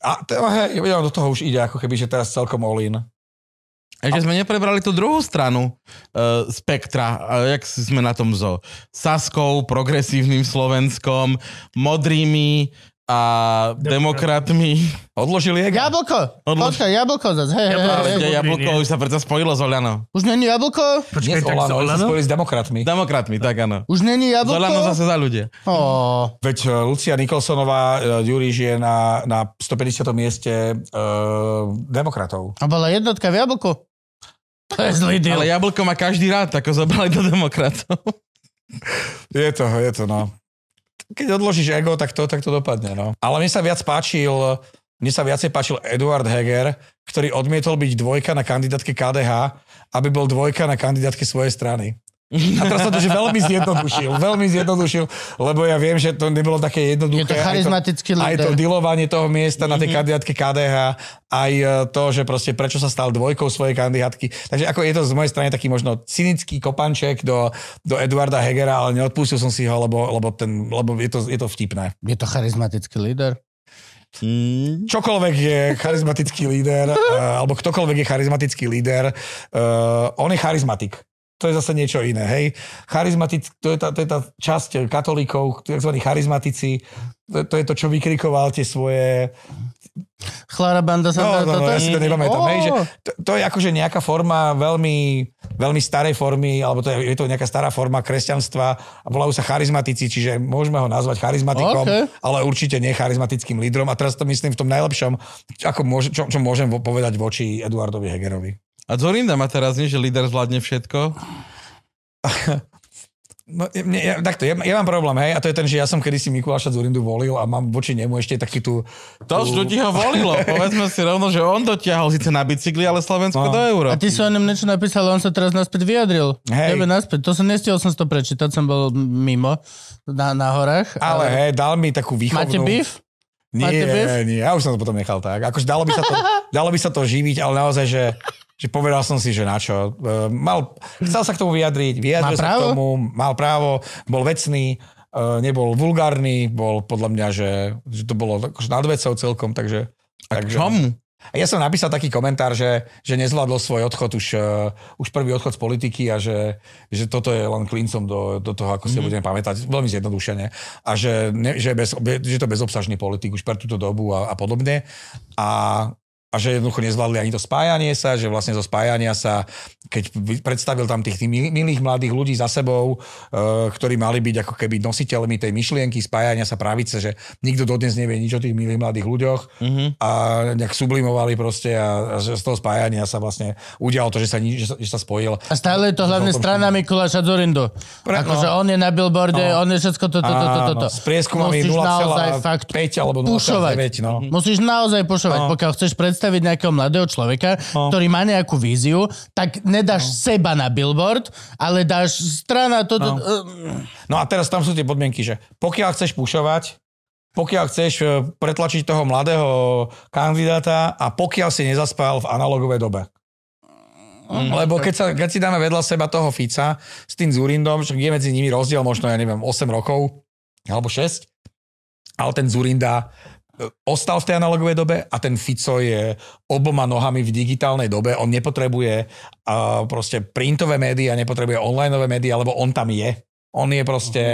a to, hej, ja do toho už ide, ako keby, že teraz celkom all in. Ešte sme neprebrali tú druhú stranu uh, spektra, uh, jak sme na tom zo Saskou, progresívnym Slovenskom, modrými a demokratmi. Odložili je? Jablko! Odlož- Počkaj, jablko zase. Hej, hej, Jablko. hej, hej. jablko nie. už sa predsa spojilo s Oľano. Už není jablko? Nie Počkaj, s tak Olano, sa spojili s demokratmi. Demokratmi, tak áno. Už není Z jablko? Oľano zase za ľudia. Ó, Veď uh, Lucia Nikolsonová, uh, Juriš je na, na 150. mieste uh, demokratov. a bola jednotka v jablku? To je zlý deal. Ale jablko má každý rád, ako zobrali do demokratov. Je to, je to, no. Keď odložíš ego, tak to, tak to dopadne, no. Ale mne sa viac páčil, mne sa viacej páčil Eduard Heger, ktorý odmietol byť dvojka na kandidátke KDH, aby bol dvojka na kandidátke svojej strany. A teraz sa to že veľmi zjednodušil, veľmi zjednodušil, lebo ja viem, že to nebolo také Je jednoduché. to charizmatický aj to, aj to líder. dealovanie toho miesta na tej kandidátke KDH, aj e, to, že proste prečo sa stal dvojkou svojej kandidátky. Takže ako je to z mojej strany taký možno cynický kopanček do, do Eduarda Hegera, ale neodpustil som si ho, lebo, lebo, ten, lebo je, to, je to vtipné. Je to charizmatický líder. Mm. Čokoľvek je charizmatický líder, uh, alebo ktokoľvek je charizmatický líder, uh, on je charizmatik. To je zase niečo iné, hej. Charizmatic, to je tá, to je tá časť katolíkov, tzv. charizmatici, to, to je to, čo vykrikoval tie svoje... Chlára Banda sa... No, no, no, ja si to nepamätám, hej, že to, to je akože nejaká forma veľmi, veľmi starej formy, alebo to je, je to nejaká stará forma kresťanstva a volajú sa charizmatici, čiže môžeme ho nazvať charizmatikom, OK. ale určite nie charizmatickým lídrom. A teraz to myslím v tom najlepšom, ako môže, čo, čo môžem povedať voči Eduardovi Hegerovi. A Zorinda má teraz nie, že líder zvládne všetko. No, mne, ja, takto, ja, ja mám problém, hej, a to je ten, že ja som kedysi Mikuláša Zurindu volil a mám voči nemu ešte taký tu... To už ľudí ho volilo. Povedzme si rovno, že on dotiahol síce na bicykli, ale Slovensko No. do A Európy. ty si o ňom niečo napísal, ale on sa teraz naspäť vyjadril. Hej. Tebe naspäť. To som nestihol som to prečítať, som bol mimo na, na horách. Ale hej, dal mi takú výchovnú... Máte beef? Máte Nie, beef? nie, ja už som to potom nechal tak. Akože dalo by sa to, dalo by sa to živiť, ale naozaj, že, že povedal som si, že na čo. E, Mal, chcel sa k tomu vyjadriť, vyjadril sa k tomu, mal právo, bol vecný, e, nebol vulgárny, bol podľa mňa, že, že to bolo akože nad vecou celkom, takže... A takže čomu? a ja som napísal taký komentár, že, že nezvládol svoj odchod už, uh, už prvý odchod z politiky a že, že toto je len klincom do, do toho, ako si mm-hmm. budeme pamätať, veľmi zjednodušene. A že, ne, že, bez, že to bezobsažný politik už pre túto dobu a, a podobne. A, a že jednoducho nezvládli ani to spájanie sa, že vlastne zo spájania sa, keď predstavil tam tých, tých mil- milých mladých ľudí za sebou, uh, ktorí mali byť ako keby nositeľmi tej myšlienky spájania sa pravice, že nikto dodnes nevie nič o tých milých mladých ľuďoch Mhm. a nejak sublimovali proste a, a že z toho spájania sa vlastne udialo to, že sa, že sa, že sa spojil. A stále je to hlavne Potom- strana Mikuláša Zorindu. Pre- Akože no. on je na billboarde, on je všetko toto, toto, toto. Áno, s prieskumami Musíš naozaj fakt 0,5 alebo pušovať. 0,9. No. Musíš naozaj pušovať. No. Pokiaľ chceš predstaviť nejakého mladého človeka, ktorý má nejakú víziu, tak nedáš seba na billboard, ale dáš strana toto... ehm, no a teraz tam sú tie podmienky, že pokiaľ chceš pušovať, pokiaľ chceš e, pretlačiť toho mladého kandidáta a pokiaľ si nezaspal v analogovej dobe. Lebo keď, sa, keď si dáme vedľa seba toho Fica s tým Zurindom, že je medzi nimi rozdiel možno, ja neviem, 8 rokov alebo 6, ale ten Zurinda ostal v tej analogovej dobe a ten Fico je oboma nohami v digitálnej dobe. On nepotrebuje uh, proste printové médiá, nepotrebuje onlineové médiá, lebo on tam je. On je proste,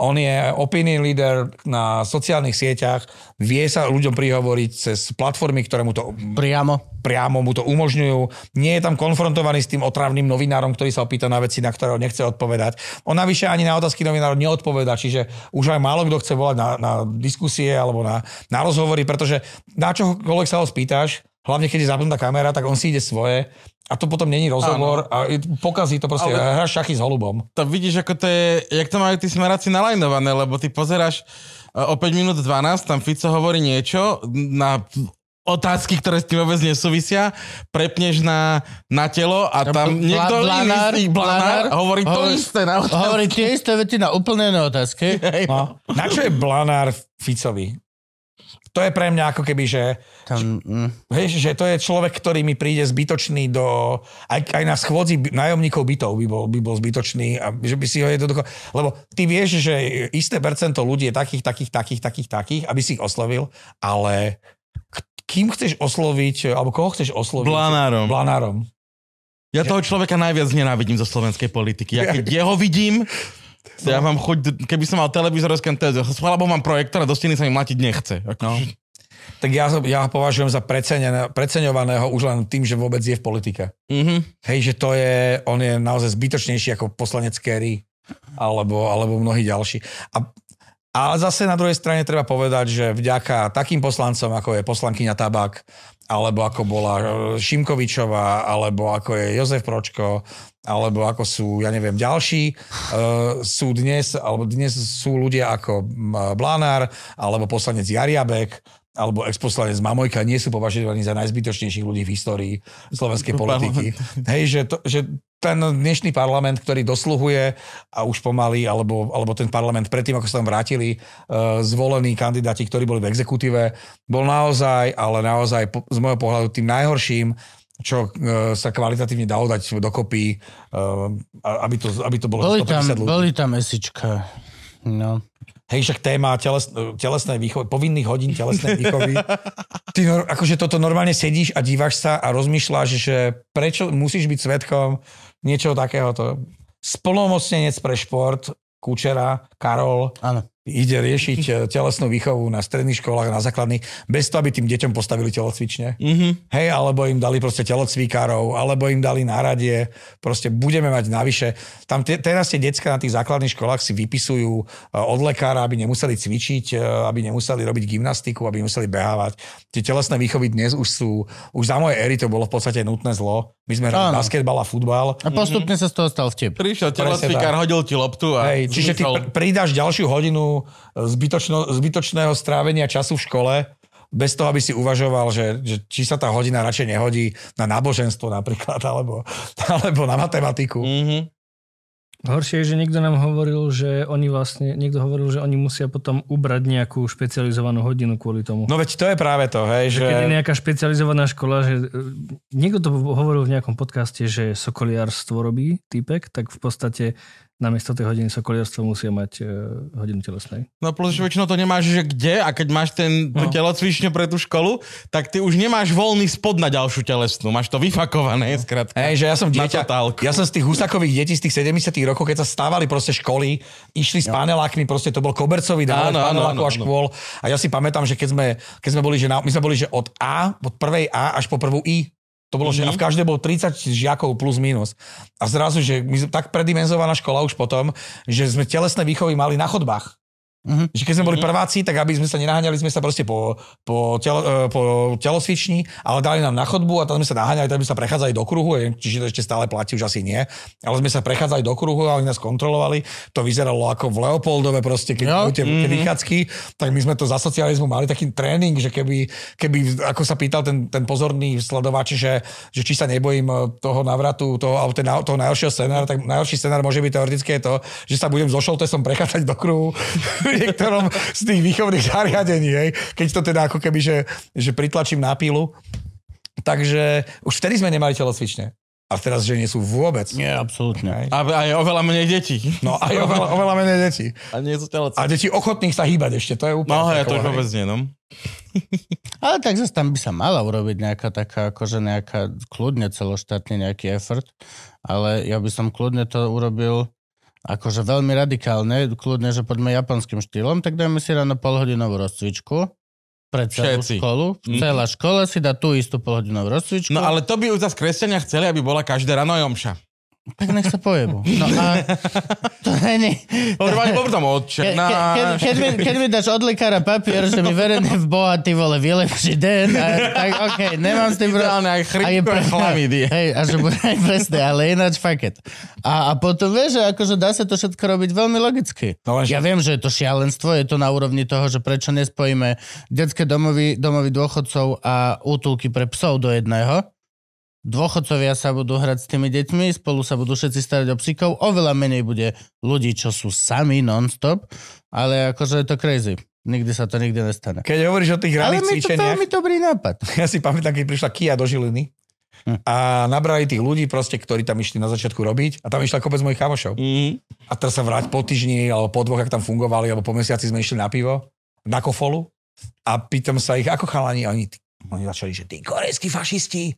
on je opinion leader na sociálnych sieťach, vie sa ľuďom prihovoriť cez platformy, ktoré mu to Priamo. priamo mu to umožňujú. Nie je tam konfrontovaný s tým otravným novinárom, ktorý sa opýta na veci, na ktoré on nechce odpovedať. On navyše ani na otázky novinárov neodpoveda, čiže už aj málo kto chce volať na, na diskusie alebo na, na rozhovory, pretože na čokoľvek sa ho spýtaš, hlavne keď je zapnutá kamera, tak on si ide svoje a to potom není rozhovor a je- pokazí to proste, Ale- hráš šachy s holubom. To vidíš, ako to je, jak to majú tí smeráci nalajnované, lebo ty pozeráš e, o 5 minút 12, tam Fico hovorí niečo, na otázky, ktoré s tým vôbec nesúvisia, prepneš na, na telo a tam Bla- niekto Blanár- iný blanár Blanár hovorí to hovorí- isté na otázku. Hovorí tie isté vety na úplne iné otázky. No. Na čo je Blanár Ficovi? To je pre mňa ako keby, že, Tam, mm. vieš, že to je človek, ktorý mi príde zbytočný do... Aj, aj na schôdzi nájomníkov bytov by bol, by bol zbytočný a že by si ho jednoducho... Lebo ty vieš, že isté percento ľudí je takých, takých, takých, takých, takých, aby si ich oslovil, ale kým chceš osloviť, alebo koho chceš osloviť? Blanárom. Blanárom. Ja toho človeka najviac nenávidím zo slovenskej politiky. Ja keď jeho vidím, ja mám chuť, keby som mal televízor, alebo mám projektor a do steny sa mi mlatiť nechce. Ako, No. Tak ja, ja ho považujem za preceňovaného už len tým, že vôbec je v politike. Mhm. Hej, že to je, on je naozaj zbytočnejší ako poslanec Kerry alebo, alebo mnohí ďalší. A, ale zase na druhej strane treba povedať, že vďaka takým poslancom, ako je poslankyňa Tabak, alebo ako bola e, Šimkovičová, alebo ako je Jozef Pročko, alebo ako sú, ja neviem, ďalší, uh, sú dnes, alebo dnes sú ľudia ako Blanár, alebo poslanec Jariabek, alebo exposlanec Mamojka nie sú považovaní za najzbytočnejších ľudí v histórii slovenskej politiky. Hej, že, to, že ten dnešný parlament, ktorý dosluhuje a už pomaly, alebo, alebo ten parlament predtým, ako sa tam vrátili uh, zvolení kandidáti, ktorí boli v exekutíve, bol naozaj, ale naozaj po, z môjho pohľadu tým najhorším, čo uh, sa kvalitatívne dalo dať dokopy, uh, aby, to, aby to bolo Boli tam, 150 ľudí. boli tam esička. No. Hej, však téma teles, telesnej výchovy, povinných hodín telesnej výchovy. Ty nor, akože toto normálne sedíš a dívaš sa a rozmýšľaš, že prečo musíš byť svetkom niečoho takéhoto. Splnomocnenec pre šport, Kučera, Karol, Áno. Ide riešiť eh, telesnú výchovu na stredných školách, na základných, bez toho, aby tým deťom postavili telocvične. Mhm. Hej, alebo im dali proste telocvikárov, alebo im dali náradie, proste budeme mať navyše. Tam te, teraz tie decka na tých základných školách si vypisujú e, od lekára, aby nemuseli cvičiť, e, aby nemuseli robiť gymnastiku, aby nemuseli behávať. Tie telesné výchovy dnes už sú, už za mojej éry to bolo v podstate nutné zlo. My sme hrali basketbal a futbal. A postupne sa z toho stal vtip. Prišiel telocvikár, hodil ti loptu a Hej, čiže ty pr- pridáš ďalšiu hodinu e, zbytočno, zbytočného strávenia času v škole, bez toho, aby si uvažoval, že, že či sa tá hodina radšej nehodí na náboženstvo napríklad, alebo, alebo na matematiku. Mhm. Horšie je, že niekto nám hovoril, že oni vlastne, niekto hovoril, že oni musia potom ubrať nejakú špecializovanú hodinu kvôli tomu. No veď to je práve to, hej, že... Keď je nejaká špecializovaná škola, že e, niekto to hovoril v nejakom podcaste, že sokoliarstvo robí typek, tak v podstate namiesto tej hodiny sokoliarstva musia mať e, hodinu telesnej. No plus, že väčšinou to nemáš, že kde a keď máš ten no. telocvične pre tú školu, tak ty už nemáš voľný spod na ďalšiu telesnú. Máš to vyfakované, skrátka. Hej, že ja som dieťa, ja som z tých husakových detí z tých 70 rokov, keď sa stávali proste školy, išli s panelákmi, proste to bol kobercový Áno, áno, panelákov a áno, áno. škôl. A ja si pamätám, že keď sme, keď sme boli, že na, my sme boli, že od A, od prvej A až po prvú I. To bolo, mm-hmm. že a v každej bol 30 žiakov plus minus. A zrazu, že my tak predimenzovaná škola už potom, že sme telesné výchovy mali na chodbách. Mhm. Že keď sme boli prváci, tak aby sme sa nenaháňali, sme sa proste po, po, telo, e, po telocvični, ale dali nám na chodbu a tam sme sa naháňali, tam sme sa prechádzali do kruhu, čiže to ešte stále platí, už asi nie, ale sme sa prechádzali do kruhu a oni nás kontrolovali. To vyzeralo ako v Leopoldove proste, keď jo. tie, tie vychádzky, tak my sme to za socializmu mali taký tréning, že keby, keby ako sa pýtal ten, ten pozorný sledovač, že, že či sa nebojím e, toho navratu, toho, alebo ten, toho najhoršieho scenára, tak najhorší scenár môže byť teoreticky je to, že sa budem so šoltesom prechádzať do kruhu niektorom z tých výchovných zariadení, hej, keď to teda ako keby, že, že pritlačím na pílu. Takže už vtedy sme nemali telocvične. A teraz, že nie sú vôbec. Nie, absolútne. Hej. A aj oveľa menej detí. No aj oveľa, oveľa menej detí. A nie sú telocvične. A deti ochotných sa hýbať ešte, to je úplne... No hej, to už vôbec nie, no. Ale tak zase tam by sa mala urobiť nejaká taká, akože nejaká, kľudne celoštátny nejaký effort, ale ja by som kľudne to urobil akože veľmi radikálne, kľudne, že poďme japonským štýlom, tak dajme si ráno polhodinovú rozcvičku pre celú Všetci. školu. Mhm. Celá škola si dá tú istú polhodinovú rozcvičku. No ale to by už zase kresťania chceli, aby bola každé ráno aj omša. Tak nech sa pojebu. No a to není... Ke, ke, odčer keď, mi, keď mi dáš od lekára papier, že mi verejne v boha, ty vole, vylepší den, a, tak okej, okay, nemám s tým... pro- Ideálne aj chrypku a chlamydie. Hej, a že bude aj presne, ale ináč it. A, a potom vieš, že akože dá sa to všetko robiť veľmi logicky. No Ja viem, že je to šialenstvo, je to na úrovni toho, že prečo nespojíme detské domovy, domovy dôchodcov a útulky pre psov do jedného. Dôchodcovia sa budú hrať s tými deťmi, spolu sa budú všetci starať o psíkov, oveľa menej bude ľudí, čo sú sami non-stop, ale akože je to crazy. Nikdy sa to nikdy nestane. Keď hovoríš o tých Ale ranných mi to cvičeniach, veľmi dobrý nápad. ja si pamätám, keď prišla Kia do Žiliny Hm. a nabrali tých ľudí proste, ktorí tam išli na začiatku robiť a tam išla kopec mojich kamošov. Mhm. A teraz sa vráť po týždni alebo po dvoch, ak tam fungovali, alebo po mesiaci sme išli na pivo, na kofolu a pýtam sa ich, ako chalani, oni, tí- oni začali, že tí korejskí fašisti,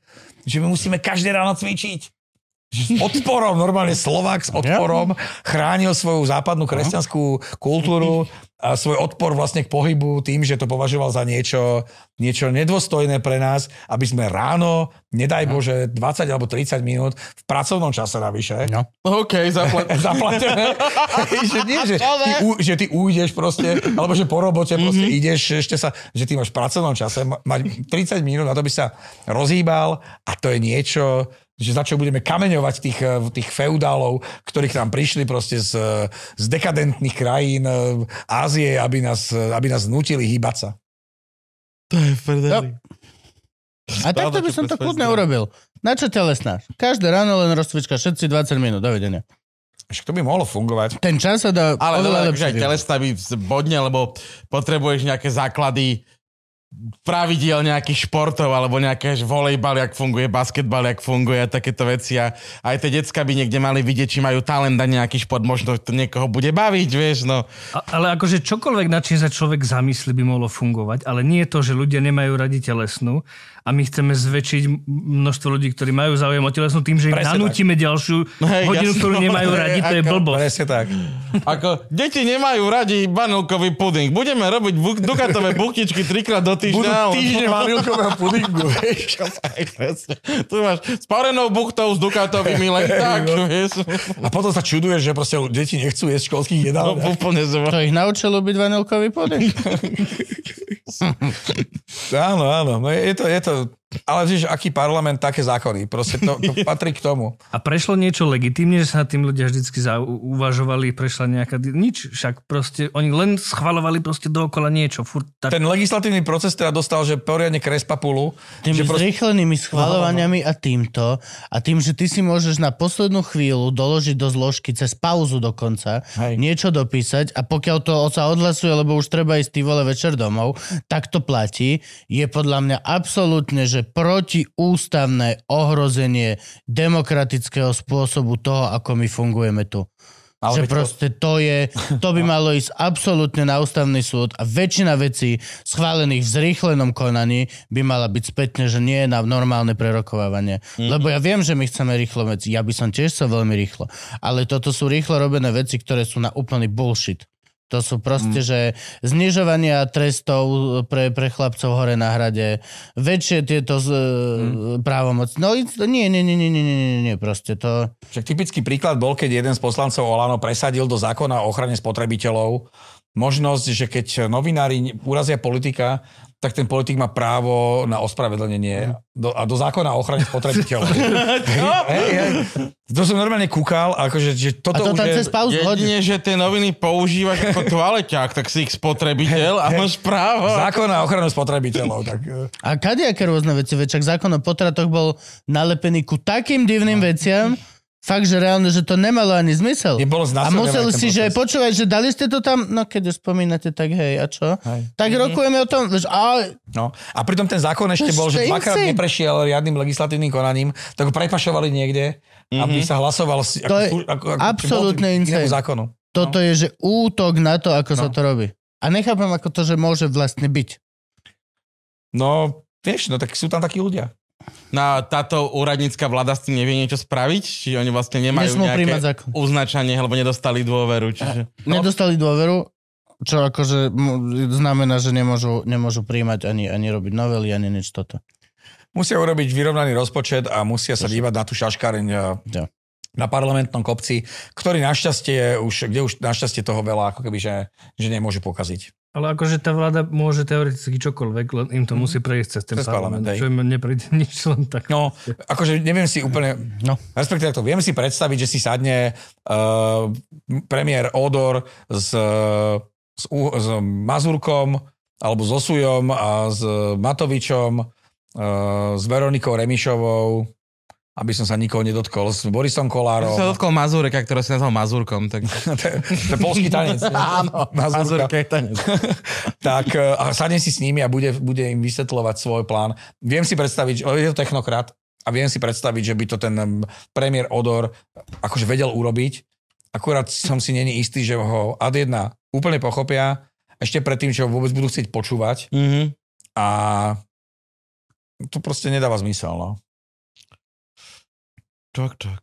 že my musíme každé ráno cvičiť. S odporom, normálne Slovák s odporom chránil svoju západnú kresťanskú kultúru a svoj odpor vlastne k pohybu tým, že to považoval za niečo, niečo nedôstojné pre nás, aby sme ráno, nedaj Bože, 20 alebo 30 minút v pracovnom čase navyše, No. OK, zaplat. zaplatené. že nie, že ty, u, že ty ujdeš proste, alebo že po robote proste mm-hmm. ideš, ešte sa, že ty máš v pracovnom čase, ma- mať 30 minút na to by sa rozhýbal a to je niečo, že za čo budeme kameňovať tých, eh, tých feudálov, ktorých tam prišli proste z, z dekadentných krajín eh, Ázie, aby nás, eh, aby nás nutili hýbať sa. To je prdeli. A takto by som to kľudne urobil. Na čo telesnáš? Každé ráno len rozcvička, všetci 20 minút, dovidenia. Však to by mohlo fungovať. Ten čas sa dá Ale oveľa lepšie aj využiť. telesná by bodne, lebo potrebuješ nejaké základy pravidiel nejakých športov alebo nejaké volejbal, jak funguje, basketbal, jak funguje takéto veci a aj tie decka by niekde mali vidieť, či majú talent na nejaký šport, možno to niekoho bude baviť, vieš, no. A, ale akože čokoľvek, na čím sa človek zamyslí, by mohlo fungovať, ale nie je to, že ľudia nemajú radi telesnú a my chceme zväčšiť množstvo ľudí, ktorí majú záujem o telesnú tým, že im Presne nanútime ďalšiu Hej, hodinu, jasno. ktorú nemajú radi, to je blbosť. Presne tak. Ako, deti nemajú radi vanilkový puding. Budeme robiť bu- dukatové buchtičky trikrát do týždňa. Budú týždne vanilkového pudingu, vieš. Tu máš s parenou buchtou, s dukatovými, len tak, vieš. A potom sa čuduješ, že proste deti nechcú jesť školských jedál. No, úplne zva. To ich naučilo byť vanilkový puding. Áno, áno. No je, je to, je to, ale vieš, aký parlament, také zákony. Proste to, to patrí k tomu. A prešlo niečo legitímne, že sa nad tým ľudia vždycky uvažovali, prešla nejaká... Nič, však proste oni len schvalovali proste dookola niečo. Furt tak... Ten legislatívny proces teda dostal, že poriadne krespapulu. Tými že proste... zrýchlenými schvalovaniami a týmto. A tým, že ty si môžeš na poslednú chvíľu doložiť do zložky cez pauzu dokonca, Hej. niečo dopísať a pokiaľ to sa odhlasuje, lebo už treba ísť ty vole večer domov, tak to platí, je podľa mňa absolútne, že protiústavné ohrozenie demokratického spôsobu toho, ako my fungujeme tu. Ale že veď to- proste to je, to by malo ísť absolútne na ústavný súd a väčšina vecí schválených v zrýchlenom konaní by mala byť spätne, že nie na normálne prerokovávanie. Mm. Lebo ja viem, že my chceme rýchlo veci, ja by som tiež sa veľmi rýchlo, ale toto sú rýchlo robené veci, ktoré sú na úplný bullshit. To sú proste, mm. že znižovania trestov e, pre, pre chlapcov hore na hrade, väčšie tieto z, e, mm. právomoc. No nie, nie, nie, nie, nie, nie, nie, proste to... Však typický príklad bol, keď jeden z poslancov Olano presadil do zákona o ochrane spotrebiteľov možnosť, že keď novinári urazia politika, tak ten politik má právo na ospravedlnenie do, a do zákona o ochrane spotrebiteľov. hej, hej, to som normálne kúkal, akože, že A toto to už je... cez pauzu. Jedine, že tie noviny používaš ako toaleťák, tak si ich spotrebiteľ a máš právo. Zákon na ochranu spotrebiteľov. Tak, eh, A kadejaké rôzne veci, veď zákon o potratoch bol nalepený ku takým divným veciam, fakt, že reálne, že to nemalo ani zmysel. Nebolo a museli si, že počúvať, že dali ste to tam, no keď už spomínate, tak hej, a čo? Hej. Tak rokujeme o tom, vieš, a no. A pritom ten zákon ešte To bol, že dvakrát insane. neprešiel riadnym legislatívnym konaním, tak ho prepašovali niekde, aby sa hlasoval si, To je absolútne inému insane. zákonu. toto je, že útok na to, ako sa No. to robí. A nechápem, ako to, že môže vlastne byť. No, vieš, no tak sú tam takí ľudia. Na táto úradnícka vláda s tým nevie niečo spraviť? Či oni vlastne nemajú Nesmú nejaké zákon. uznačanie, alebo nedostali dôveru? Čiže... Nedostali dôveru, čo akože znamená, že nemôžu, nemôžu príjmať ani, ani robiť novely, ani nič toto. Musia urobiť vyrovnaný rozpočet a musia sa dívať na tú šaškareň a Ja. na parlamentnom kopci, ktorý našťastie už, kde už našťastie toho veľa, ako keby, že, že nemôže pokaziť. Ale akože tá vláda môže teoreticky čokoľvek, len im to musí prejsť cez ten Cez parlament, parlament, čo im neprejde nič len tak. No, akože neviem si úplne, No. respektíve to, viem si predstaviť, že si sadne uh, premiér Odor s, s, s Mazurkom alebo s Osujom a s Matovičom, uh, s Veronikou Remišovou, aby som sa nikoho nedotkol, s Borisom Ja Kolárom. som sa dotkol Mazureka, ktorý si nazval Mazurkom. Tak... to, je, to je polský tanec. Áno, Mazurka. Je tanec. tak e, a sadne si s nimi a bude, bude im vysvetľovať svoj plán. Viem si predstaviť, je to technokrat, a viem si predstaviť, že by to ten em, premiér Odor akože vedel urobiť. Akurát som si není istý, že ho ad jedna úplne pochopia, ešte predtým, čo ho vôbec budú chcieť počúvať Mhm. a to proste nedáva zmysel. No. Tak, tak.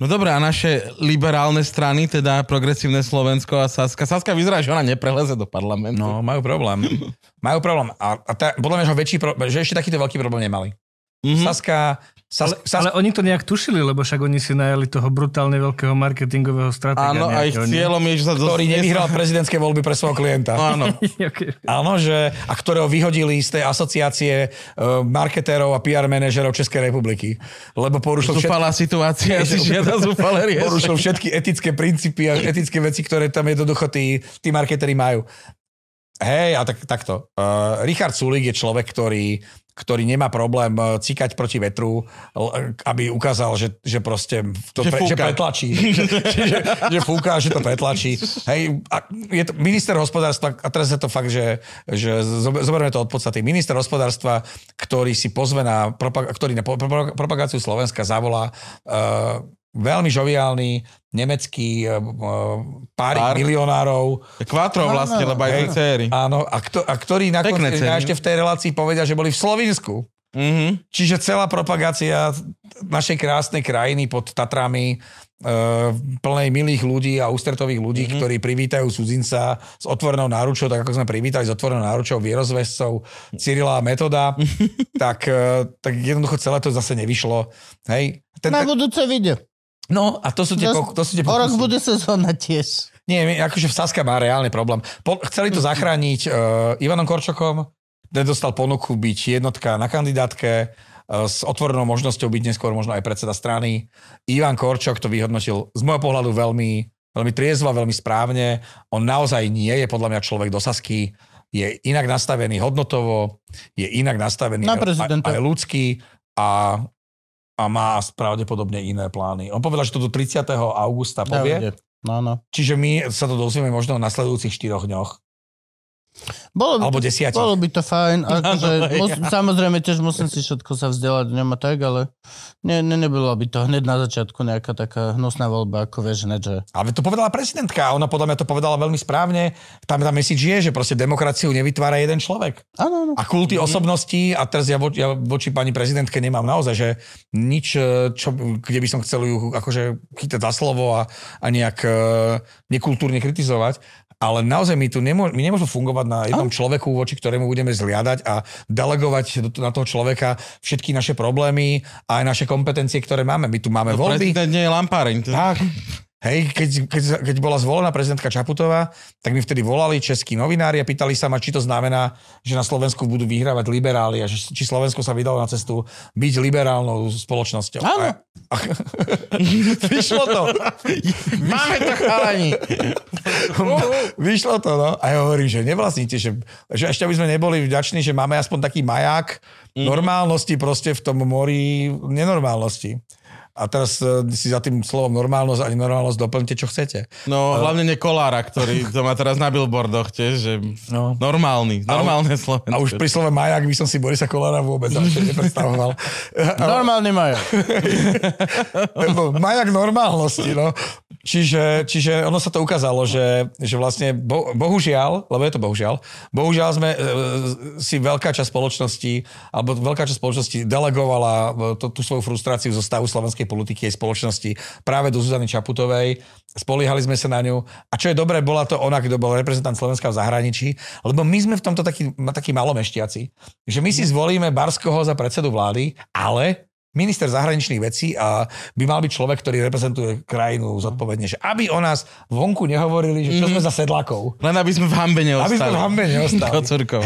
No dobré, a naše liberálne strany, teda Progresívne Slovensko a Saska. Saska vyzerá, že ona nepreleze do parlamentu. no, majú problém. majú problém. A, a tá, podľa mňa, že, väčší, pro- že ešte takýto veľký problém nemali. Mhm. Saska, Sas, Ale, Sas, ale oni to nejak tušili, lebo však oni si najali toho brutálne veľkého marketingového stratéga. Áno, a ich nie? cieľom je, že sa... ktorý nevyhral prezidentské voľby pre svojho klienta. Áno. Okay. Áno, že, a ktorého vyhodili z tej asociácie uh, marketérov a PR manažerov Českej republiky. Lebo porušil, všetky, Zúfalá situácia, si žiada zúfalé riešenie. porušil všetky etické princípy a etické veci, ktoré tam jednoducho tí, tí marketéri majú. Hej, a tak, takto. Uh, Richard Sulik je človek, ktorý ktorý nemá problém eh, cikať proti vetru, aby ukázal, že, že proste to Že pre, že pretlačí. že, že, že fúka, že to pretlačí. Hej, a je to minister hospodárstva, a teraz je to fakt, že, že zober- zoberme to od podstaty. Minister hospodárstva, ktorý si pozve na, ktorý na propagáciu Slovenska zavolá uh, veľmi žoviálny nemecký uh, párik Pár. milionárov, Kvátro vlastne, lebo aj céry. Áno, a, kto, a ktorí nakoniec Pekné ceny. ešte v tej relácii povedia, že boli v Slovinsku. Mhm. Čiže celá propagácia našej krásnej krajiny pod Tatrami, e, plnej milých ľudí a ústretových ľudí, mm-hmm. ktorí privítajú cudzinca s otvorenou náručou, tak ako sme privítali s otvorenou náručou vierozvescov Cyrila a Metoda, tak, e, tak jednoducho celé to zase nevyšlo. Hej. Ten, Na budúce vyjde. No a to sú tie, to sú tie O rok bude sezóna tiež. Nie, akože v Saska má reálny problém. Po, chceli to zachrániť uh, Ivanom Korčokom, ten dostal ponuku byť jednotka na kandidátke uh, s otvorenou možnosťou byť neskôr možno aj predseda strany. Ivan Korčok to vyhodnotil z môjho pohľadu veľmi, veľmi triezvo, veľmi správne. On naozaj nie je podľa mňa človek do Sasky, je inak nastavený hodnotovo, je inak nastavený Na aj, aj ľudský a, a má pravdepodobne iné plány. On povedal, že to do 30. augusta povie. No, no. Čiže my sa to dozvieme možno v nasledujúcich štyroch dňoch. Bolo by, Alebo to, desiatich. bolo by to fajn. Akože, Áno, mus, samozrejme, tiež musím si všetko sa vzdelať, nemá tak, ale ne, ne, nebolo by to hneď na začiatku nejaká taká hnusná voľba, ako vieš, hneď, že... Ale to povedala prezidentka ona podľa mňa to povedala veľmi správne. Tam tá message je, že proste demokraciu nevytvára jeden človek. Áno, áno. A kulty Mhm. osobností, a teraz ja, vo, ja voči pani prezidentke nemám naozaj, že nič, e, čo, kde by som chcel ju akože chytať za slovo a, a nejak uh, nekultúrne kritizovať. Ale naozaj my tu nemô- my nemôžeme fungovať na jednom človeku, voči ktorému budeme zliadať a delegovať do- na toho človeka všetky naše problémy a aj naše kompetencie, ktoré máme. My tu máme voľby. Prezident nie je lampáreň. Tak. Hej, keď, keď, keď bola zvolená prezidentka Čaputová, tak mi vtedy volali českí novinári a pýtali sa ma, či to znamená, že na Slovensku budú vyhrávať liberáli a že, či Slovensko sa vydalo na cestu byť liberálnou spoločnosťou. Áno. A, a, vyšlo to. Máme to chalani. Vyšlo to, no. A ja hovorím, že nevlastníte, že, že ešte aby sme neboli vďační, že máme aspoň taký maják Mhm. normálnosti proste v tom mori nenormálnosti. A teraz eh, si za tým slovom normálnosť ani normálnosť doplňte, čo chcete. No, hlavne nie Kolára, ktorý to má teraz na billboardoch tiež, že No. normálny, normálne Slovensko. A už pri slove maják by som si Borisa Kolára vôbec nepredstavoval. Normálny majú. Lebo maják normálnosti, no. Čiže, čiže ono sa to ukázalo, že, že vlastne bo, bohužiaľ, lebo je to bohužiaľ, bohužiaľ sme e, si veľká časť spoločnosti, alebo veľká časť spoločnosti delegovala e, to, tú svoju frustráciu zo stavu slovenskej politiky aj spoločnosti práve do Zuzany Čaputovej. Spoliehali sme sa na ňu. A čo je dobré, bola to ona, kto bol reprezentant Slovenska v zahraničí, lebo my sme v tomto takí, takí malomeštiaci, že my si zvolíme Barskoho za predsedu vlády, ale minister zahraničných vecí a by mal byť človek, ktorý reprezentuje krajinu zodpovedne, že aby o nás vonku nehovorili, že čo sme za sedlákov. Len aby sme v hambe neostali. Aby sme v hambe neostali.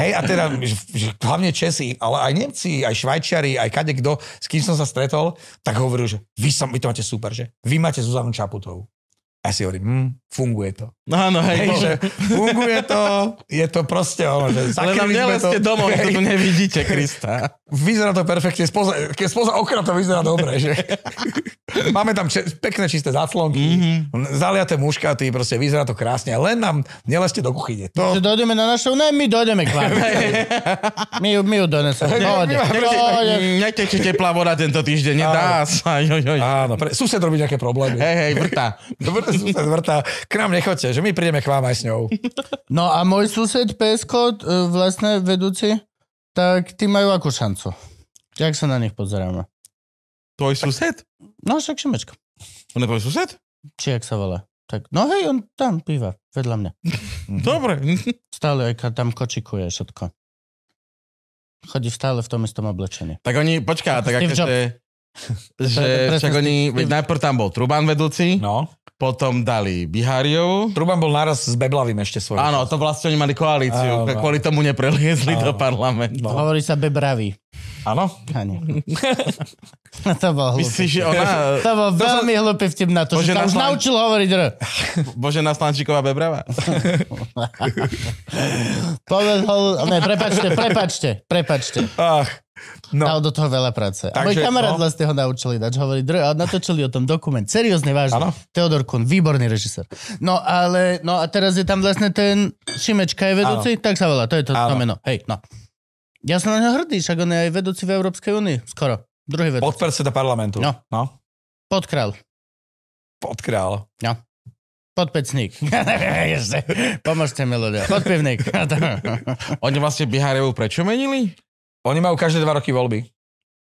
Hej, a teda že, že hlavne Česi, ale aj Nemci, aj Švajčiari, aj kade kto, s kým som sa stretol, tak hovoril, že vy, som, vy to máte super, že vy máte Zuzanu Čaputovú. A ja si hovorím, hm, funguje to. No áno, hej, Hej, bol- že funguje to, je to proste ono, že Len nám sme to. domov, to Hej, tu nevidíte, Krista. Vyzerá to perfektne, spoza, keď spoza okna to vyzerá dobre, že máme tam če- pekné čisté záclonky, mm-hmm. zaliaté muškaty, proste vyzerá to krásne, len nám neleste do kuchyne. To, Že dojdeme na našu... Ne, my dojdeme k vám. my, ju- my ju doneseme. Neteče teplá voda tento týždeň, nedá sa. Áno, pre, sused robí nejaké problémy. Hej, hej, vrta. Dobre, sused vrtá. K nám nechoďte, že my prídeme k vám aj s ňou. No a môj sused PSK, e, vlastne vedúci, tak tí majú akú šancu? Jak sa na nich pozeráme? Tvoj sused? No však Šimečka. On je tvoj sused? Či jak sa volá. Tak, no hej, on tam píva, vedľa mňa. Dobre. Stále aj tam kočikuje všetko. Chodí stále v tom istom oblečení. Tak oni, počká, tak Jobs. že, však oni, najprv tam bol Truban vedúci, No. Potom dali Biháriov. Truban bol naraz s Beblavým ešte svoj. Áno, to vlastne oni mali koalíciu, Áno. kvôli tomu nepreliezli do Áno. parlamentu. No. Hovorí sa bebravý. Áno? Ani. to bol hlupý. Myslíš, že ona... To bol veľmi hlupý vtip na to, Bože, že sa na už naučil hovoriť R. Bože, na Slančíková bebrava. Povedal, ne, prepačte, prepačte, prepačte. Ach, no. Dal do toho veľa práce. A môj Takže, kamarát no. vlastne ho naučili dať hovoriť a natočili o tom dokument. Seriózne, vážne. Áno. Teodor Kun, výborný režisér. No ale, no a teraz je tam vlastne ten Šimečka je vedúci, tak sa volá, to je to, to meno. Hej, no. Ja som na neho hrdý, však on je aj vedúci v Európskej únii, skoro. Druhý vedúci. Podpredseda parlamentu. No. no. Podkrál. Podkrál. Podpecník. Ešte. Pomôžte mi ľudia. Podpivník. Oni vlastne Biháriov prečo menili? Oni majú každé dva roky voľby.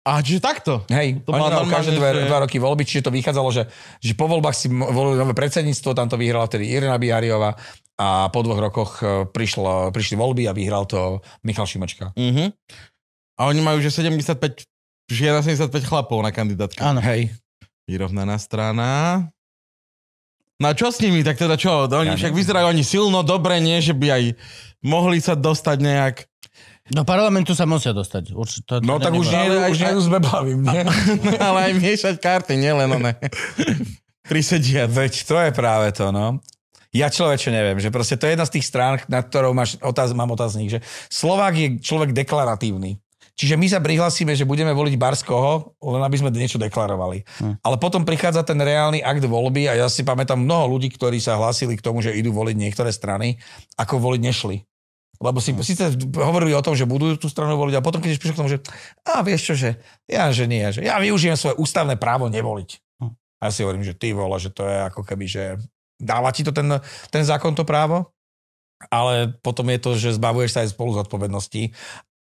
A čiže takto? Hej, To oni majú každé dva, že- dva roky voľby, čiže to vychádzalo, že, že po voľbách si volili nové predsedníctvo, tam to vyhrala tedy Irina Bihariová a po dvoch rokoch e, prišlo, prišli voľby a vyhral to Michal Šimečka. Uh-huh. A oni majú, že 75, žiada 75 chlapov na kandidátke. Áno. Hej. Vyrovnaná strana. No a čo s nimi? Tak teda čo? Oni Ja však neviem. vyzerajú oni silno, dobre, nie, že by aj mohli sa dostať nejak. Do parlamentu sa musia dostať. Určite. To, No to tak už nie, Ale už nie s Beblavým, nie? ale aj miešať karty, nielen one. Prisediať. Veď to je práve to, no. Ja človeče neviem, že proste to je jedna z tých strán, nad ktorou máš otáz, mám otáznik, že Slovák je človek deklaratívny. Čiže my sa prihlasíme, že budeme voliť Barskoho, len aby sme niečo deklarovali. Hm. Ale potom prichádza ten reálny akt voľby a ja si pamätám mnoho ľudí, ktorí sa hlásili k tomu, že idú voliť niektoré strany, ako voliť nešli. Lebo si Hm. síce hovorili o tom, že budú tú stranu voliť a potom keď prišlo k tomu, že a vieš čo, že ja, že nie, že ja využijem svoje ústavné právo nevoliť. Hm. A ja si hovorím, že ty vole, že to je ako keby, že dáva ti to ten, ten zákon to právo, ale potom je to, že zbavuješ sa aj spolu zodpovednosti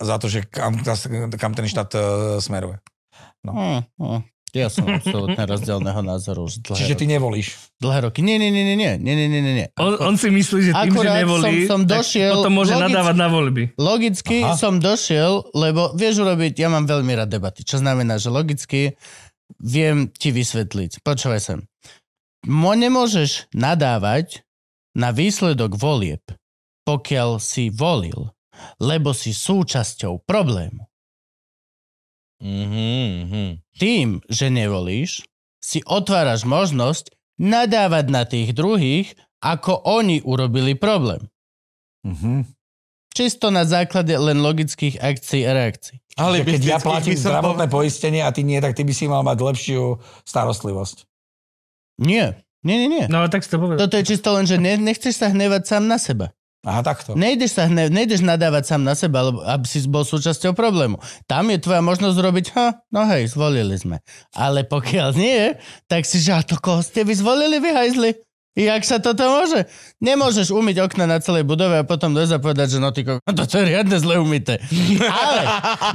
za to, že kam, kam ten štát uh, smeruje. Hm, hm. Ja som absolútne rozdielného názoru už dlhé, Čiže ty roky. nevolíš. dlhé roky. Nie, nie, nie, nie, nie, nie, nie, nie. On, on si myslí, že tým, Akurát že nevolí, som- som tak došiel potom môže logicky- nadávať na voľby. Logicky Aha. som došiel, lebo vieš urobiť, ja mám veľmi rád debaty, čo znamená, že logicky viem ti vysvetliť. Počúvaj sem. Mo nemôžeš nadávať na výsledok volieb, pokiaľ si volil, lebo si súčasťou problému. Mhm, Tým, že nevolíš, si otváraš možnosť nadávať na tých druhých, ako oni urobili problém. Mhm. Čisto na základe len logických akcií a reakcií. Ale Že keď ja platím som zdravotné poistenie a ty nie, tak ty by si mal mať lepšiu starostlivosť. Nie, nie, nie, nie. No tak si to povedal. Toto je čisto len, že ne, nechceš sa hnevať sám na seba. Aha, takto. Nejdeš sa hne, nejdeš nadávať sám na seba, lebo aby si bol súčasťou problému. Tam je tvoja možnosť robiť, ha, no hej, zvolili sme. Ale pokiaľ nie, tak si, že to koho ste vy zvolili, vy hajzli? Jak sa toto môže? Nemôžeš umyť okna na celej budove a potom dojsť a povedať, že no ty ko... to je riadne zle umyté. Ale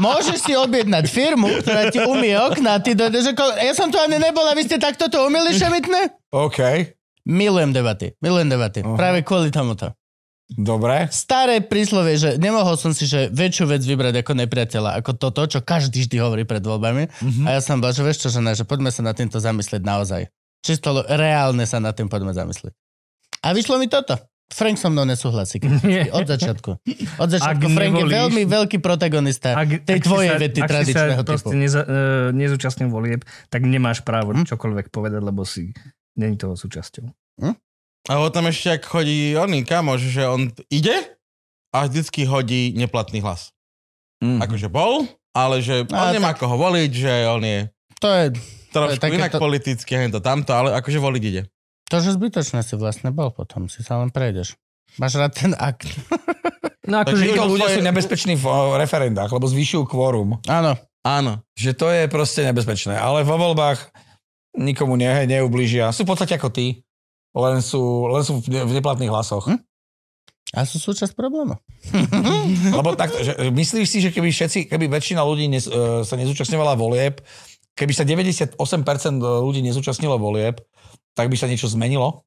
môžeš si objednať firmu, ktorá ti umie okna a ty dojdeš, ako... Ja som tu ani nebol a vy ste takto to umili šemitné? OK. Milujem debaty, milujem debaty. Aha. Práve kvôli tomuto. Dobre. Staré príslovie, že nemohol som si že väčšiu vec vybrať ako nepriateľa, ako toto, čo každý vždy hovorí pred voľbami. Mhm. A ja som bol, že vieš čo, že, ne, že poďme sa na týmto zamyslieť naozaj. Čisto reálne sa na tým poďme zamyslieť. A vyšlo mi toto. Frank so mnou nesúhlasí. Od začiatku. Od začiatku. Ak Frank je nevolíš- veľmi veľký protagonista tej si tvojej sa- vety ak tradičného si sa typu. neza, uh, nezúčastnil volieb, tak nemáš právo Hm? čokoľvek povedať, lebo si není toho súčasťou. A ho tam ešte, ak chodí oný kamoš, že on ide a vždycky hodí neplatný hlas. Mm. Akože bol, ale že on A nemá koho voliť, že on je To je trošku také inak to- politicky, hento tamto, ale akože voliť ide. to, že zbytočné si vlastne bol potom. Si sa len prejdeš. Máš rád ten akt. No Takže akože to Títo ľudia sú nebezpeční v referendách, lebo zvyšujú kvórum. Áno. Áno. Že to je proste nebezpečné. Ale vo voľbách nikomu ne, neublížia. Sú v podstate ako ty, len sú, len sú v, ne, neplatných hlasoch. Hm? A sú súčasť problému. Lebo tak, že, myslíš si, že keby všetci, keby väčšina ľudí nes, e, sa nezúčastňovala volieb, keby sa 98% ľudí nezúčastnilo volieb, tak by sa niečo zmenilo?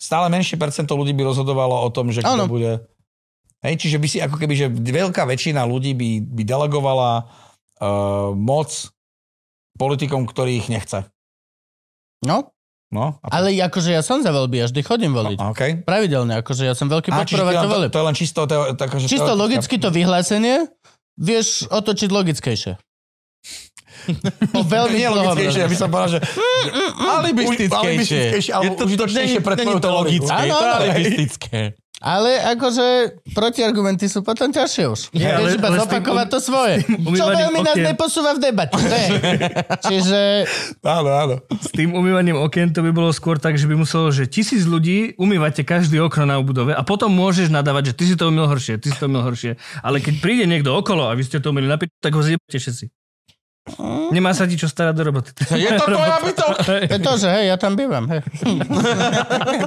Stále menšie percento ľudí by rozhodovalo o tom, že kto Áno. bude... Hej, čiže by si ako keby, že veľká väčšina ľudí by, by delegovala uh, moc politikom, ktorých nechce. No, No, a, ale akože ja som za voľby, ja vždy chodím voliť. a, okay. Pravidelne, akože ja som veľký podporovateľ to, volieb. to, je len čisto... To, to, akože Čisto teoretická- logicky to vyhlásenie vieš otočiť logickejšie. O veľmi Nie logickejšie, ja by som povedal, že... Alibistickejšie. alibistickejšie, alebo užitočnejšie pre tvoju to logické, Áno, to alibistické. Ale akože protiargumenty sú potom ťažšie už. Ale- iba ale tým zopakovať um- to svoje. tým Čo veľmi nás okien- neposúva v debate. To je. Čiže Áno, áno. s tým umývaním okien to by bolo skôr tak, že by muselo, že tisíc ľudí umývate každý okno na budove a potom môžeš nadávať, že ty si to umil horšie, ty si to umil horšie. Ale keď príde niekto okolo a vy ste to umili na pič, tak ho zjebte všetci. Nemá sa ti čo starať do roboty. Je to tvoja bytovka. to je to, že hej, ja tam bývam. Hej.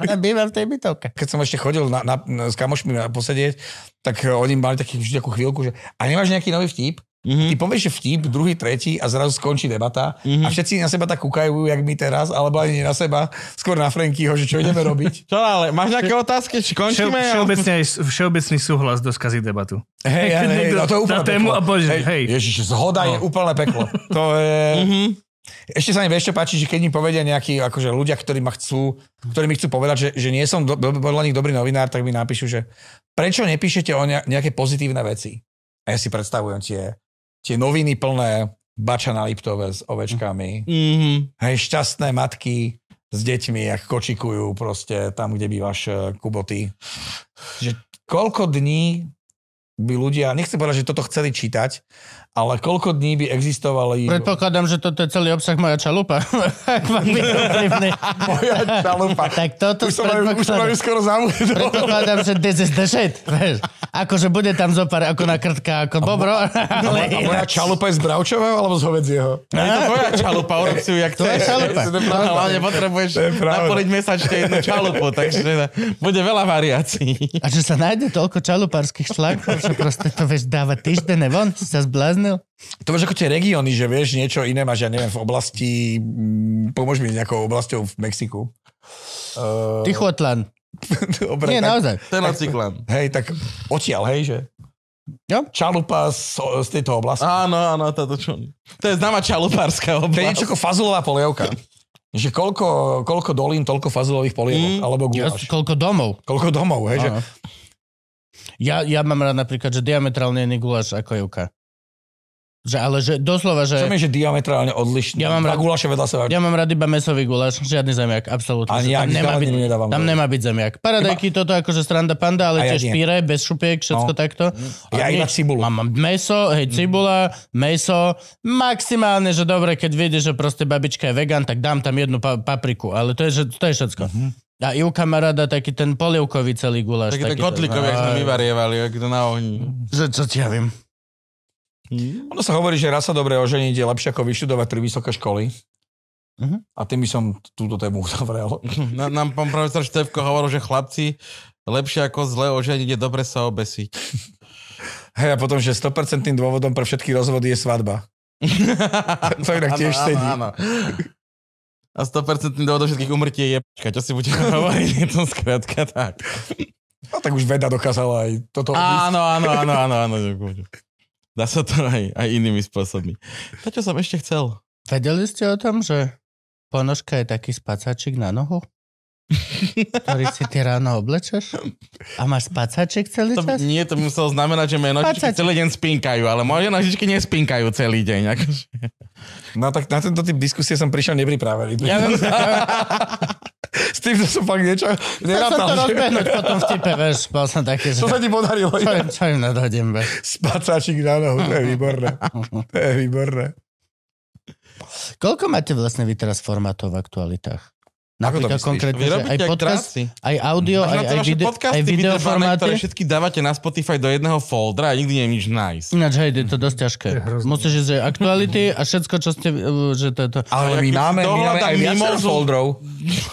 ja bývam v tej bytovke. Keď som ešte chodil na, na, na, s kamošmi na posedieť, tak oni mali taký, vždy takú chvíľku, že a nemáš nejaký nový vtip? Ty povieš, že vtip, druhý, tretí a zrazu skončí debata a všetci na seba tak kúkajú, jak my teraz, alebo ani nie na seba, skôr na Frankyho, že čo ideme robiť. Čo ale, máš nejaké otázky? Či končíme? aj s- všeobecný súhlas do skazy debatu. Hej, hej, hej, no to je úplne tému peklo. a povieš, hej. Ježiš, zhoda je úplne peklo. To je... Mhm. Ešte sa mi čo páči, že keď mi povedia nejakí akože ľudia, ktorí ma chcú, ktorí mi chcú povedať, že, že nie som do, do, podľa nich dobrý novinár, tak mi napíšu, že prečo nepíšete o ne, nejaké pozitívne veci? A ja si predstavujem tie, tie noviny plné bača na Liptove s ovečkami, Mhm. hej, šťastné matky s deťmi, jak kočikujú proste tam, kde bývaš, eh, Kuboty. Že koľko dní by ľudia, nechcem povedať, že toto chceli čítať, ale koľko dní by existovali... Predpokladám, že toto je celý obsah moja čalupa. Ak vám je to vtipné. Moja čalupa. tak toto Už som aj, už som aj predpokladám. skoro zabudol. Predpokladám, že this is the shit. Vieš. Akože bude tam zopár ako na krtka, ako bobro. A Ale moja čalupa je z bravčového alebo z hovedzieho? Je to tvoja čalupa, urob si ju, jak chceš. čalupa. Hlavne potrebuješ napoliť mesačne jednu čalupu, takže bude veľa variácií. A že sa nájde toľko čalupárskych článkov, že proste to vieš dávať týždenne von, si sa zbláznil. To máš ako tie regióny, že vieš niečo iné, máš, ja neviem, v oblasti, mm, pomôž mi s nejakou oblasťou v Mexiku. Uh, Tichotlan. dobre, Nie, tak, naozaj. Tenocyklan. Hej, tak odtiaľ, hej, že? Jo. Čalupa z, z tejto oblasti. Áno, áno, toto čo. To je známa čalupárska To je oblasť. niečo ako fazulová polievka. Že koľko, koľko dolín, toľko fazulových polievok, Mm. alebo Ja, guláš. koľko domov. Koľko domov, hej, že? Áno. Ja, ja mám rád napríklad, že diametrálne iný guláš ako Juka. Že, ale že doslova, že Čo mi že diametrálne odlišný? Ja mám rád- guláše vedľa seba. ja mám rád iba mesový guláš, žiadny zemiak, absolútne. Ani ja tam nemá, byť, nedávam tam nemá byť zemiak. Paradajky, toto akože stranda panda, ale ja tiež nie. píre, bez šupiek, všetko No. takto. Ja A iba nič. cibulu. Mám, mám meso, hej, cibula, meso, maximálne, že dobre, keď viete, že proste babička je vegan, tak dám tam jednu pa- papriku, ale to je, že, to je všetko. Mhm. A Ivka má rada taký ten polievkový celý guláš. Taký ten takýto. kotlikový, jak sme vyvarievali, jak to na ohni. Že čo ti ja viem. Ono sa hovorí, že raz sa dobre oženiť je lepšie ako vyštudovať tri vysoké školy. Mhm. A tým by som túto tému uzavrel. Na, nám pán profesor Števko hovoril, že chlapci, lepšie ako zle oženiť je dobre sa obesiť. Hej, a potom, že 100% dôvodom pre všetky rozvody je svadba. To inak tiež sedí. áno, áno. A 100% dôvodom všetkých umrtí je jebčka, čo si budeme hovoriť, je to skrátka tak. No tak už veda dokázala aj toto. Áno, áno, áno, áno, áno. Dá sa to aj, aj inými spôsobmi. To, čo som ešte chcel. Vedeli ste o tom, že ponožka je taký spacáčik na nohu? ktorý si ty ráno oblečeš? A máš spacáčik celý To, čas? nie, to muselo znamenať, že moje nožičky celý deň spinkajú, ale moje nožičky nespinkajú celý deň. Akože. No tak na tento typ diskusie som prišiel nepripravený. Ja S tým, som fakt niečo chcel som to nerátal. rozbehnúť potom v tipe, vieš, bol som taký, že... To sa ti podarilo. Čo im, čo im nadhodím, be? Spacáčik na nohu, to je výborné. To je výborné. Koľko máte vlastne vy teraz formátov v aktualitách? Ako to Napríklad konkrétne, Vy robíte aj podcast, krásy. aj audio, Máš aj, to aj, video, podcasty aj video formáty. ktoré všetky dávate na Spotify do jedného foldera a nikdy nie je nič nice. Ináč, hej, je to dosť ťažké. To. Musíš ísť, že aktuality a všetko, čo ste, uh, že to je to... Ale my máme, my máme aj viacero foldrov.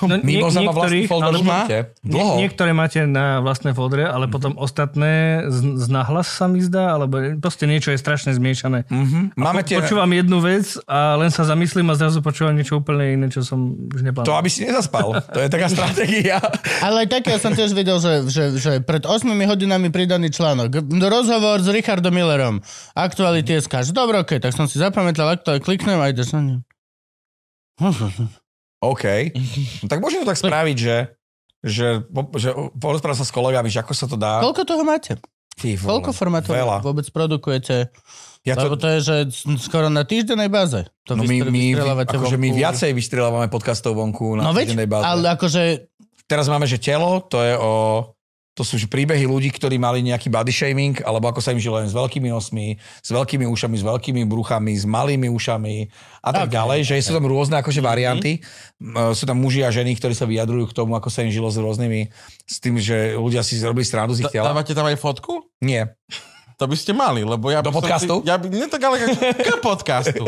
No, Mimoza má vlastný folder. Nie, Dlho. niektoré máte na vlastné foldre, ale potom ostatné z, z nahlas sa mi zdá, alebo proste niečo je strašne zmiešané. Mhm. Máme tie... Počúvam jednu vec a len sa zamyslím a zrazu počúvam niečo úplne iné, čo som už To, neplánoval. aby si nezaspal. To je taká stratégia. Ale aj také, ja som tiež videl, že, že, že pred 8 hodinami pridaný článok. Rozhovor s Richardom Millerom. Aktuality SK. Že okej, tak som si zapamätal, aktuálne kliknem a ideš na ne. OK. No, tak môžeme to tak spraviť, že že, že porozprávam sa s kolegami, že ako sa to dá. Koľko toho máte? Ty vole, Koľko formátov Veľa. vôbec produkujete? Ja Lebo to, to je, že skoro na týždennej báze. To no my, my, akože my viacej vystrelávame podcastov vonku na No veď, týždennej báze. ale akože Teraz máme, že telo, to je o... To sú príbehy ľudí, ktorí mali nejaký body shaming, alebo ako sa im žilo len s veľkými nosmi, s veľkými ušami, s veľkými bruchami, s malými ušami a tak Okay. ďalej, že sú tam rôzne akože Mhm. varianty. Mm. Sú tam muži a ženy, ktorí sa vyjadrujú k tomu, ako sa im žilo s rôznymi, s tým, že ľudia si robili srandu z ich tela. Dávate tam aj fotku? Nie. To by ste mali, lebo ja Do by som podcastu? Si, ja by, nie tak ale k, k podcastu.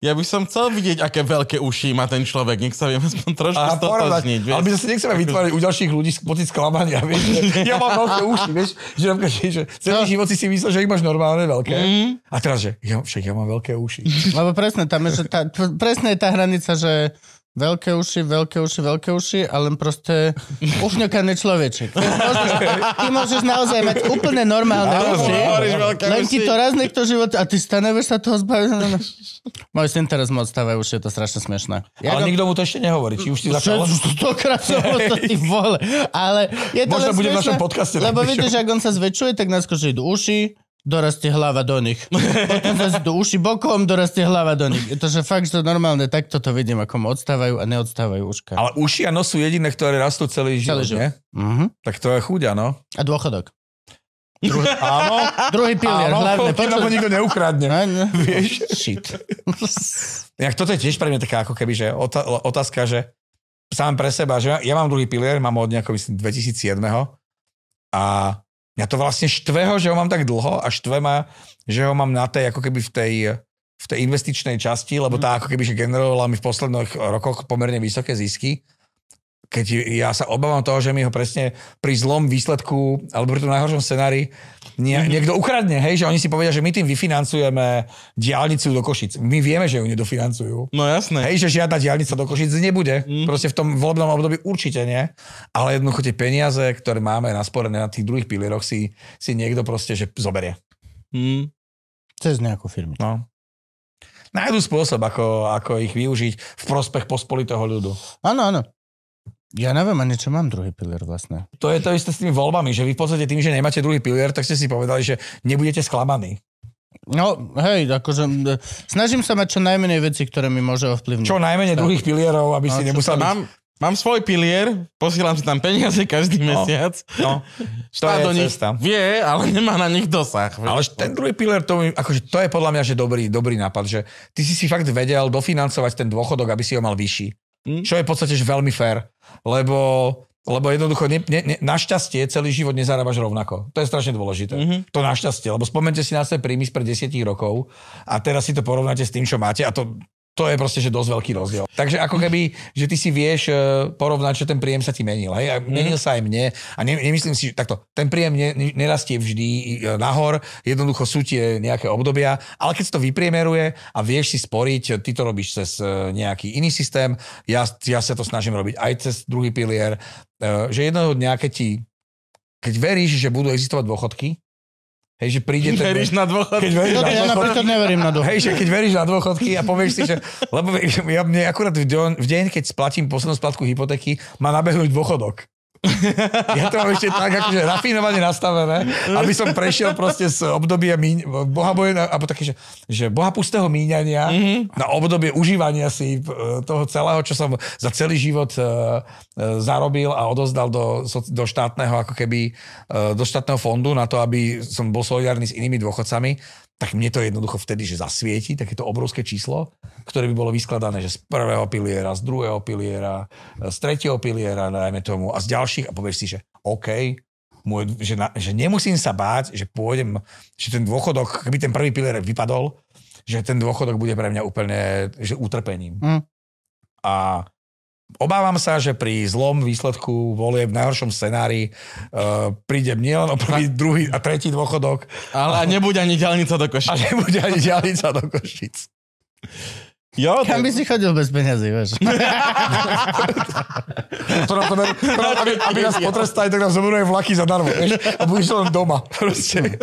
Ja by som chcel vidieť, aké veľké uši má ten človek. Nech sa viem aspoň trošku A stotožniť. ale my zase nechceme vytvárať u ďalších ľudí pocit sklamania, vieš, ja mám veľké uši, vieš, že, že, že celý život si si myslel, že ich máš normálne veľké. Mm. A teraz, že ja, však ja mám veľké uši. Lebo presne tam je, že tá, presne je tá hranica, že veľké uši, veľké uši, veľké uši, ale len proste ufňokaný človeček. Ty môžeš, ty môžeš naozaj mať úplne normálne Áno, uši, len ti to raz niekto život a ty staneš sa toho zbaviť. Môj syn teraz moc stáva uši, je to strašne smiešné. Ale nikto mu to ešte nehovorí, či už si začal. Stokrát som ho to ty vole. Ale je to Možno bude v našom podcaste Lebo vidíš, ak on sa zväčšuje, tak že idú uši, dorastie hlava do nich. Potom zase do uši bokom, dorastie hlava do nich. To, že fakt, že to normálne takto to vidím, ako mu odstávajú a neodstávajú uška. Ale uši a nos sú jediné, ktoré rastú celý život, Celý život. nie? Mhm. Tak to je chuďa, no. A dôchodok. Druhý, áno, Druhý pilier, áno, hlavne. ho nikto neukradne. No, no. Vieš? Shit. Inak toto je tiež pre mňa taká ako keby, že otá- otázka, že sám pre seba, že ja, ja mám druhý pilier, mám od nejako myslím 2007. A mňa to vlastne štve ho, že ho mám tak dlho a štve ma, že ho mám na tej, ako keby v tej, v tej investičnej časti, lebo tá ako keby, že generovala mi v posledných rokoch pomerne vysoké zisky. Keď ja sa obávam toho, že mi ho presne pri zlom výsledku, alebo pri tom najhoršom scenári nie, niekto ukradne, hej, že oni si povedia, že my tým vyfinancujeme diálnicu do Košic. My vieme, že ju nedofinancujú. No jasné. Hej, že žiadna diálnica do Košic nebude. Mm. Proste v tom volebnom období určite nie. Ale jednoducho tie peniaze, ktoré máme nasporené na tých druhých pilieroch, si, si niekto proste že zoberie. Hm. Cez nejakú firmu. No. Nájdu spôsob, ako, ako ich využiť v prospech pospolitého ľudu. Áno, áno. Ja neviem ani, čo mám druhý pilier vlastne. To je to isté s tými voľbami, že vy v podstate tým, že nemáte druhý pilier, tak ste si povedali, že nebudete sklamaní. No, hej, akože m, snažím sa mať čo najmenej veci, ktoré mi môže ovplyvniť. Čo najmenej druhých pilierov, aby si No, čo nemusel byť... Mám, mám svoj pilier, posielam si tam peniaze každý No. mesiac. No, to Štát do nich cesta. vie, ale nemá na nich dosah. Ale ten druhý pilier, to, mi- akože to je podľa mňa že dobrý, dobrý nápad, že ty si si fakt vedel dofinancovať ten dôchodok, aby si ho mal vyšší. Mm. Čo je v podstate veľmi fér, lebo, lebo jednoducho ne, ne, ne, našťastie celý život nezarábaš rovnako. To je strašne dôležité. Mhm. To našťastie, lebo spomente si na svoje príjmy spred 10 rokov a teraz si to porovnáte s tým, čo máte a to, to je proste že dosť veľký rozdiel. Takže ako keby, že ty si vieš eh, porovnať, že ten príjem sa ti menil. Hej? A menil sa aj mne a ne, nemyslím si, že takto, ten príjem ne, ne, nerastie vždy eh, nahor, jednoducho sú tie nejaké obdobia, ale keď sa to vypriemeruje a vieš si sporiť, ty to robíš cez eh, nejaký iný systém, ja, ja sa to snažím robiť aj cez druhý pilier, že jednoho dňa, keď ti keď veríš, že budú existovať dôchodky, hej, že príde ten... Veríš na dôchod? keď veríš Toto na ja dôchodky, napríklad neverím na duch. Hej, že keď veríš na dôchodky a povieš si, že... Lebo ja, mne akurát v deň, v deň, keď splatím poslednú splatku hypotéky, má nabehnúť dôchodok. Ja to mám ešte tak akože rafinovane nastavené, aby som prešiel proste z obdobia míň, bohaboje, alebo také, že, že bohapustého míňania mm-hmm. na obdobie užívania si e, toho celého, čo som za celý život uh, zarobil a odozdal do, do štátneho, ako keby, do štátneho fondu na to, aby som bol solidárny s inými dôchodcami tak mne to jednoducho vtedy, že zasvieti takéto obrovské číslo, ktoré by bolo vyskladané, že z prvého piliera, z druhého piliera, z tretieho piliera, dajme tomu, a z ďalších a povieš si, že OK, môj, že, na, že nemusím sa báť, že pôjdem, že ten dôchodok, keby ten prvý pilier vypadol, že ten dôchodok bude pre mňa úplne že utrpením. Mm. A Obávam sa, že pri zlom výsledku volie v najhoršom scenári uh, prídem nielen o prvý, druhý a tretí dôchodok, Ale a nebude ani ďalnica do a koša. nebude ani diálnica do Košic. Jo, Kam by si chodil bez peňazí, vieš? To nám to ber, to nám, aby, aby nás potrestali, tak nám zoberú aj vlaky zadarmo. Vieš? A budeš len doma. Proste.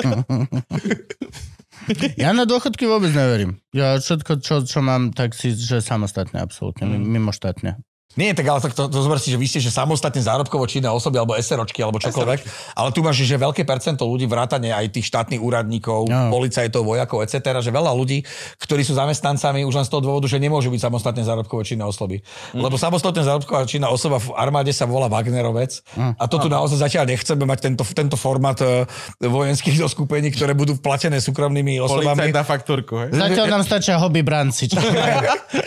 Ja na dôchodky vôbec neverím. Ja všetko, čo, čo mám, tak si, že samostatne, absolútne, mm. mimo štátne. Nie, tak ale tak to, to zober si, že vy ste že samostatne zárobkovo činné osoby alebo SROčky alebo čokoľvek, ale tu máš, že veľké percento ľudí, vrátane aj tých štátnych úradníkov, No. policajtov, vojakov, etc., že veľa ľudí, ktorí sú zamestnancami už len z toho dôvodu, že nemôžu byť samostatne zárobkovo činné osoby. Mm. Lebo samostatne zárobková činná osoba v armáde sa volá Wagnerovec Mm. a to tu naozaj zatiaľ nechceme mať tento, tento format eh, vojenských zoskupení, ktoré budú platené súkromnými osobami. Policajt na faktúrku, hej? Zatiaľ nám stačia hobby branci, čo,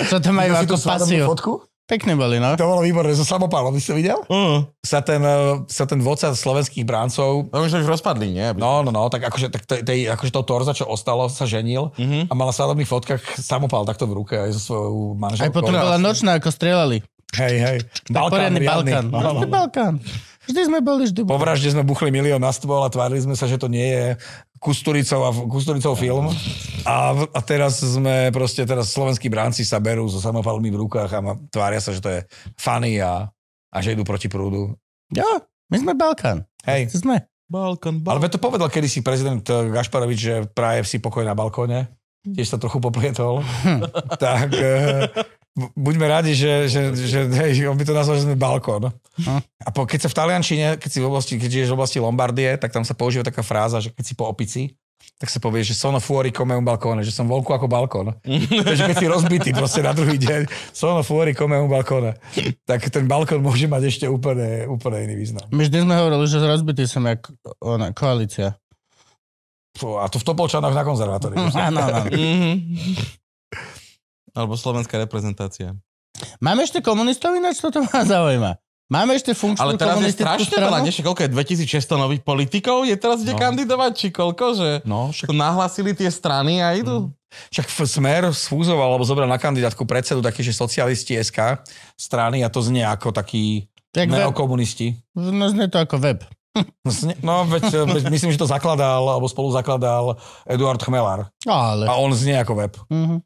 čo to majú Videl si ako tú svadobnú pasiu. fotku? Pekne boli, no. To bolo výborné, so samopálom, si to videl? Uh, Sa ten, eh, sa ten vodca slovenských bráncov to už už rozpadli, nie? No, no, no, tak akože, tak tej, tej, akože toho Torza, čo ostalo, sa ženil Mhm. a mala v svadobných fotkách samopal takto v ruke aj so svojou Aj manželkou. potom bola nočná, ako strieľali. Hej, hej. Riadny. Balkán. No, no, no. Balkán. Vždy sme boli, vždy Po vražde sme buchli milión na stôl a tvárili sme sa, že to nie je Kusturicov, a Kusturicov film. A, a teraz sme proste, teraz slovenskí bránci sa berú so samopalmi v rukách a ma, tvária sa, že to je funny a, a že idú proti prúdu. Jo, my sme Balkán. Hej, sme. Balkon, ale balkon. veď to povedal kedysi prezident eh, Gašparovič, že praje si pokoj na balkóne. Tiež sa trochu poplietol. tak eh, bu- buďme radi, že, že, že, hej, on by to nazval, že sme balkón. Hm. A po, keď sa v Taliančine, keď si v oblasti, keď žiješ v oblasti Lombardie, tak tam sa používa taká fráza, že keď si po opici, tak sa povie, že sono fuori come un balcone, že som vonku ako balkón. Takže keď si rozbitý proste na druhý deň, sono fuori come un balcone, tak ten balkón môže mať ešte úplne, úplne iný význam. My vždy sme hovorili, že rozbitý som jak ona, koalícia. A to v Topolčanoch na konzervatórii. Áno, áno. Mhm. Alebo slovenská reprezentácia. Máme ešte komunistov ináč, toto ma zaujíma. Máme ešte funkčnú Ale teraz je strašne stranu? veľa, než koľko je 2600 nových politikov, je teraz ide No. kandidovať, či koľko, že No, však to nahlasili tie strany a idú. Však f- Smer sfúzoval alebo zobral na kandidátku predsedu taký, že socialisti SK strany a to znie ako taký web. neokomunisti. No znie to ako web. No, znie- No, veď, veď myslím, že to zakladal, alebo spolu zakladal Eduard Chmelár. Ale. A on znie ako web. Mhm.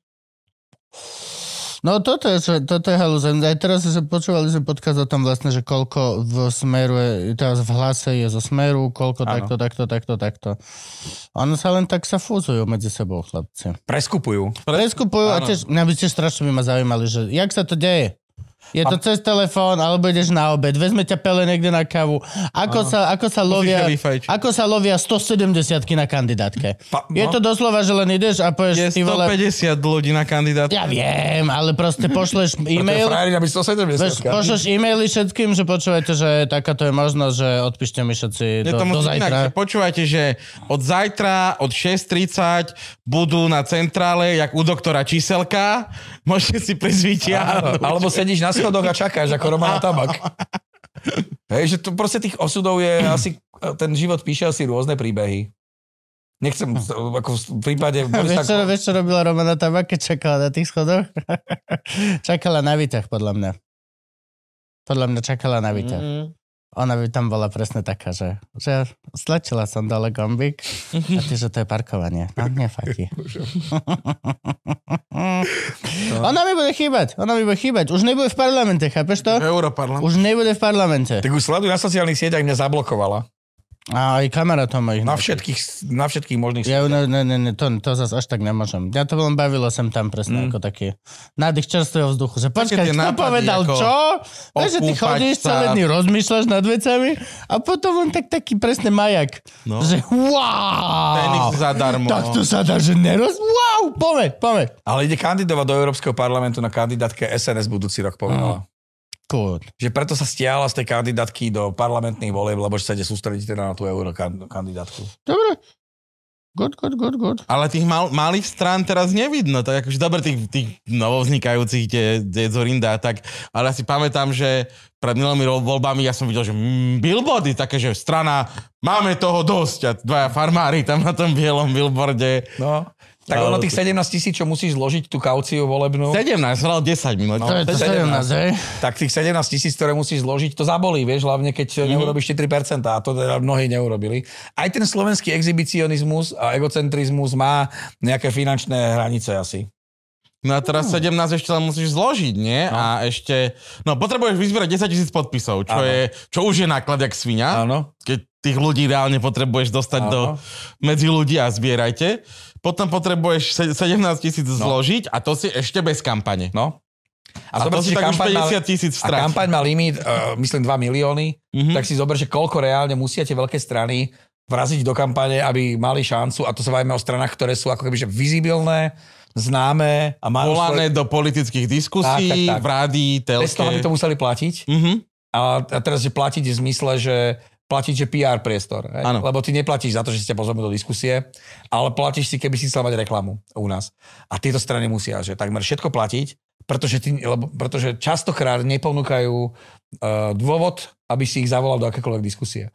No toto je, toto je halúzem. Aj teraz že počúvali sme podcast o tom vlastne, že koľko v smeru je, teraz v hlase je zo smeru, koľko Áno. takto, takto, takto, takto. Ono sa len tak sa fúzujú medzi sebou, chlapci. Preskupujú. Preskupujú a Áno. tiež, mňa by tiež strašne by ma zaujímali, že jak sa to deje? Je to cez telefón, alebo ideš na obed, vezme ťa pele niekde na kávu. Ako sa, ako sa lovia, ako sa lovia 170 na kandidátke? Pa- Je no. to doslova, že len ideš a Je povieš, vole, 150 ľudí na kandidát. ja viem, ale proste pošleš je e-mail, frajerina by 170. Vieš, pošleš e-maily všetkým, že počúvajte, že takáto je možnosť, že odpíšte mi všetci Je do, to do musí inak, že zajtra. počúvajte, že od zajtra, od 6.30 budú na centrále, jak u doktora Číselka. Môžete si prísť Alebo sedíš na schodoch a čakáš ako Romana Tabak. Hej, že to proste tých osudov je asi, ten život píše asi rôzne príbehy. Nechcem, ako v prípade... Vieš čo, Borisa- vieš, čo robila Romana Tabak, keď čakala na tých schodoch? čakala na výťah, podľa mňa. Podľa mňa čakala na výťah. Mm. Ona by tam bola presne taká, že, že stlačila som dole gombík a ty, že to je parkovanie. No, nefakí. Ona mi bude chýbať, ona mi bude chýbať. Už nebude v parlamente, chápeš to? Europarlament. Už nebude v parlamente. Tak už sleduj na sociálnych sieťach, mňa zablokovala. A aj kamarátom ma ich Na všetkých, na všetkých možných... Ja, ne, ne, ne, ne, to, to zase až tak nemôžem. Ja to len bavilo sem tam presne mm. ako taký nádych čerstvého vzduchu. Že počkaj, kto povedal čo? Vieš, že ty chodíš sa. celé dny, rozmýšľaš nad vecami a potom len tak taký presne majak. No. Že wow! Tenis zadarmo. Tak to sa dá, že neroz... Wow! Pomeď, pomeď. Ale ide kandidovať do Európskeho parlamentu na kandidátke SNS budúci rok, povedala. Good. Že preto sa stiahla z tej kandidátky do parlamentných volieb, lebo že sa ide sústrediť teda na tú eurokandidátku. Dobre. Good, good, good, good. Ale tých mal, malých strán teraz nevidno, tak akože dobre tých, tých novovznikajúcich, tie, tie Zorinda, tak, ale ja si pamätám, že pred minulými voľbami ja som videl, že mm, billboardy, také, že strana, máme toho dosť a dvaja farmári tam na tom bielom billboarde. No. Tak ono tých 17 tisíc, čo musíš zložiť tú kauciu volebnú, 17, som dal 10 minút. To je to 17, hej? tak tých 17 tisíc, ktoré musíš zložiť, to zabolí, vieš, hlavne keď mm-hmm. neurobíš 4% a to teda mnohí neurobili. Aj ten slovenský exhibicionizmus a egocentrizmus má nejaké finančné hranice asi. No a teraz 17 ešte len musíš zložiť, nie? No. A ešte, no potrebuješ vyzbierať 10 tisíc podpisov, čo, Áno. je, čo už je náklad jak svinia. Áno. Keď tých ľudí reálne potrebuješ dostať Áno. do, medzi ľudí a zbierajte. Potom potrebuješ se- 17 tisíc no. zložiť a to si ešte bez kampane. No. A to si tak už 50 tisíc v a kampaň má limit, uh, myslím, 2 milióny, Mhm. mm-hmm. tak si zober, že koľko reálne musia tie veľké strany vraziť do kampane, aby mali šancu, a to sa bavíme o stranách, ktoré sú ako keby že vizibilné, známe a majú Volané svoj... do politických diskusí, Tak, tak, tak. v rádii, telke. Bez toho, aby to museli platiť. Mhm. A, a teraz, že platiť v zmysle, že platiť, že PR priestor. hej? Áno. Lebo ty neplatíš za to, že si ťa pozveme do diskusie, ale platíš si, keby si chcel mať reklamu u nás. A tieto strany musia, že takmer všetko platiť, pretože, ty, lebo, pretože častokrát neponúkajú uh, dôvod, aby si ich zavolal do akékoľvek diskusie.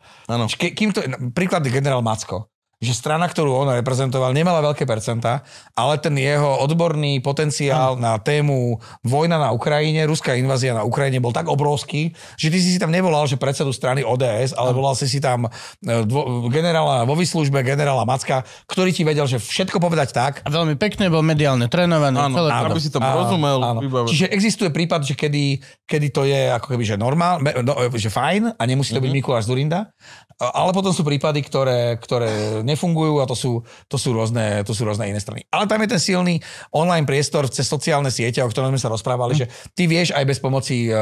Ke, kým to, príklad generál Macko že strana, ktorú on reprezentoval, nemala veľké percentá, ale ten jeho odborný potenciál na tému vojna na Ukrajine, ruská invázia na Ukrajine bol tak obrovský, že ty si si tam nevolal, že predsedu strany ODS, ale volal si si tam e, dvo, generála vo výslužbe, generála Macka, ktorý ti vedel, že všetko povedať tak, A veľmi pekne bol mediálne trénovaný. Áno, celé aby to. si to Áno, rozumel. áno. Čiže existuje prípad, že kedy, kedy to je ako keby, že normál, no, že fajn a nemusí to byť Mikuláš Zurinda, ale potom sú prípady, ktoré, ktoré nefungujú a to sú, to, sú rôzne, to sú rôzne iné strany. Ale tam je ten silný online priestor cez sociálne siete, o ktorom sme sa rozprávali, že ty vieš aj bez pomoci, eh,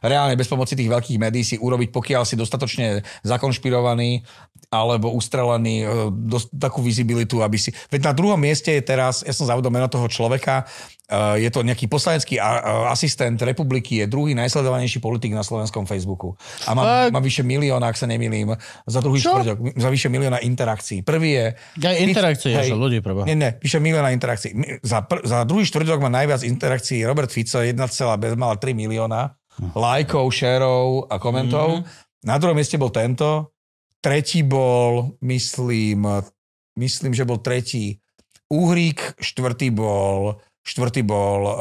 reálne bez pomoci tých veľkých médií si urobiť, pokiaľ si dostatočne zakonšpirovaný alebo ustrelený, eh, dos- takú vizibilitu, aby si... Veď na druhom mieste je teraz, ja som zavodol meno toho človeka, eh, je to nejaký poslanecký a- a- asistent republiky, je druhý najsledovanejší politik na slovenskom Facebooku. A má, Fakt? má vyše milióna, ak sa nemýlim, za druhý štvrťok, za vyše milióna interakcií. Prvý je... Ja interakcie, Hej. ľudí preboha. Nie, nie, vyše milióna interakcií. Za, pr- za druhý štvrťok má najviac interakcií Robert Fico, 1,3 milióna lajkov, šerov a komentov. Mm-hmm. Na druhom mieste bol tento. Tretí bol, myslím, myslím, že bol tretí Uhrík, štvrtý bol, štvrtý bol uh,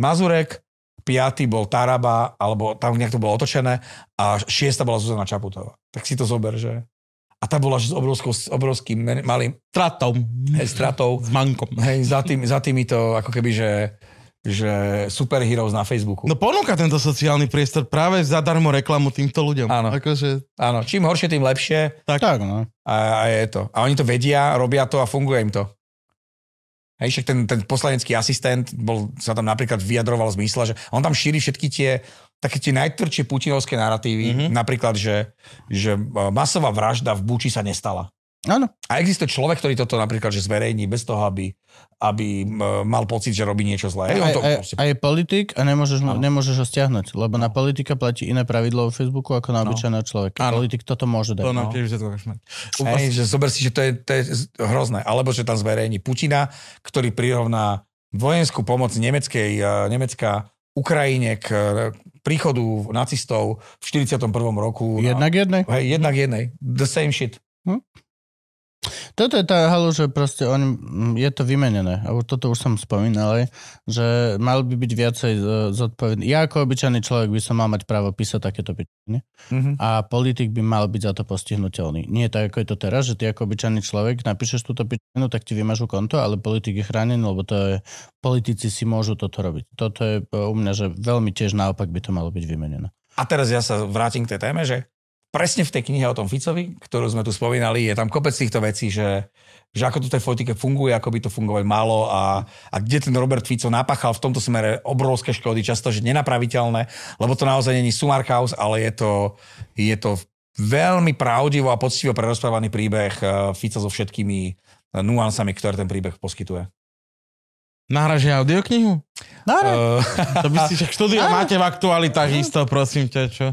Mazurek, piatý bol Taraba, alebo tam nejak to bolo otočené a šiesta bola Zuzana Čaputová. Tak si to zober, že... A tá bola s, obrovskou, obrovským malým Stratou. hej, stratou. S mankom. Hej, za, tým, za týmito ako keby, že, že superheroes na Facebooku. No ponúka tento sociálny priestor práve zadarmo reklamu týmto ľuďom. Áno. Akože, Áno, čím horšie, tým lepšie Tak, no. a, a je to. A oni to vedia, robia to a funguje im to. Hej, však ten, ten poslanecký asistent bol, sa tam napríklad vyjadroval v zmysle, že on tam šíri všetky tie také tie najtvrdšie putinovské narratívy, Mhm. mm-hmm. napríklad, že, že e, masová vražda v Buči sa nestala. Áno. A existuje človek, ktorý toto napríklad že zverejní bez toho, aby, aby mal pocit, že robí niečo zlé. Aj, to aj, proste- aj politik a nemôžeš, Áno. nemôžeš ho stiahnuť, lebo na politika platí iné pravidlo vo Facebooku ako na No. obyčajného človeka. Áno. Politik toto môže dať. to no. tiež kašmať. Hej, že zober si, že to je, to je hrozné. Alebo že tam zverejní Putina, ktorý prirovná vojenskú pomoc nemeckej, eh, Nemecka Ukrajine k eh, príchodu nacistov v 41. roku. Jednak jednej. Hej, jednak jednej. The same shit. Toto je tá halu, že proste on, je to vymenené. A toto už som spomínal, že mal by byť viacej e, zodpovedný. Ja ako obyčajný človek by som mal mať právo písať takéto pičiny. Mhm. A politik by mal byť za to postihnutelný. Nie tak, ako je to teraz, že ty ako obyčajný človek napíšeš túto pičinu, tak ti vymažú konto, ale politik je chránený, lebo to je, politici si môžu toto robiť. Toto je e, u mňa, že veľmi tiež naopak by to malo byť vymenené. A teraz ja sa vrátim k tej téme, že presne v tej knihe o tom Ficovi, ktorú sme tu spomínali, je tam kopec týchto vecí, že, že ako to v tej politike funguje, ako by to fungovať malo a, a kde ten Robert Fico napáchal v tomto smere obrovské škody, často že nenapraviteľné, lebo to naozaj není sumar chaos, ale je to, je to veľmi pravdivo a poctivo prerozprávaný príbeh eh, Fica so všetkými eh, nuansami, ktoré ten príbeh poskytuje. Aj audioknihu? No. Uh, To by si, však štúdio máte v aktualitách isto, prosím ťa, čo?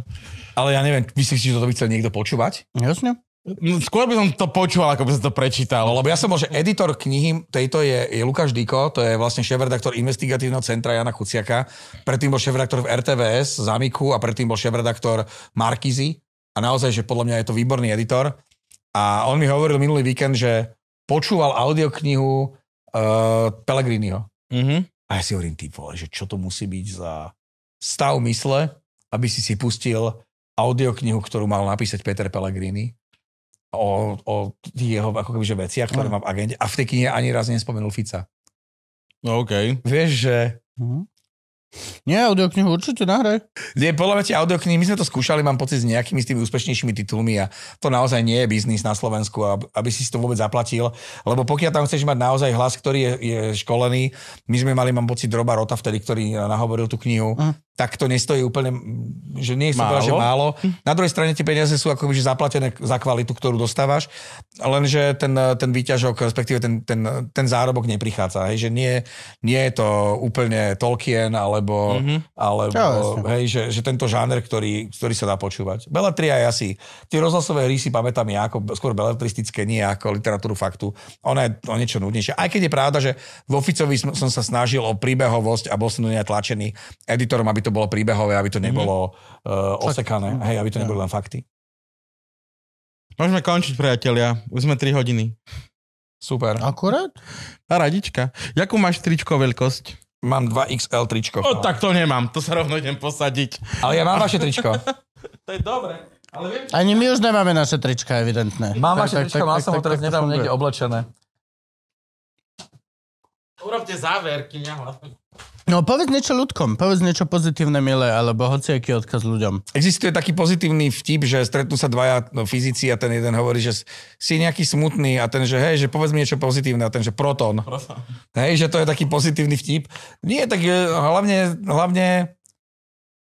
ale ja neviem, myslíš, že to by chcel niekto počúvať? Jasne. No, skôr by som to počúval, ako by som to prečítal. No, lebo ja som bol, že editor knihy tejto je, je Lukáš Diko, to je vlastne šéf-redaktor investigatívneho centra Jana Kuciaka. Predtým bol šéf-redaktor v RTVS, Zamiku a predtým bol šéf-redaktor Markizy. A naozaj, že podľa mňa je to výborný editor. A on mi hovoril minulý víkend, že počúval audioknihu uh, Pellegriniho. Mhm. A ja si hovorím, ty vole, že čo to musí byť za stav mysle, aby si si pustil audioknihu, ktorú mal napísať Peter Pellegrini o, o jeho ako kebyže veciach, ktoré má v agende. A v tej knihe ani raz nespomenul Fica. No, OK. Vieš, že Mhm. Nie, audioknihu určite nahraj. Nie, podľa mňa tie audioknihy, my sme to skúšali, mám pocit, s nejakými s tými úspešnejšími titulmi a to naozaj nie je biznis na Slovensku, ab- aby si to vôbec zaplatil, lebo pokiaľ tam chceš mať naozaj hlas, ktorý je, je školený, my sme mali, mám pocit, Roba Rota vtedy, ktorý nahovoril tú knihu, Mhm. Tak to nestojí úplne, že nie som povedal, že málo. Na druhej strane tie peniaze sú ako že zaplatené za kvalitu, ktorú dostávaš, lenže ten, ten výťažok, respektíve ten, ten, ten zárobok neprichádza. Hej, že nie, nie je to úplne Tolkien alebo, mm-hmm. alebo hej, že, že tento žáner, ktorý, ktorý sa dá počúvať. Beletria je asi, tie rozhlasové hry si pamätám ja ako skôr beletristické, nie ako literatúru faktu. Ona je o niečo nudnejšia. Aj keď je pravda, že vo Ficovi som, som sa snažil o príbehovosť a bol som do nej tlačený editorom, aby to bolo príbehové, aby to nebolo uh, osekané, hej, aby to neboli len fakty. Môžeme končiť, priatelia. Už sme 3 hodiny. Super. Akurát? Radička. Jakú máš tričko veľkosť? Mám 2XL tričko. O, tak to nemám. To sa rovno idem posadiť. Ale ja mám vaše tričko. To je dobre. Ale viem, Ani my už nemáme naše trička, evidentné. Mám Tak- vaše tak- tričko, tak- mal tak- som ho teraz to nedávno niekde oblečené. urobte záver, kým ja hlasím. No povedz niečo ľudkom, povedz niečo pozitívne, milé, alebo hociaký odkaz ľuďom. Existuje taký pozitívny vtip, že stretnú sa dvaja no, fyzici a ten jeden hovorí, že si nejaký smutný a ten, že hej, že povedz mi niečo pozitívne a ten, že proton. Hej, že to je taký pozitívny vtip. Nie, tak e, hlavne, hlavne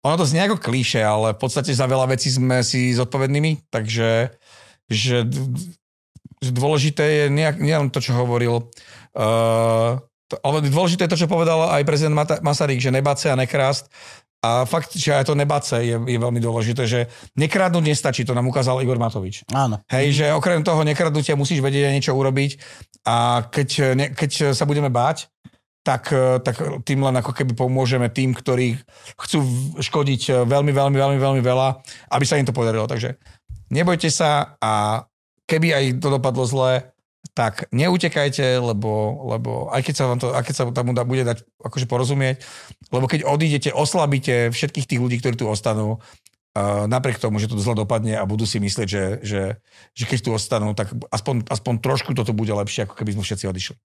ono to znie ako klíše, ale v podstate za veľa vecí sme si zodpovednými, takže že, že dôležité je nejak, nie len to, čo hovoril uh, ale dôležité je to, čo povedal aj prezident Masaryk, že sa a nekrást. A fakt, že aj to nebáce je, je veľmi dôležité, že nekradnúť nestačí, to nám ukázal Igor Matovič. Áno. Hej, že okrem toho nekradnutia musíš vedieť aj niečo urobiť a keď, ne, keď sa budeme báť, tak, tak tým len ako keby pomôžeme tým, ktorí chcú škodiť veľmi, veľmi, veľmi, veľmi veľa, aby sa im to podarilo. Takže nebojte sa a keby aj to dopadlo zle, tak neutekajte, lebo, lebo aj keď sa vám to, aj keď sa tam bude dať akože porozumieť, lebo keď odídete, oslabíte všetkých tých ľudí, ktorí tu ostanú, napriek tomu, že to zle dopadne a budú si myslieť, že, že, že keď tu ostanú, tak aspoň, aspoň trošku toto bude lepšie, ako keby sme všetci odišli.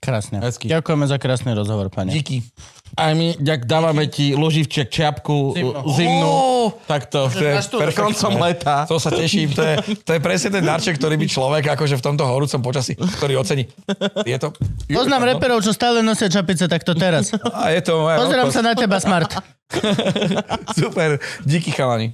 Krásne. Hezky. Ďakujeme za krásny rozhovor, pane. Díky. Aj my, ďak dávame ti loživček, čiapku Zimnú. zimnú, Ó, takto, to je perfektné. koncom leta. To sa teším, to je, to je presne ten darček, ktorý by človek akože v tomto horúcom počasí, ktorý ocení. Je to... Poznám reperov, čo stále nosia čapice takto teraz. A je to moja Pozerám sa na teba, Smart. Super, díky chalani.